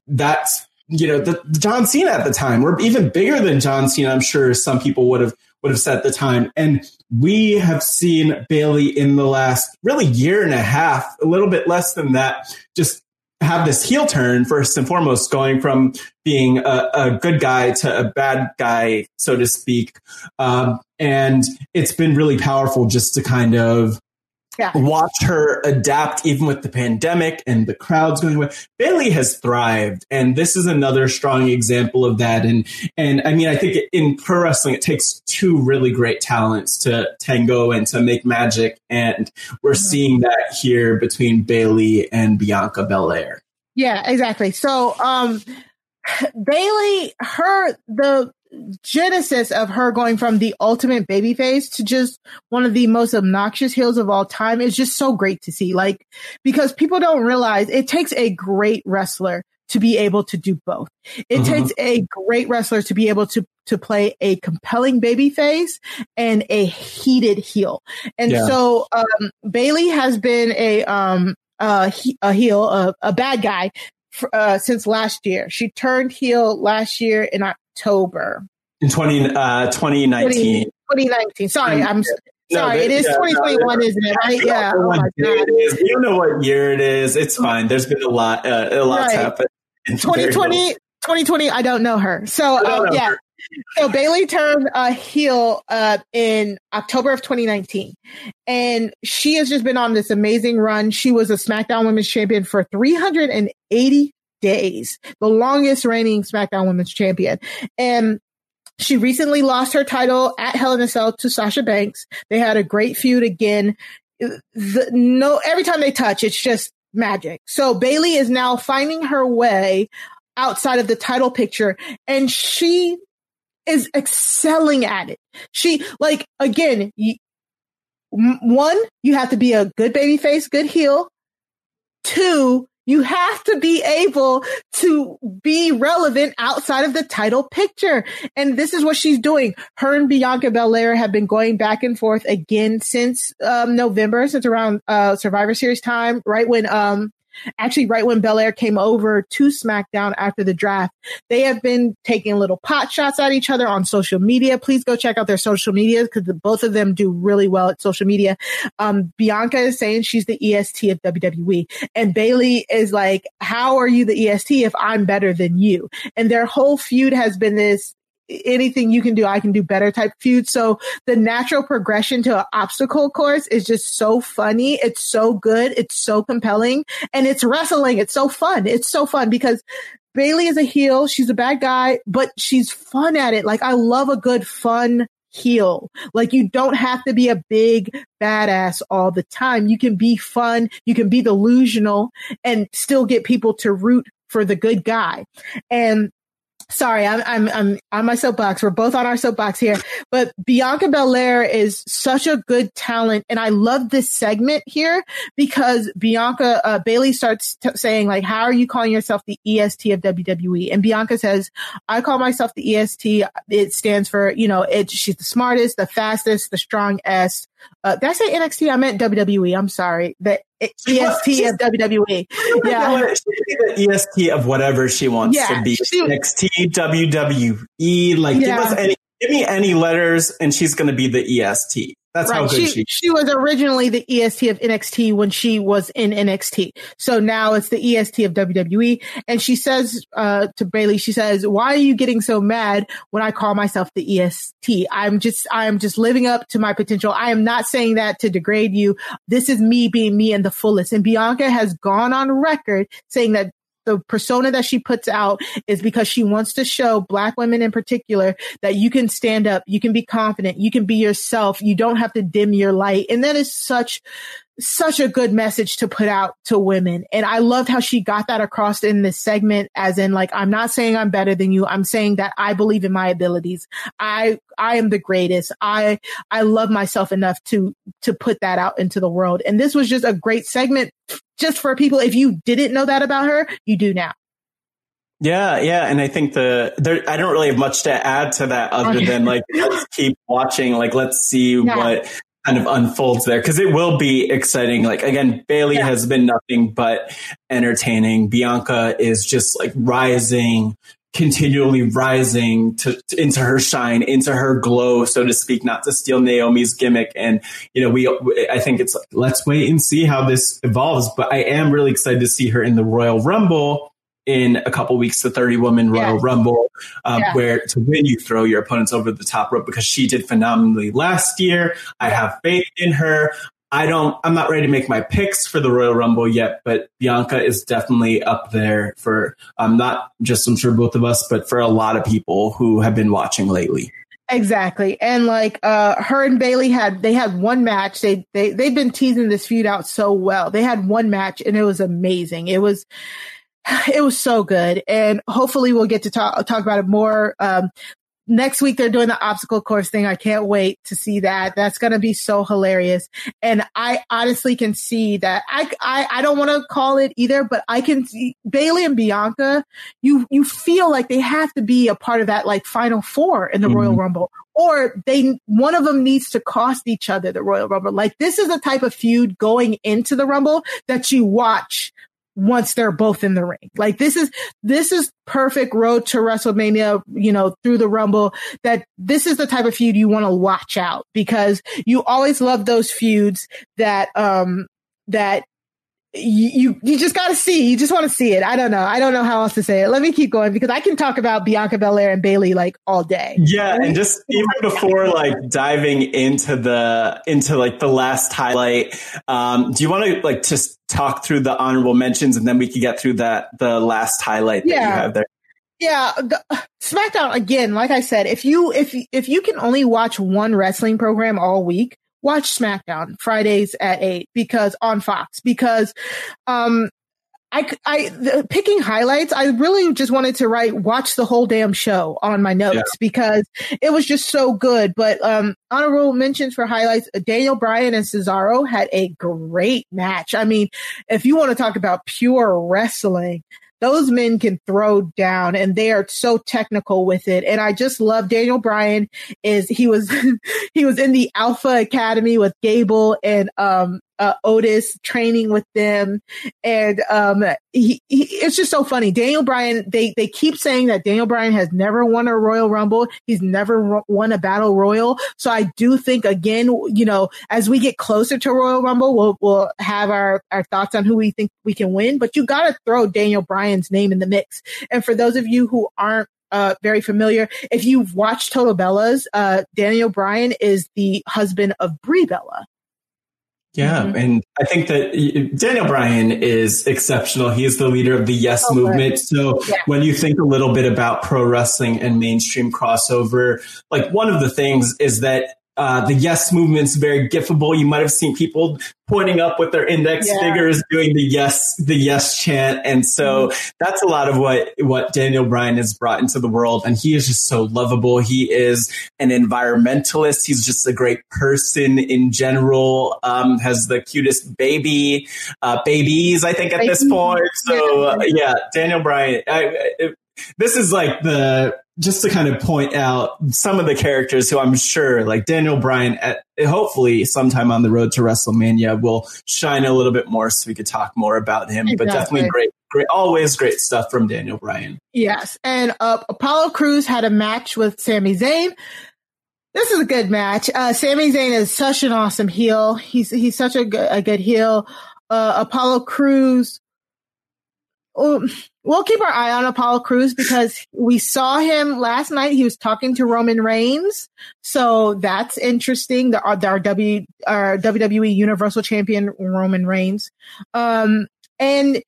that's, you know, the, the John Cena at the time, or even bigger than John Cena. I'm sure some people would have, would have said at the time. And we have seen Bayley in the last really year and a half, a little bit less than that, just have this heel turn first and foremost, going from being a, a good guy to a bad guy, so to speak. Um, and it's been really powerful just to kind of
yeah.
watch her adapt even with the pandemic and the crowds going away. Bayley has thrived and this is another strong example of that. And, and I mean, I think in pro wrestling, it takes two really great talents to tango and to make magic. And we're mm-hmm. seeing that here between Bayley and Bianca Belair.
Yeah, exactly. So, um, Bayley, her, the, genesis of her going from the ultimate baby face to just one of the most obnoxious heels of all time is just so great to see. Like, because people don't realize it takes a great wrestler to be able to do both. It mm-hmm. takes a great wrestler to be able to to play a compelling baby face and a heated heel. And yeah. so um, Bayley has been a um a, a heel, a, a bad guy uh, since last year. She turned heel last year in October.
In 20, uh, 2019.
2019. Sorry, I'm sorry. it is yeah, 2021, no, isn't it? Right? Yeah. Oh my God.
It is. You don't know what year it is. It's fine. There's been a lot. Uh, a lot's right. happened.
2020. 2020. I don't know her. So um, yeah. Her. So Bayley turned a heel uh, in October of 2019, and she has just been on this amazing run. She was a SmackDown Women's Champion for 380 days, the longest reigning SmackDown Women's Champion. And she recently lost her title at Hell in a Cell to Sasha Banks. They had a great feud again. The, no, every time they touch, it's just magic. So Bayley is now finding her way outside of the title picture and she is excelling at it. She, like, again, one, you have to be a good baby face, good heel. Two, you have to be able to be relevant outside of the title picture. And this is what she's doing. Her and Bianca Belair have been going back and forth again since um, November, since around uh, Survivor Series time, right when um, Actually, right when Belair came over to SmackDown after the draft, they have been taking little pot shots at each other on social media. Please go check out their social media because both of them do really well at social media. Um, Bianca is saying she's the EST of WWE and Bayley is like, how are you the EST if I'm better than you? And their whole feud has been this anything you can do, I can do better type feud. So the natural progression to an obstacle course is just so funny. It's so good. It's so compelling and it's wrestling. It's so fun. It's so fun because Bayley is a heel. She's a bad guy, but she's fun at it. Like I love a good fun heel. Like you don't have to be a big badass all the time. You can be fun. You can be delusional and still get people to root for the good guy. And sorry, I'm, I'm, I'm on my soapbox. We're both on our soapbox here, but Bianca Belair is such a good talent. And I love this segment here because Bianca, uh, Bayley starts t- saying like, how are you calling yourself the EST of WWE? And Bianca says, I call myself the EST. It stands for, you know, it, she's the smartest, the fastest, the strongest, uh, did I say NXT? I meant WWE. I'm sorry. The EST of WWE.
Yeah. the EST of whatever she wants yeah, to be. She, NXT, WWE. Like, yeah. give us any, give me any letters and she's going to be the EST. That's how good
she,
she.
she was originally the EST of NXT when she was in NXT. So now it's the EST of WWE. And she says uh, to Bayley, she says, "Why are you getting so mad when I call myself the EST? I'm just I am just living up to my potential. I am not saying that to degrade you. This is me being me in the fullest." And Bianca has gone on record saying that the persona that she puts out is because she wants to show black women in particular that you can stand up, you can be confident, you can be yourself, you don't have to dim your light. And that is such such a good message to put out to women. And I loved how she got that across in this segment as in like, I'm not saying I'm better than you. I'm saying that I believe in my abilities. I, I am the greatest. I, I love myself enough to, to put that out into the world. And this was just a great segment just for people. If you didn't know that about her, you do now.
Yeah, yeah, and I think the there. I don't really have much to add to that other okay. than like let's keep watching. Like let's see yeah. what kind of unfolds there because it will be exciting. Like again, Bayley yeah. has been nothing but entertaining. Bianca is just like rising, continually rising to, to, into her shine, into her glow, so to speak. Not to steal Naomi's gimmick, and you know, we. I think it's like let's wait and see how this evolves. But I am really excited to see her in the Royal Rumble in a couple weeks, the 30 woman Royal yeah. Rumble, um, yeah. where to win, you throw your opponents over the top rope because she did phenomenally last year. I have faith in her. I don't, I'm not ready to make my picks for the Royal Rumble yet, but Bianca is definitely up there for, um, not just, I'm sure both of us, but for a lot of people who have been watching lately.
Exactly. And like uh her and Bayley had they had one match. They they they've been teasing this feud out so well. They had one match and it was amazing. It was it was so good. And hopefully we'll get to talk, talk about it more. Um, next week they're doing the obstacle course thing. I can't wait to see that. That's going to be so hilarious. And I honestly can see that I, I, I don't want to call it either, but I can see Bayley and Bianca. You, you feel like they have to be a part of that like final four in the mm-hmm. Royal Rumble or they, one of them needs to cost each other the Royal Rumble. Like this is the type of feud going into the Rumble that you watch once they're both in the ring. Like this is this is perfect road to WrestleMania, you know, through the Rumble that this is the type of feud you want to watch out because you always love those feuds that um that you you just got to see. You just want to see it. I don't know. I don't know how else to say it. Let me keep going because I can talk about Bianca Belair and Bayley like all day.
Yeah, and just even before like diving into the into like the last highlight, um, do you want to like just talk through the honorable mentions and then we can get through that the last highlight that yeah. you have there?
Yeah, the, SmackDown again. Like I said, if you if if you can only watch one wrestling program all week, watch SmackDown Fridays at eight because on Fox because, um, I, I, the, picking highlights, I really just wanted to write, watch the whole damn show on my notes yeah. because it was just so good. But, um, honorable mentions for highlights, Daniel Bryan and Cesaro had a great match. I mean, if you want to talk about pure wrestling, those men can throw down and they are so technical with it. And I just love Daniel Bryan is he was he was in the Alpha Academy with Gable and um uh, Otis training with them, and um, he, he, it's just so funny. Daniel Bryan, they they keep saying that Daniel Bryan has never won a Royal Rumble. He's never ro- won a Battle Royal. So I do think again, you know, as we get closer to Royal Rumble, we'll we'll have our our thoughts on who we think we can win. But you got to throw Daniel Bryan's name in the mix. And for those of you who aren't uh, very familiar. If you've watched Total Bellas, uh, Daniel Bryan is the husband of Brie Bella.
Yeah, mm-hmm. and I think that Daniel Bryan is exceptional. He is the leader of the Yes oh, movement. So yeah. when you think a little bit about pro wrestling and mainstream crossover, like one of the things is that uh, the yes movement's very gifable. You might have seen people pointing up with their index yeah. fingers doing the yes, the yes chant. And so mm-hmm. that's a lot of what, what Daniel Bryan has brought into the world. And he is just so lovable. He is an environmentalist. He's just a great person in general. Um, has the cutest baby, uh, babies, I think at this point. So uh, yeah, Daniel Bryan, I, I, this is like the just to kind of point out some of the characters who I'm sure, like Daniel Bryan, at, hopefully sometime on the road to WrestleMania will shine a little bit more, so we could talk more about him. Exactly. But definitely great, great, always great stuff from Daniel Bryan.
Yes, and uh, Apollo Crews had a match with Sami Zayn. This is a good match. Uh, Sami Zayn is such an awesome heel. He's he's such a good, a good heel. Uh, Apollo Crews. Oh, we'll keep our eye on Apollo Crews because we saw him last night. He was talking to Roman Reigns, so that's interesting. The, our, our W our WWE Universal Champion Roman Reigns, um, and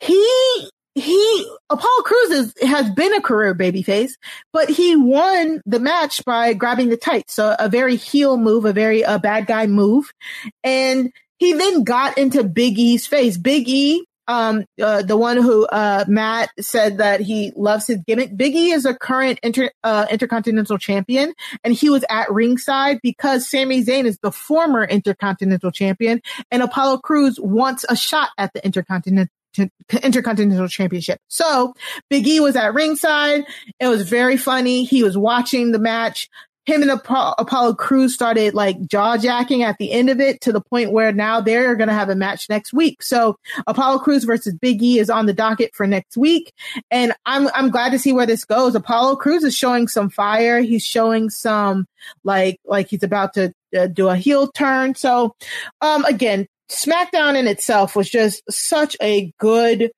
he he Apollo Crews is, has been a career babyface, but he won the match by grabbing the tights. So a very heel move, a very uh, bad guy move, and he then got into Big E's face. Big E, um, uh, the one who uh, Matt said that he loves his gimmick. Big E is a current inter, uh, intercontinental champion, and he was at ringside because Sami Zayn is the former intercontinental champion, and Apollo Crews wants a shot at the intercontinental Intercontinental Championship. So Big E was at ringside. It was very funny. He was watching the match. Him and Apollo Crews started like jaw jacking at the end of it to the point where now they're going to have a match next week. So Apollo Crews versus Big E is on the docket for next week. And I'm, I'm glad to see where this goes. Apollo Crews is showing some fire. He's showing some like, like he's about to uh, do a heel turn. So, um, again, SmackDown in itself was just such a good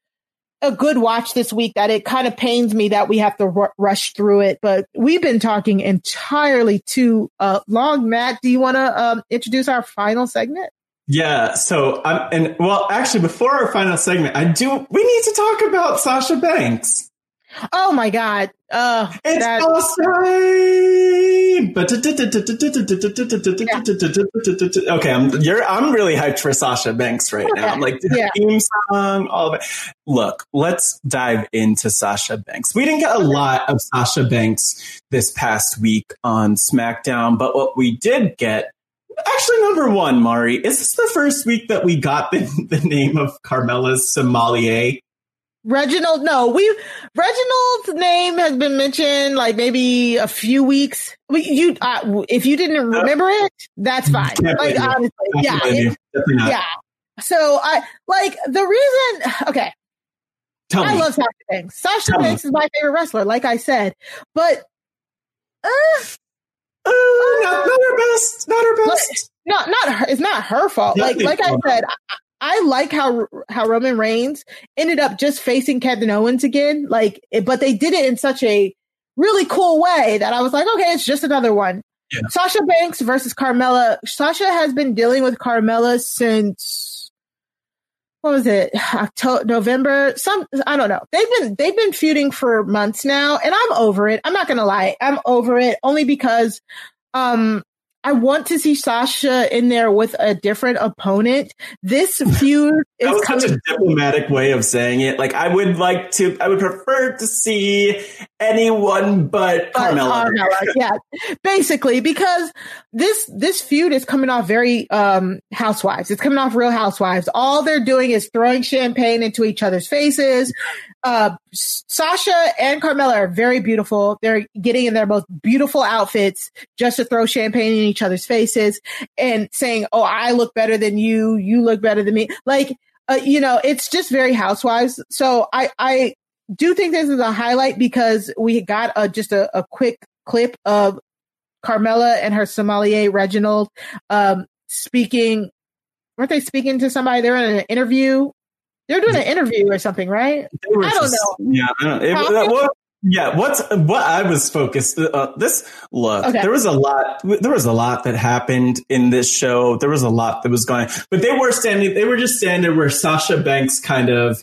a good watch this week that it kind of pains me that we have to r- rush through it. But we've been talking entirely too uh, long. Matt, do you want to um, introduce our final segment?
Yeah. So, um, and well, actually, before our final segment, I do. We need to talk about Sasha Banks.
Oh my god! Uh,
it's
that,
awesome. Okay, I'm you're I'm really hyped for Sasha Banks right now. I'm like
Yeah.
theme song, all of it. Look, let's dive into Sasha Banks. We didn't get a lot of Sasha Banks this past week on SmackDown, but what we did get. Actually, number one, Mari, is this the first week that we got the, the name of Carmella's sommelier?
Reginald, no, we Reginald's name has been mentioned like maybe a few weeks. You, uh, if you didn't remember it, that's fine. Like honestly, yeah, it- yeah. So I like the reason. Okay,
Tell
I
me.
love Sasha Banks. Sasha
Tell me.
Banks is my favorite wrestler, like I said, but uh,
Uh, not, not her best. Not her best.
not not her. It's not her fault. Like
Definitely
like I said, I, like how how Roman Reigns ended up just facing Kevin Owens again. Like, but they did it in such a really cool way that I was like, okay, it's just another one.
Yeah.
Sasha Banks versus Carmella. Sasha has been dealing with Carmella since what was it? October, November, some I don't know. They've been they've been feuding for months now, and I'm over it. I'm not gonna lie, I'm over it only because um I want to see Sasha in there with a different opponent. This feud
That
is
such
coming.
a diplomatic way of saying it. Like I would like to, I would prefer to see anyone but
but
Carmella.
Carmella, yeah, basically because this this feud is coming off very um housewives. It's coming off Real Housewives. All they're doing is throwing champagne into each other's faces. Uh, Sasha and Carmella are very beautiful. They're getting in their most beautiful outfits just to throw champagne in each other's faces and saying, "Oh, I look better than you. You look better than me." Like, uh, you know, it's just very housewives. So I I do think this is a highlight because we got a, just a, a quick clip of Carmella and her sommelier Reginald um, speaking. Weren't they speaking to somebody? They're in an interview. They're doing an interview or something, right? I don't
just-
know.
Yeah, I don't. It,
How-
that- what, yeah, what's what I was focused. Uh, this look,
Okay.
there was a lot. There was a lot that happened in this show. There was a lot that was going. But they were standing. They were just standing where Sasha Banks kind of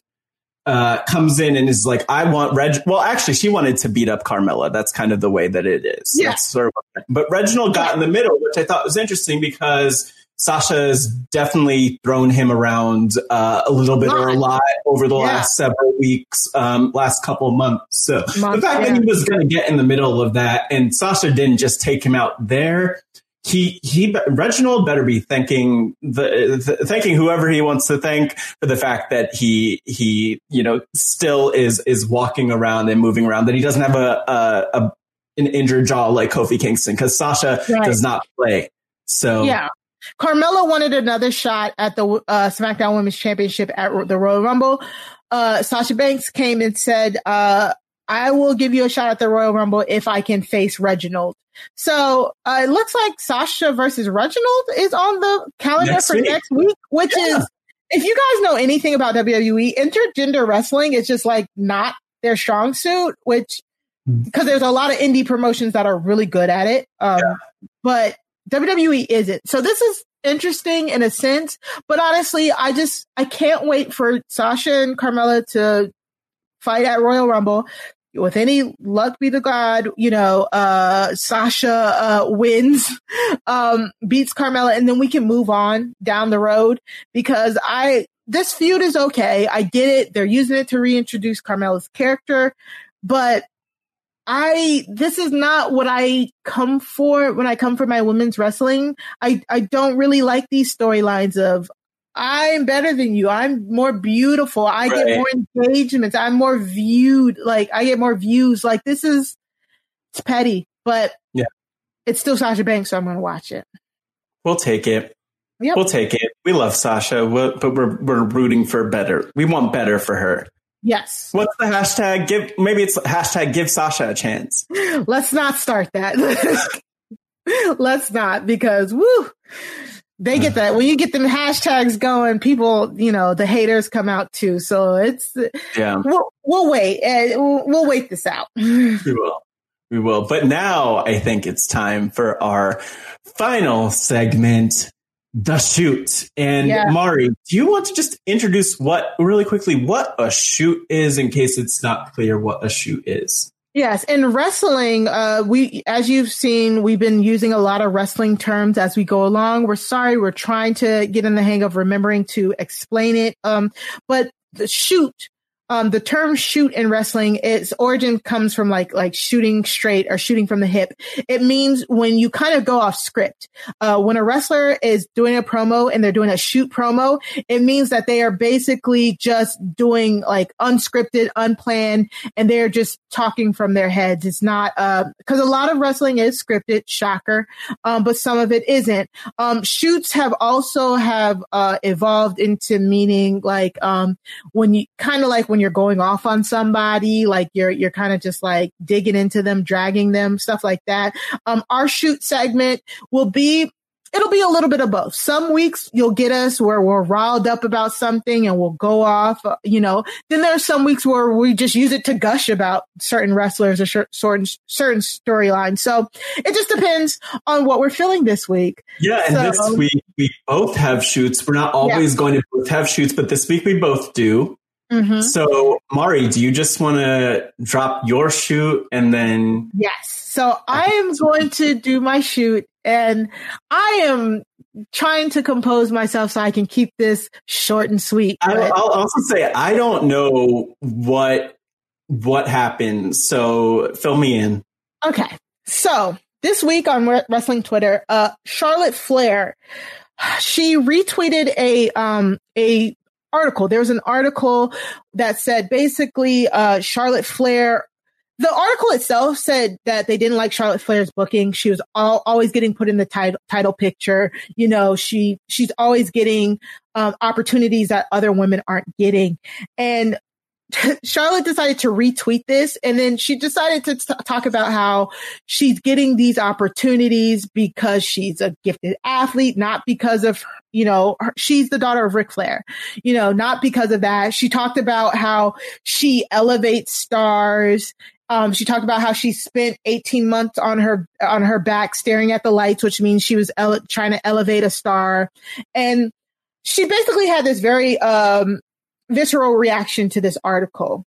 uh, comes in and is like, "I want Reg." Well, actually, she wanted to beat up Carmella. That's kind of the way that it is.
Yeah.
Sort of. But Reginald got in the middle, which I thought was interesting because. Sasha has definitely thrown him around uh, a little bit or a lot over the
Yeah.
last several weeks, um, last couple months. So the fact
yeah.
that he was going to get in the middle of that and Sasha didn't just take him out there. He, he, Reginald better be thanking the, th- thanking whoever he wants to thank for the fact that he, he, you know, still is, is walking around and moving around, that he doesn't have a, a, a an injured jaw like Kofi Kingston because Sasha
Right.
does not play. So
Yeah. Carmella wanted another shot at the uh, SmackDown Women's Championship at the Royal Rumble. Uh, Sasha Banks came and said, uh, I will give you a shot at the Royal Rumble if I can face Reginald. So uh, it looks like Sasha versus Reginald is on the calendar
Next
for
week.
next week, which
Yeah.
is if you guys know anything about WWE, intergender wrestling is just like not their strong suit, which because there's a lot of indie promotions that are really good at it. Um, but WWE isn't. So this is interesting in a sense, but honestly, I just, I can't wait for Sasha and Carmella to fight at Royal Rumble. With any luck be to God, you know, uh, Sasha, uh, wins, um, beats Carmella, and then we can move on down the road because I, this feud is okay. I get it. They're using it to reintroduce Carmella's character, but I this is not what I come for when I come for my women's wrestling. I I don't really like these storylines of I'm better than you. I'm more beautiful. I
Right.
get more engagements. I'm more viewed. Like I get more views. Like this is it's petty, but
Yeah.
it's still Sasha Banks, so I'm going to watch it.
We'll take it.
Yep.
We'll take it. We love Sasha, we'll- but we're we're rooting for better. We want better for her.
Yes.
What's the hashtag? Give maybe it's hashtag give Sasha a chance.
Let's not start that. Let's not because woo, they get that when you get them hashtags going, people, you know, the haters come out too. So it's
Yeah.
we'll, we'll wait. Uh, we'll, we'll wait this out.
We will. We will. But now I think it's time for our final segment, the shoot. And
Yeah.
Mari, do you want to just introduce what really quickly what a shoot is in case it's not clear what a shoot is?
Yes, in wrestling, uh, we, as you've seen, we've been using a lot of wrestling terms as we go along. We're sorry, we're trying to get in the hang of remembering to explain it. Um, but the shoot, um, the term shoot in wrestling, its origin comes from like, like shooting straight or shooting from the hip. It means when you kind of go off script. Uh, when a wrestler is doing a promo and they're doing a shoot promo, it means that they are basically just doing like unscripted, unplanned, and they're just talking from their heads. It's not, uh, cause a lot of wrestling is scripted, shocker. Um, but some of it isn't. Um, shoots have also have, uh, evolved into meaning like, um, when you kind of like when you're going off on somebody, like you're, you're kind of just like digging into them, dragging them, stuff like that. Um, our shoot segment will be it'll be a little bit of both. Some weeks you'll get us where we're riled up about something and we'll go off, uh, you know. Then there are some weeks where we just use it to gush about certain wrestlers or certain certain storylines. So it just depends on what we're feeling this week.
Yeah, and this week we both have shoots. We're not always going to both have shoots, but this week we both do.
Mhm.
So, Mari, do you just want to drop your shoot and then
Yes. So I am going to do my shoot and I am trying to compose myself so I can keep this short and sweet.
I,
but-
I'll also say I don't know what what happened, so fill me in.
Okay. So this week on wrestling Twitter, uh, Charlotte Flair, she retweeted a, um, a article. There was an article that said basically, uh, Charlotte Flair, the article itself said that they didn't like Charlotte Flair's booking. She was all, always getting put in the title, title picture. You know, she, she's always getting, um, opportunities that other women aren't getting. And Charlotte decided to retweet this and then she decided to t- talk about how she's getting these opportunities because she's a gifted athlete, not because of, you know, her, she's the daughter of Ric Flair, you know, not because of that. She talked about how she elevates stars. Um, she talked about how she spent 18 months on her, on her back staring at the lights, which means she was ele- trying to elevate a star. And she basically had this very, um, visceral reaction to this article,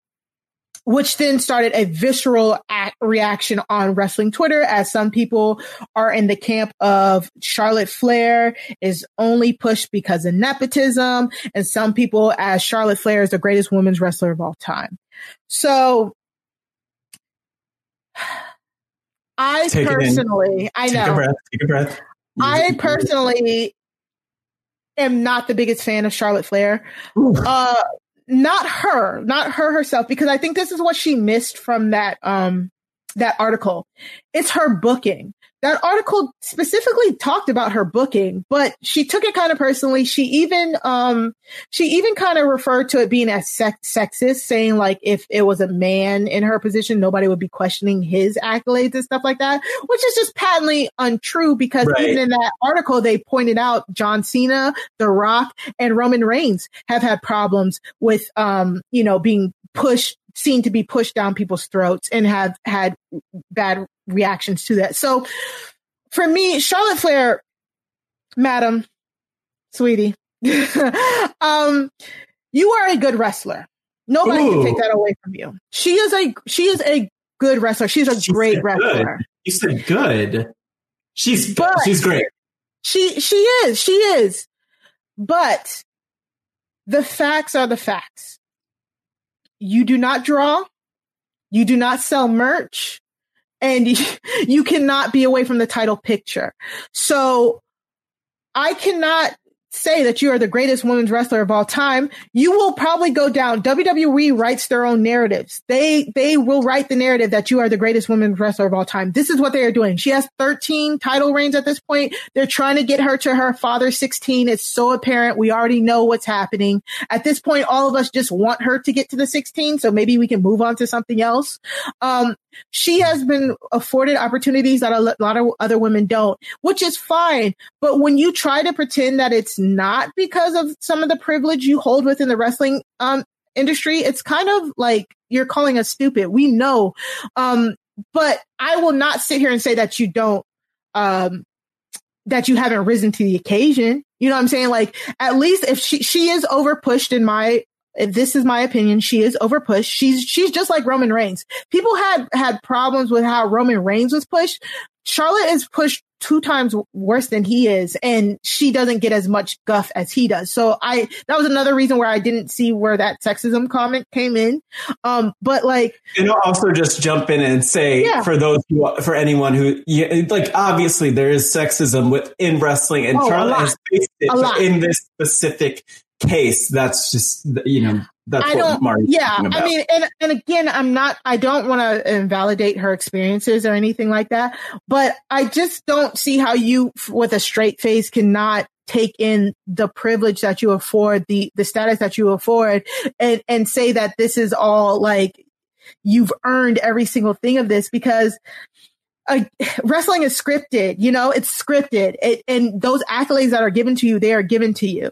which then started a visceral act reaction on wrestling Twitter as some people are in the camp of Charlotte Flair is only pushed because of nepotism and some people as Charlotte Flair is the greatest women's wrestler of all time. So I
Take
personally, I
Take
know.
a breath. Take a breath.
I personally am not the biggest fan of Charlotte Flair. Uh, not her, not her herself, because I think this is what she missed from that, um, that article. It's her booking. That article specifically talked about her booking, but she took it kind of personally. She even, um, she even kind of referred to it being as sex- sexist, saying like if it was a man in her position, nobody would be questioning his accolades and stuff like that, which is just patently untrue because
Right.
even in that article, they pointed out John Cena, The Rock, and Roman Reigns have had problems with, um, you know, being pushed, seen to be pushed down people's throats and have had bad reactions to that. So for me, Charlotte Flair, madam, sweetie, um, you are a good wrestler. Nobody
Ooh.
can take that away from you. She is a she is a good wrestler. She's a
She
great wrestler.
Good. You said good. She's
But-
she's great.
She she is. She is. But the facts are the facts. You do not draw. You do not sell merch. And you, cannot be away from the title picture. So I cannot say that you are the greatest women's wrestler of all time. You will probably go down. WWE writes their own narratives. They they will write the narrative that you are the greatest women's wrestler of all time. This is what they are doing. She has 13 title reigns at this point. They're trying to get her to her father's 16. It's so apparent. We already know what's happening. At this point, all of us just want her to get to the 16, so maybe we can move on to something else. Um, she has been afforded opportunities that a lot of other women don't, which is fine. But when you try to pretend that it's not because of some of the privilege you hold within the wrestling um, industry, it's kind of like you're calling us stupid. We know. Um, but I will not sit here and say that you don't, um, that you haven't risen to the occasion. You know what I'm saying? Like, at least if she, she is over pushed in my, this is my opinion, she is over pushed. She's, she's just like Roman Reigns. People had, had problems with how Roman Reigns was pushed. Charlotte is pushed two times worse than he is, and she doesn't get as much guff as he does. So I, that was another reason where I didn't see where that sexism comment came in. Um, but like,
And I'll also just jump in and say
Yeah.
for those who, for anyone who yeah, like obviously there is sexism within wrestling and
Oh,
Charlotte
lot.
has faced it
A lot.
but in this specific case that's just you know that's
I
what
don't. Yeah, I mean, and and again, I'm not. I don't want to invalidate her experiences or anything like that. But I just don't see how you, with a straight face, cannot take in the privilege that you afford, the the status that you afford, and and say that this is all like you've earned every single thing of this because uh, wrestling is scripted, you know, it's scripted. It, and those accolades that are given to you, they are given to you.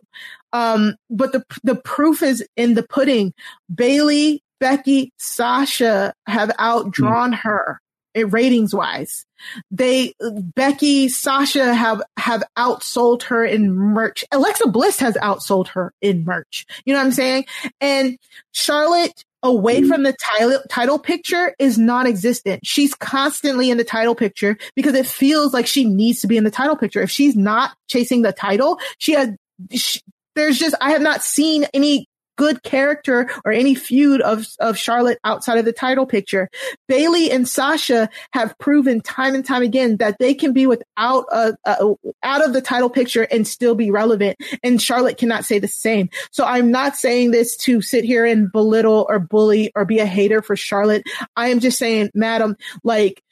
Um, but the, the proof is in the pudding. Bayley, Becky, Sasha have outdrawn her in ratings wise. They, Becky, Sasha have, have outsold her in merch. Alexa Bliss has outsold her in merch. You know what I'm saying? And Charlotte, away mm-hmm. from the title title picture is non-existent. She's constantly in the title picture because it feels like she needs to be in the title picture. If she's not chasing the title, she has she, there's just I have not seen any good character or any feud of of Charlotte outside of the title picture. Bayley and Sasha have proven time and time again that they can be without a, a out of the title picture and still be relevant. And Charlotte cannot say the same. So I'm not saying this to sit here and belittle or bully or be a hater for Charlotte. I am just saying, madam, like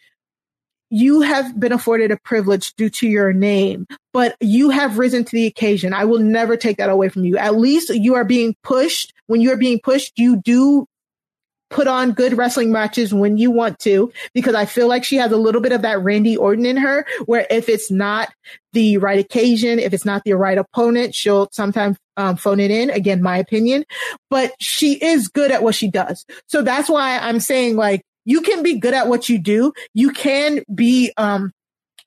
you have been afforded a privilege due to your name, but you have risen to the occasion. I will never take that away from you. At least you are being pushed. When you are being pushed, you do put on good wrestling matches when you want to, because I feel like she has a little bit of that Randy Orton in her, where if it's not the right occasion, if it's not the right opponent, she'll sometimes um, phone it in. Again, my opinion, but she is good at what she does. So that's why I'm saying like, you can be good at what you do. You can be, um,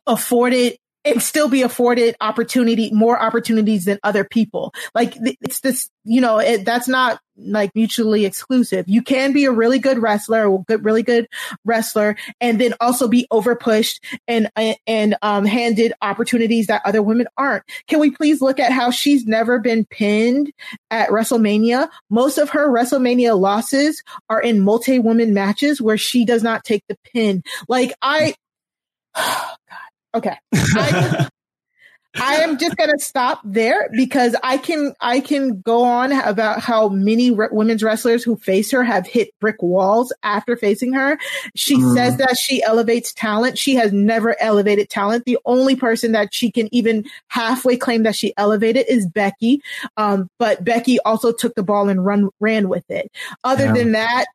afforded and still be afforded opportunity, more opportunities than other people. Like it's this, you know, it, that's not like mutually exclusive. You can be a really good wrestler, good, really good wrestler, and then also be overpushed and and um, handed opportunities that other women aren't. Can we please look at how she's never been pinned at WrestleMania? Most of her WrestleMania losses are in multi-woman matches where she does not take the pin. Like I, God, okay. I, I am just going to stop there because I can I can go on about how many re- women's wrestlers who face her have hit brick walls after facing her. She
Mm.
says that she elevates talent. She has never elevated talent. The only person that she can even halfway claim that she elevated is Becky. Um, but Becky also took the ball and run ran with it. Other
Yeah.
than that,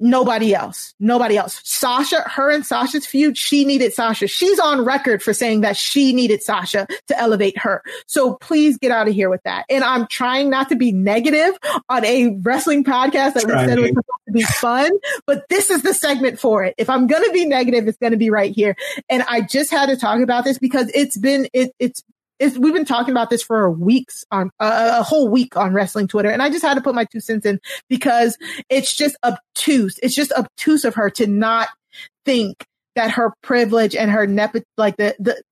nobody else. Nobody else. Sasha, her and Sasha's feud, she needed Sasha. She's on record for saying that she needed Sasha to elevate her. So please get out of here with that. And I'm trying not to be negative on a wrestling podcast that we said was supposed to be fun, but this is the segment for it. If I'm going to be negative, it's going to be right here. And I just had to talk about this because it's been, it, it's, we've been talking about this for weeks on uh, a whole week on wrestling Twitter, and I just had to put my two cents in because it's just obtuse. It's just obtuse of her to not think that her privilege and her nepo, like the the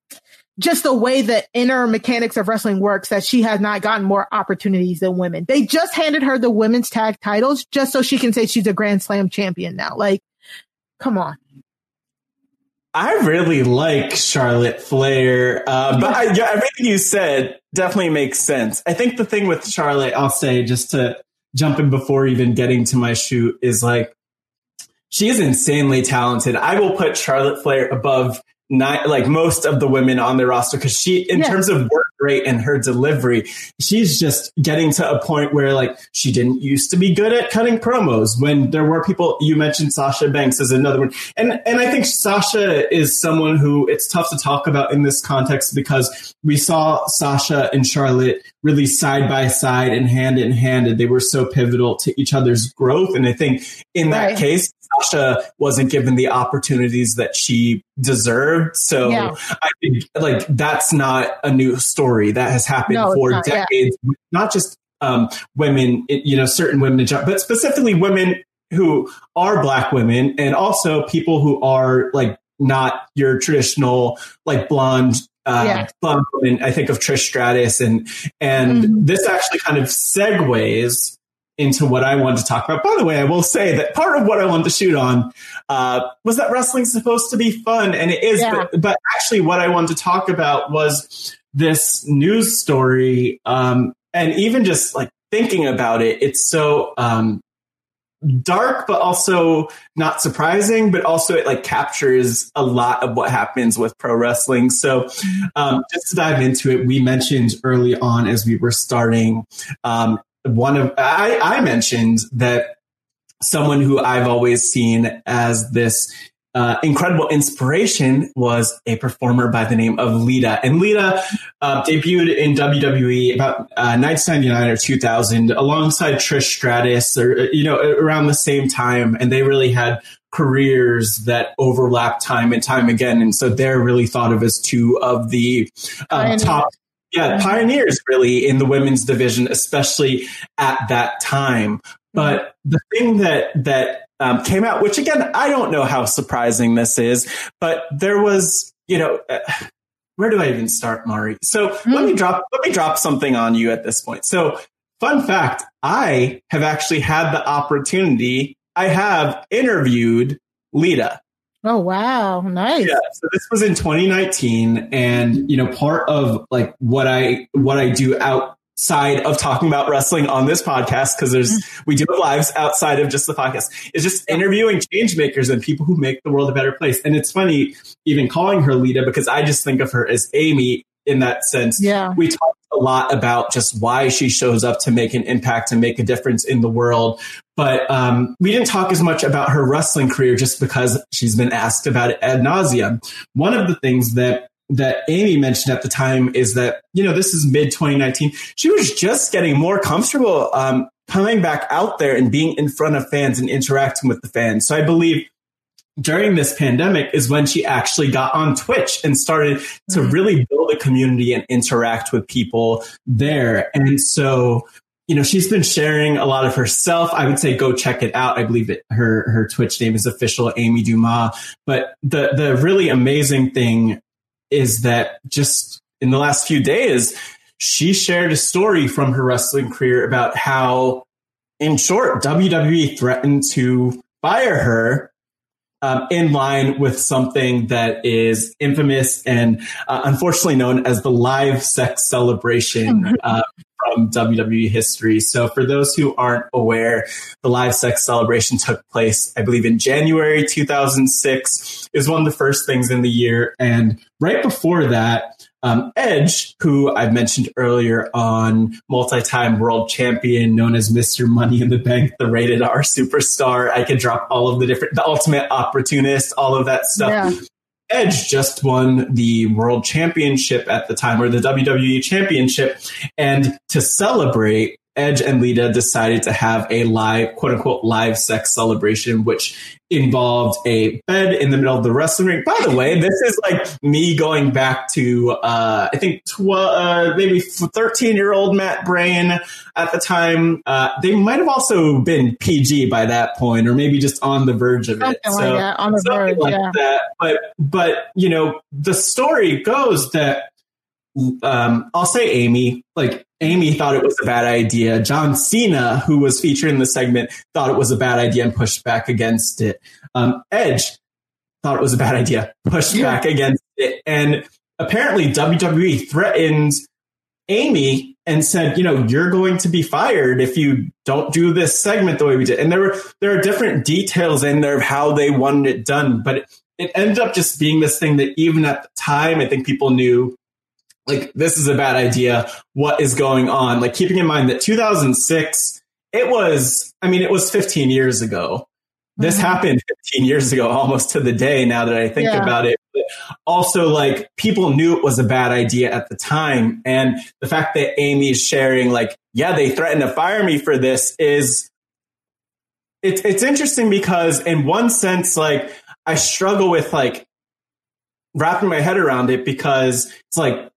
just the way the inner mechanics of wrestling works that she has not gotten more opportunities than women. They just handed her the women's tag titles just so she can say she's a Grand Slam champion now. Like, come on.
I really like Charlotte Flair, uh, but I, yeah, everything you said definitely makes sense. I think the thing with Charlotte, I'll say just to jump in before even getting to my shoot, is like she is insanely talented. I will put Charlotte Flair above not like most of the women on the roster because she, in
Yeah.
terms of work rate and her delivery, she's just getting to a point where like she didn't used to be good at cutting promos. When there were people, you mentioned Sasha Banks as another one, and and I think Sasha is someone who it's tough to talk about in this context because we saw Sasha and Charlotte really side by side and hand in hand, and they were so pivotal to each other's growth. And I think in that
Right.
case, Sasha wasn't given the opportunities that she deserved. So
Yeah.
I think like that's not a new story that has happened
No,
for
not, yeah.
decades. Not just um, women, you know, certain women, in general, but specifically women who are black women and also people who are like not your traditional like blonde uh,
Yeah.
blonde. I think of Trish Stratus and and
Mm-hmm.
this actually kind of segues into what I wanted to talk about. By the way, I will say that part of what I wanted to shoot on uh, was that wrestling's supposed to be fun, and it is.
Yeah.
But, but actually, what I wanted to talk about was this news story, um, and even just like thinking about it, it's so um, dark, but also not surprising. But also, it like captures a lot of what happens with pro wrestling. So, um, just to dive into it, we mentioned early on as we were starting. One of I, I mentioned that someone who I've always seen as this uh, incredible inspiration was a performer by the name of Lita. And Lita uh, debuted in WWE about uh, 1999 or 2000 alongside Trish Stratus, or uh, you know, around the same time. And they really had careers that overlap time and time again. And so they're really thought of as two of the um,
Pioneers.
top yeah, pioneers really in the women's division, especially at that time. But the thing that that um, came out, which again, I don't know how surprising this is, but there was, you know, uh, where do I even start, Mari? So let me drop let me drop something on you at this point. So, fun fact: I have actually had the opportunity. I have interviewed Lita.
Oh wow, nice.
Yeah, so this was in 2019, and you know, part of like what I what I do outside of talking about wrestling on this podcast, because there's mm. we do have lives outside of just the podcast, is just interviewing change makers and people who make the world a better place. And it's funny even calling her Lita because I just think of her as Amy in that sense.
Yeah.
We talked a lot about just why she shows up to make an impact and make a difference in the world. But um, we didn't talk as much about her wrestling career just because she's been asked about it ad nauseum. One of the things that that Amy mentioned at the time is that you know this is mid 2019. She was just getting more comfortable um, coming back out there and being in front of fans and interacting with the fans. So I believe during this pandemic is when she actually got on Twitch and started to mm-hmm. really build a community and interact with people there. And so, you know, she's been sharing a lot of herself. I would say go check it out. I believe that her her Twitch name is official Amy Dumas. But the the really amazing thing is that just in the last few days, she shared a story from her wrestling career about how, in short, WWE threatened to fire her um, in line with something that is infamous and uh, unfortunately known as the live sex celebration uh, from WWE history. So, for those who aren't aware, the live sex celebration took place, I believe, in January 2006. It was one of the first things in the year. And right before that, um, Edge, who I've mentioned earlier on, multi-time world champion, known as Mr. Money in the Bank, the rated R superstar. I could drop all of the different, the ultimate opportunist, all of that stuff.
Yeah.
Edge just won the world championship at the time, or the WWE championship. And to celebrate, Edge and Lita decided to have a live, quote unquote, live sex celebration, which involved a bed in the middle of the wrestling ring. By the way, this is like me going back to, uh, I think, tw- uh, maybe 13 year old Matt Brain at the time. Uh, they might have also been PG by that point, or maybe just on the verge of it.
Something like that, on the verge,
like
yeah.
that. But, but, you know, the story goes that um, I'll say Amy. Like Amy thought it was a bad idea. John Cena, who was featured in the segment, thought it was a bad idea and pushed back against it. Um, Edge thought it was a bad idea, pushed back against it, and apparently WWE threatened Amy and said, you know, you're going to be fired if you don't do this segment the way we did. And there were there are different details in there of how they wanted it done, but it, it ended up just being this thing that even at the time, I think people knew like this is a bad idea. What is going on? Like keeping in mind that 2006, it was, I mean, it was 15 years ago. This mm-hmm. happened 15 years ago, almost to the day now that I think
Yeah.
about it. But also, like, people knew it was a bad idea at the time. And the fact that Amy's sharing, like, yeah, they threatened to fire me for this is, it's, it's interesting because in one sense, like, I struggle with, like, wrapping my head around it because it's like,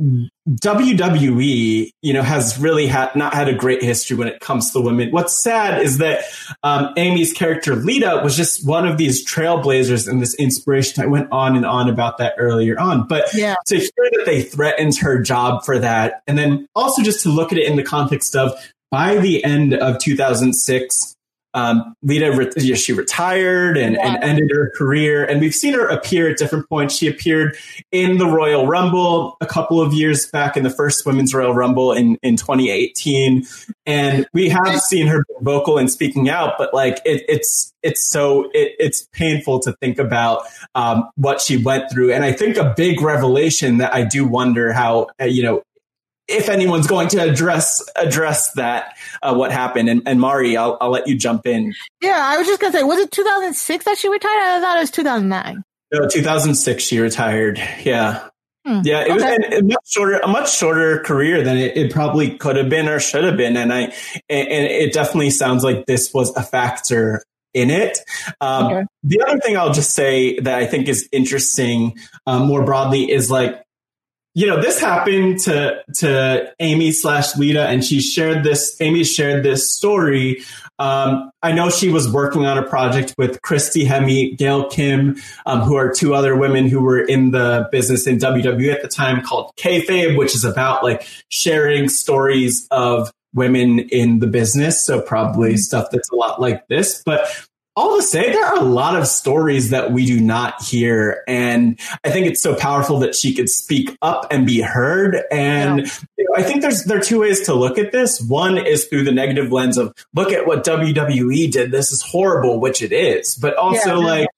WWE, you know, has really had not had a great history when it comes to women. What's sad is that um, Amy's character Lita was just one of these trailblazers and this inspiration. I went on and on about that earlier on, but
Yeah.
to hear that they threatened her job for that, and then also just to look at it in the context of by the end of 2006. Um, Lita, re- yeah, she retired and, and ended her career, and we've seen her appear at different points. She appeared in the Royal Rumble a couple of years back in the first Women's Royal Rumble in, in 2018. And we have seen her vocal and speaking out, but like it, it's, it's so, it, it's painful to think about um, what she went through. And I think a big revelation that I do wonder how, uh, you know, if anyone's going to address address that uh, what happened and, and Mari I'll, I'll let you jump in
Yeah, I was just gonna say, was it 2006 that she retired? I thought it was 2009.
No, 2006 she retired. Yeah.
Hmm,
Yeah, it was
okay.
a, a much shorter, a much shorter career than it, it probably could have been or should have been, and I, and, and it definitely sounds like this was a factor in it. Um,
Okay.
The other thing I'll just say that I think is interesting, um, more broadly, is like, you know, this happened to to Amy slash Lita, and she shared this. Amy shared this story. Um, I know she was working on a project with Christy Hemme, Gail Kim, um, who are two other women who were in the business in WWE at the time, called Kayfabe, which is about like sharing stories of women in the business. So probably stuff that's a lot like this, but all to say, there are a lot of stories that we do not hear. And I think it's so powerful that she could speak up and be heard. And you know, I think there's, there are two ways to look at this. One is through the negative lens of look at what WWE did. This is horrible, which it is, but also
Yeah.
like,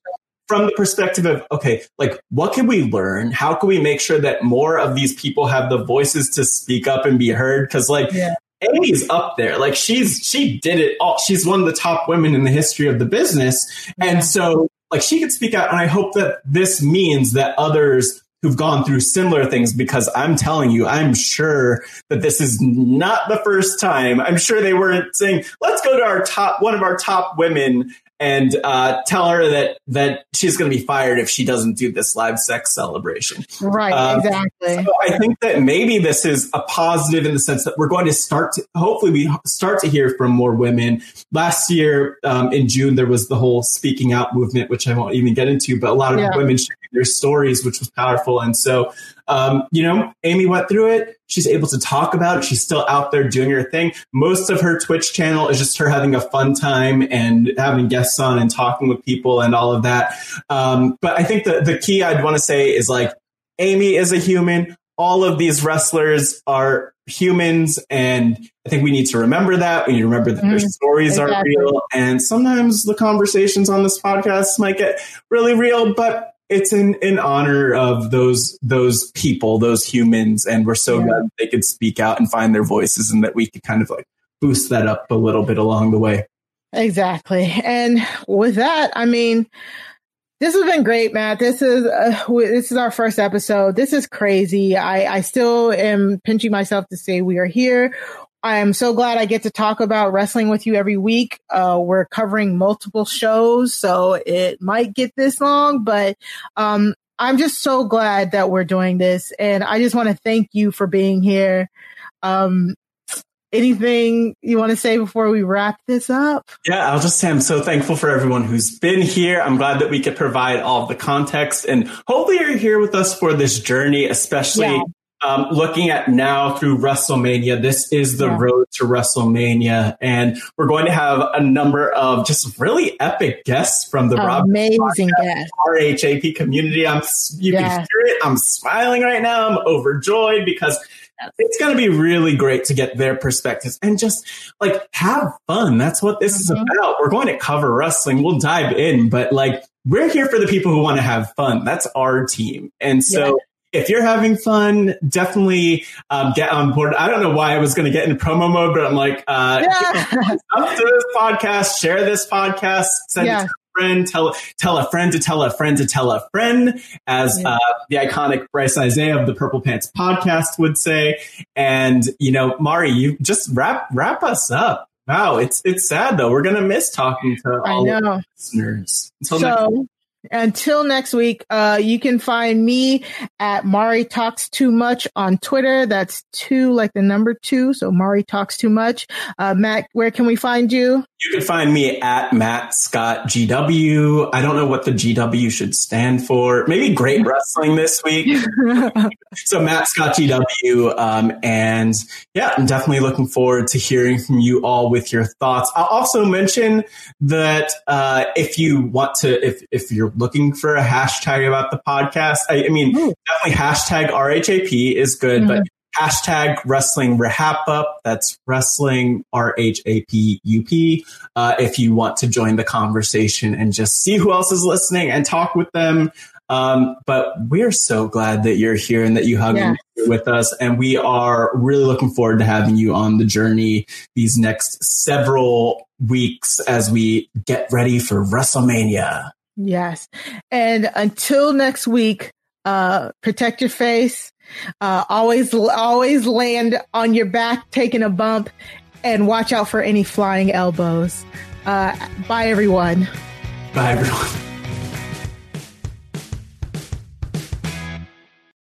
from the perspective of okay like what can we learn how can we make sure that more of these people have the voices to speak up and be heard because like
Yeah.
Amy's up there. Like she's she did it all. She's one of the top women in the history of the business. And so like she could speak out and i hope that this means that others who've gone through similar things because i'm telling you i'm sure that this is not the first time. I'm sure they weren't saying let's go to our top one of our top women and uh, tell her that that she's going to be fired if she doesn't do this live sex celebration.
Right,
Um,
exactly.
So I think that maybe this is a positive in the sense that we're going to start to, hopefully we start to hear from more women. Last year um, in June, there was the whole speaking out movement, which I won't even get into, but a lot of
Yeah.
women sharing their stories, which was powerful. And so, um, you know, Amy went through it. She's able to talk about it. She's still out there doing her thing. Most of her Twitch channel is just her having a fun time and having guests on and talking with people and all of that. Um, but I think the, the key I'd want to say is like, Amy is a human. All of these wrestlers are humans. And I think we need to remember that. We need to remember that their
Mhm.
stories
Exactly.
are real. And sometimes the conversations on this podcast might get really real, but it's in, in honor of those those people, those humans, and we're so
Yeah.
glad they could speak out and find their voices and that we could kind of like boost that up a little bit along the way.
Exactly. And with that, I mean, this has been great, Matt. This is uh, this is our first episode. This is crazy. I I still am pinching myself to say we are here. I am so glad I get to talk about wrestling with you every week. Uh, we're covering multiple shows, so it might get this long, but um, I'm just so glad that we're doing this, and I just want to thank you for being here. Um, anything you want to say before we wrap this up?
Yeah, I'll just say I'm so thankful for everyone who's been here. I'm glad that we could provide all of the context and hopefully you're here with us for this journey, especially
Yeah.
Um, looking at now through WrestleMania. This is the
Yeah.
road to WrestleMania and we're going to have a number of just really epic guests from the
Amazing guest.
RHAP community. I'm, you can hear it. I'm smiling right now. I'm overjoyed because it's going to be really great to get their perspectives and just like have fun. That's what this is
Mhm.
about. We're going to cover wrestling. We'll dive in, but like we're here for the people who want to have fun. That's our team. And so if you're having fun, definitely um, get on board. I don't know why I was going to get in promo mode, but I'm like, uh,
Yeah.
up to this podcast, share this podcast, send
Yeah.
it to a friend, tell tell a friend to tell a friend to tell a friend, as
Yeah.
uh, the iconic Bryce Isaiah of the Purple Pants podcast would say. And you know, Mari, you just wrap wrap us up. Wow, it's it's sad though. We're gonna miss talking to
I
all listeners. Until
So until next week, uh, you can find me at Mari Talks Too Much on Twitter. That's two, like the number two. So Mari Talks Too Much. Uh, Matt, where can we find you?
You can find me at Matt Scott GW. I don't know what the GW should stand for. Maybe Great Wrestling this week. so Matt Scott GW. Um, and yeah, I'm definitely looking forward to hearing from you all with your thoughts. I'll also mention that uh, if you want to, if if you're looking for a hashtag about the podcast, I, I mean, definitely hashtag RHAP is good, but hashtag wrestling RHAPup. That's wrestling R H A P U P. Uh, if you want to join the conversation and just see who else is listening and talk with them. Um, but we're so glad that you're here and that you hung
Yeah.
with us. And we are really looking forward to having you on the journey these next several weeks as we get ready for WrestleMania.
Yes. And until next week, uh, protect your face. Uh, always, always land on your back, taking a bump and watch out for any flying elbows. Uh, bye everyone.
Bye, everyone.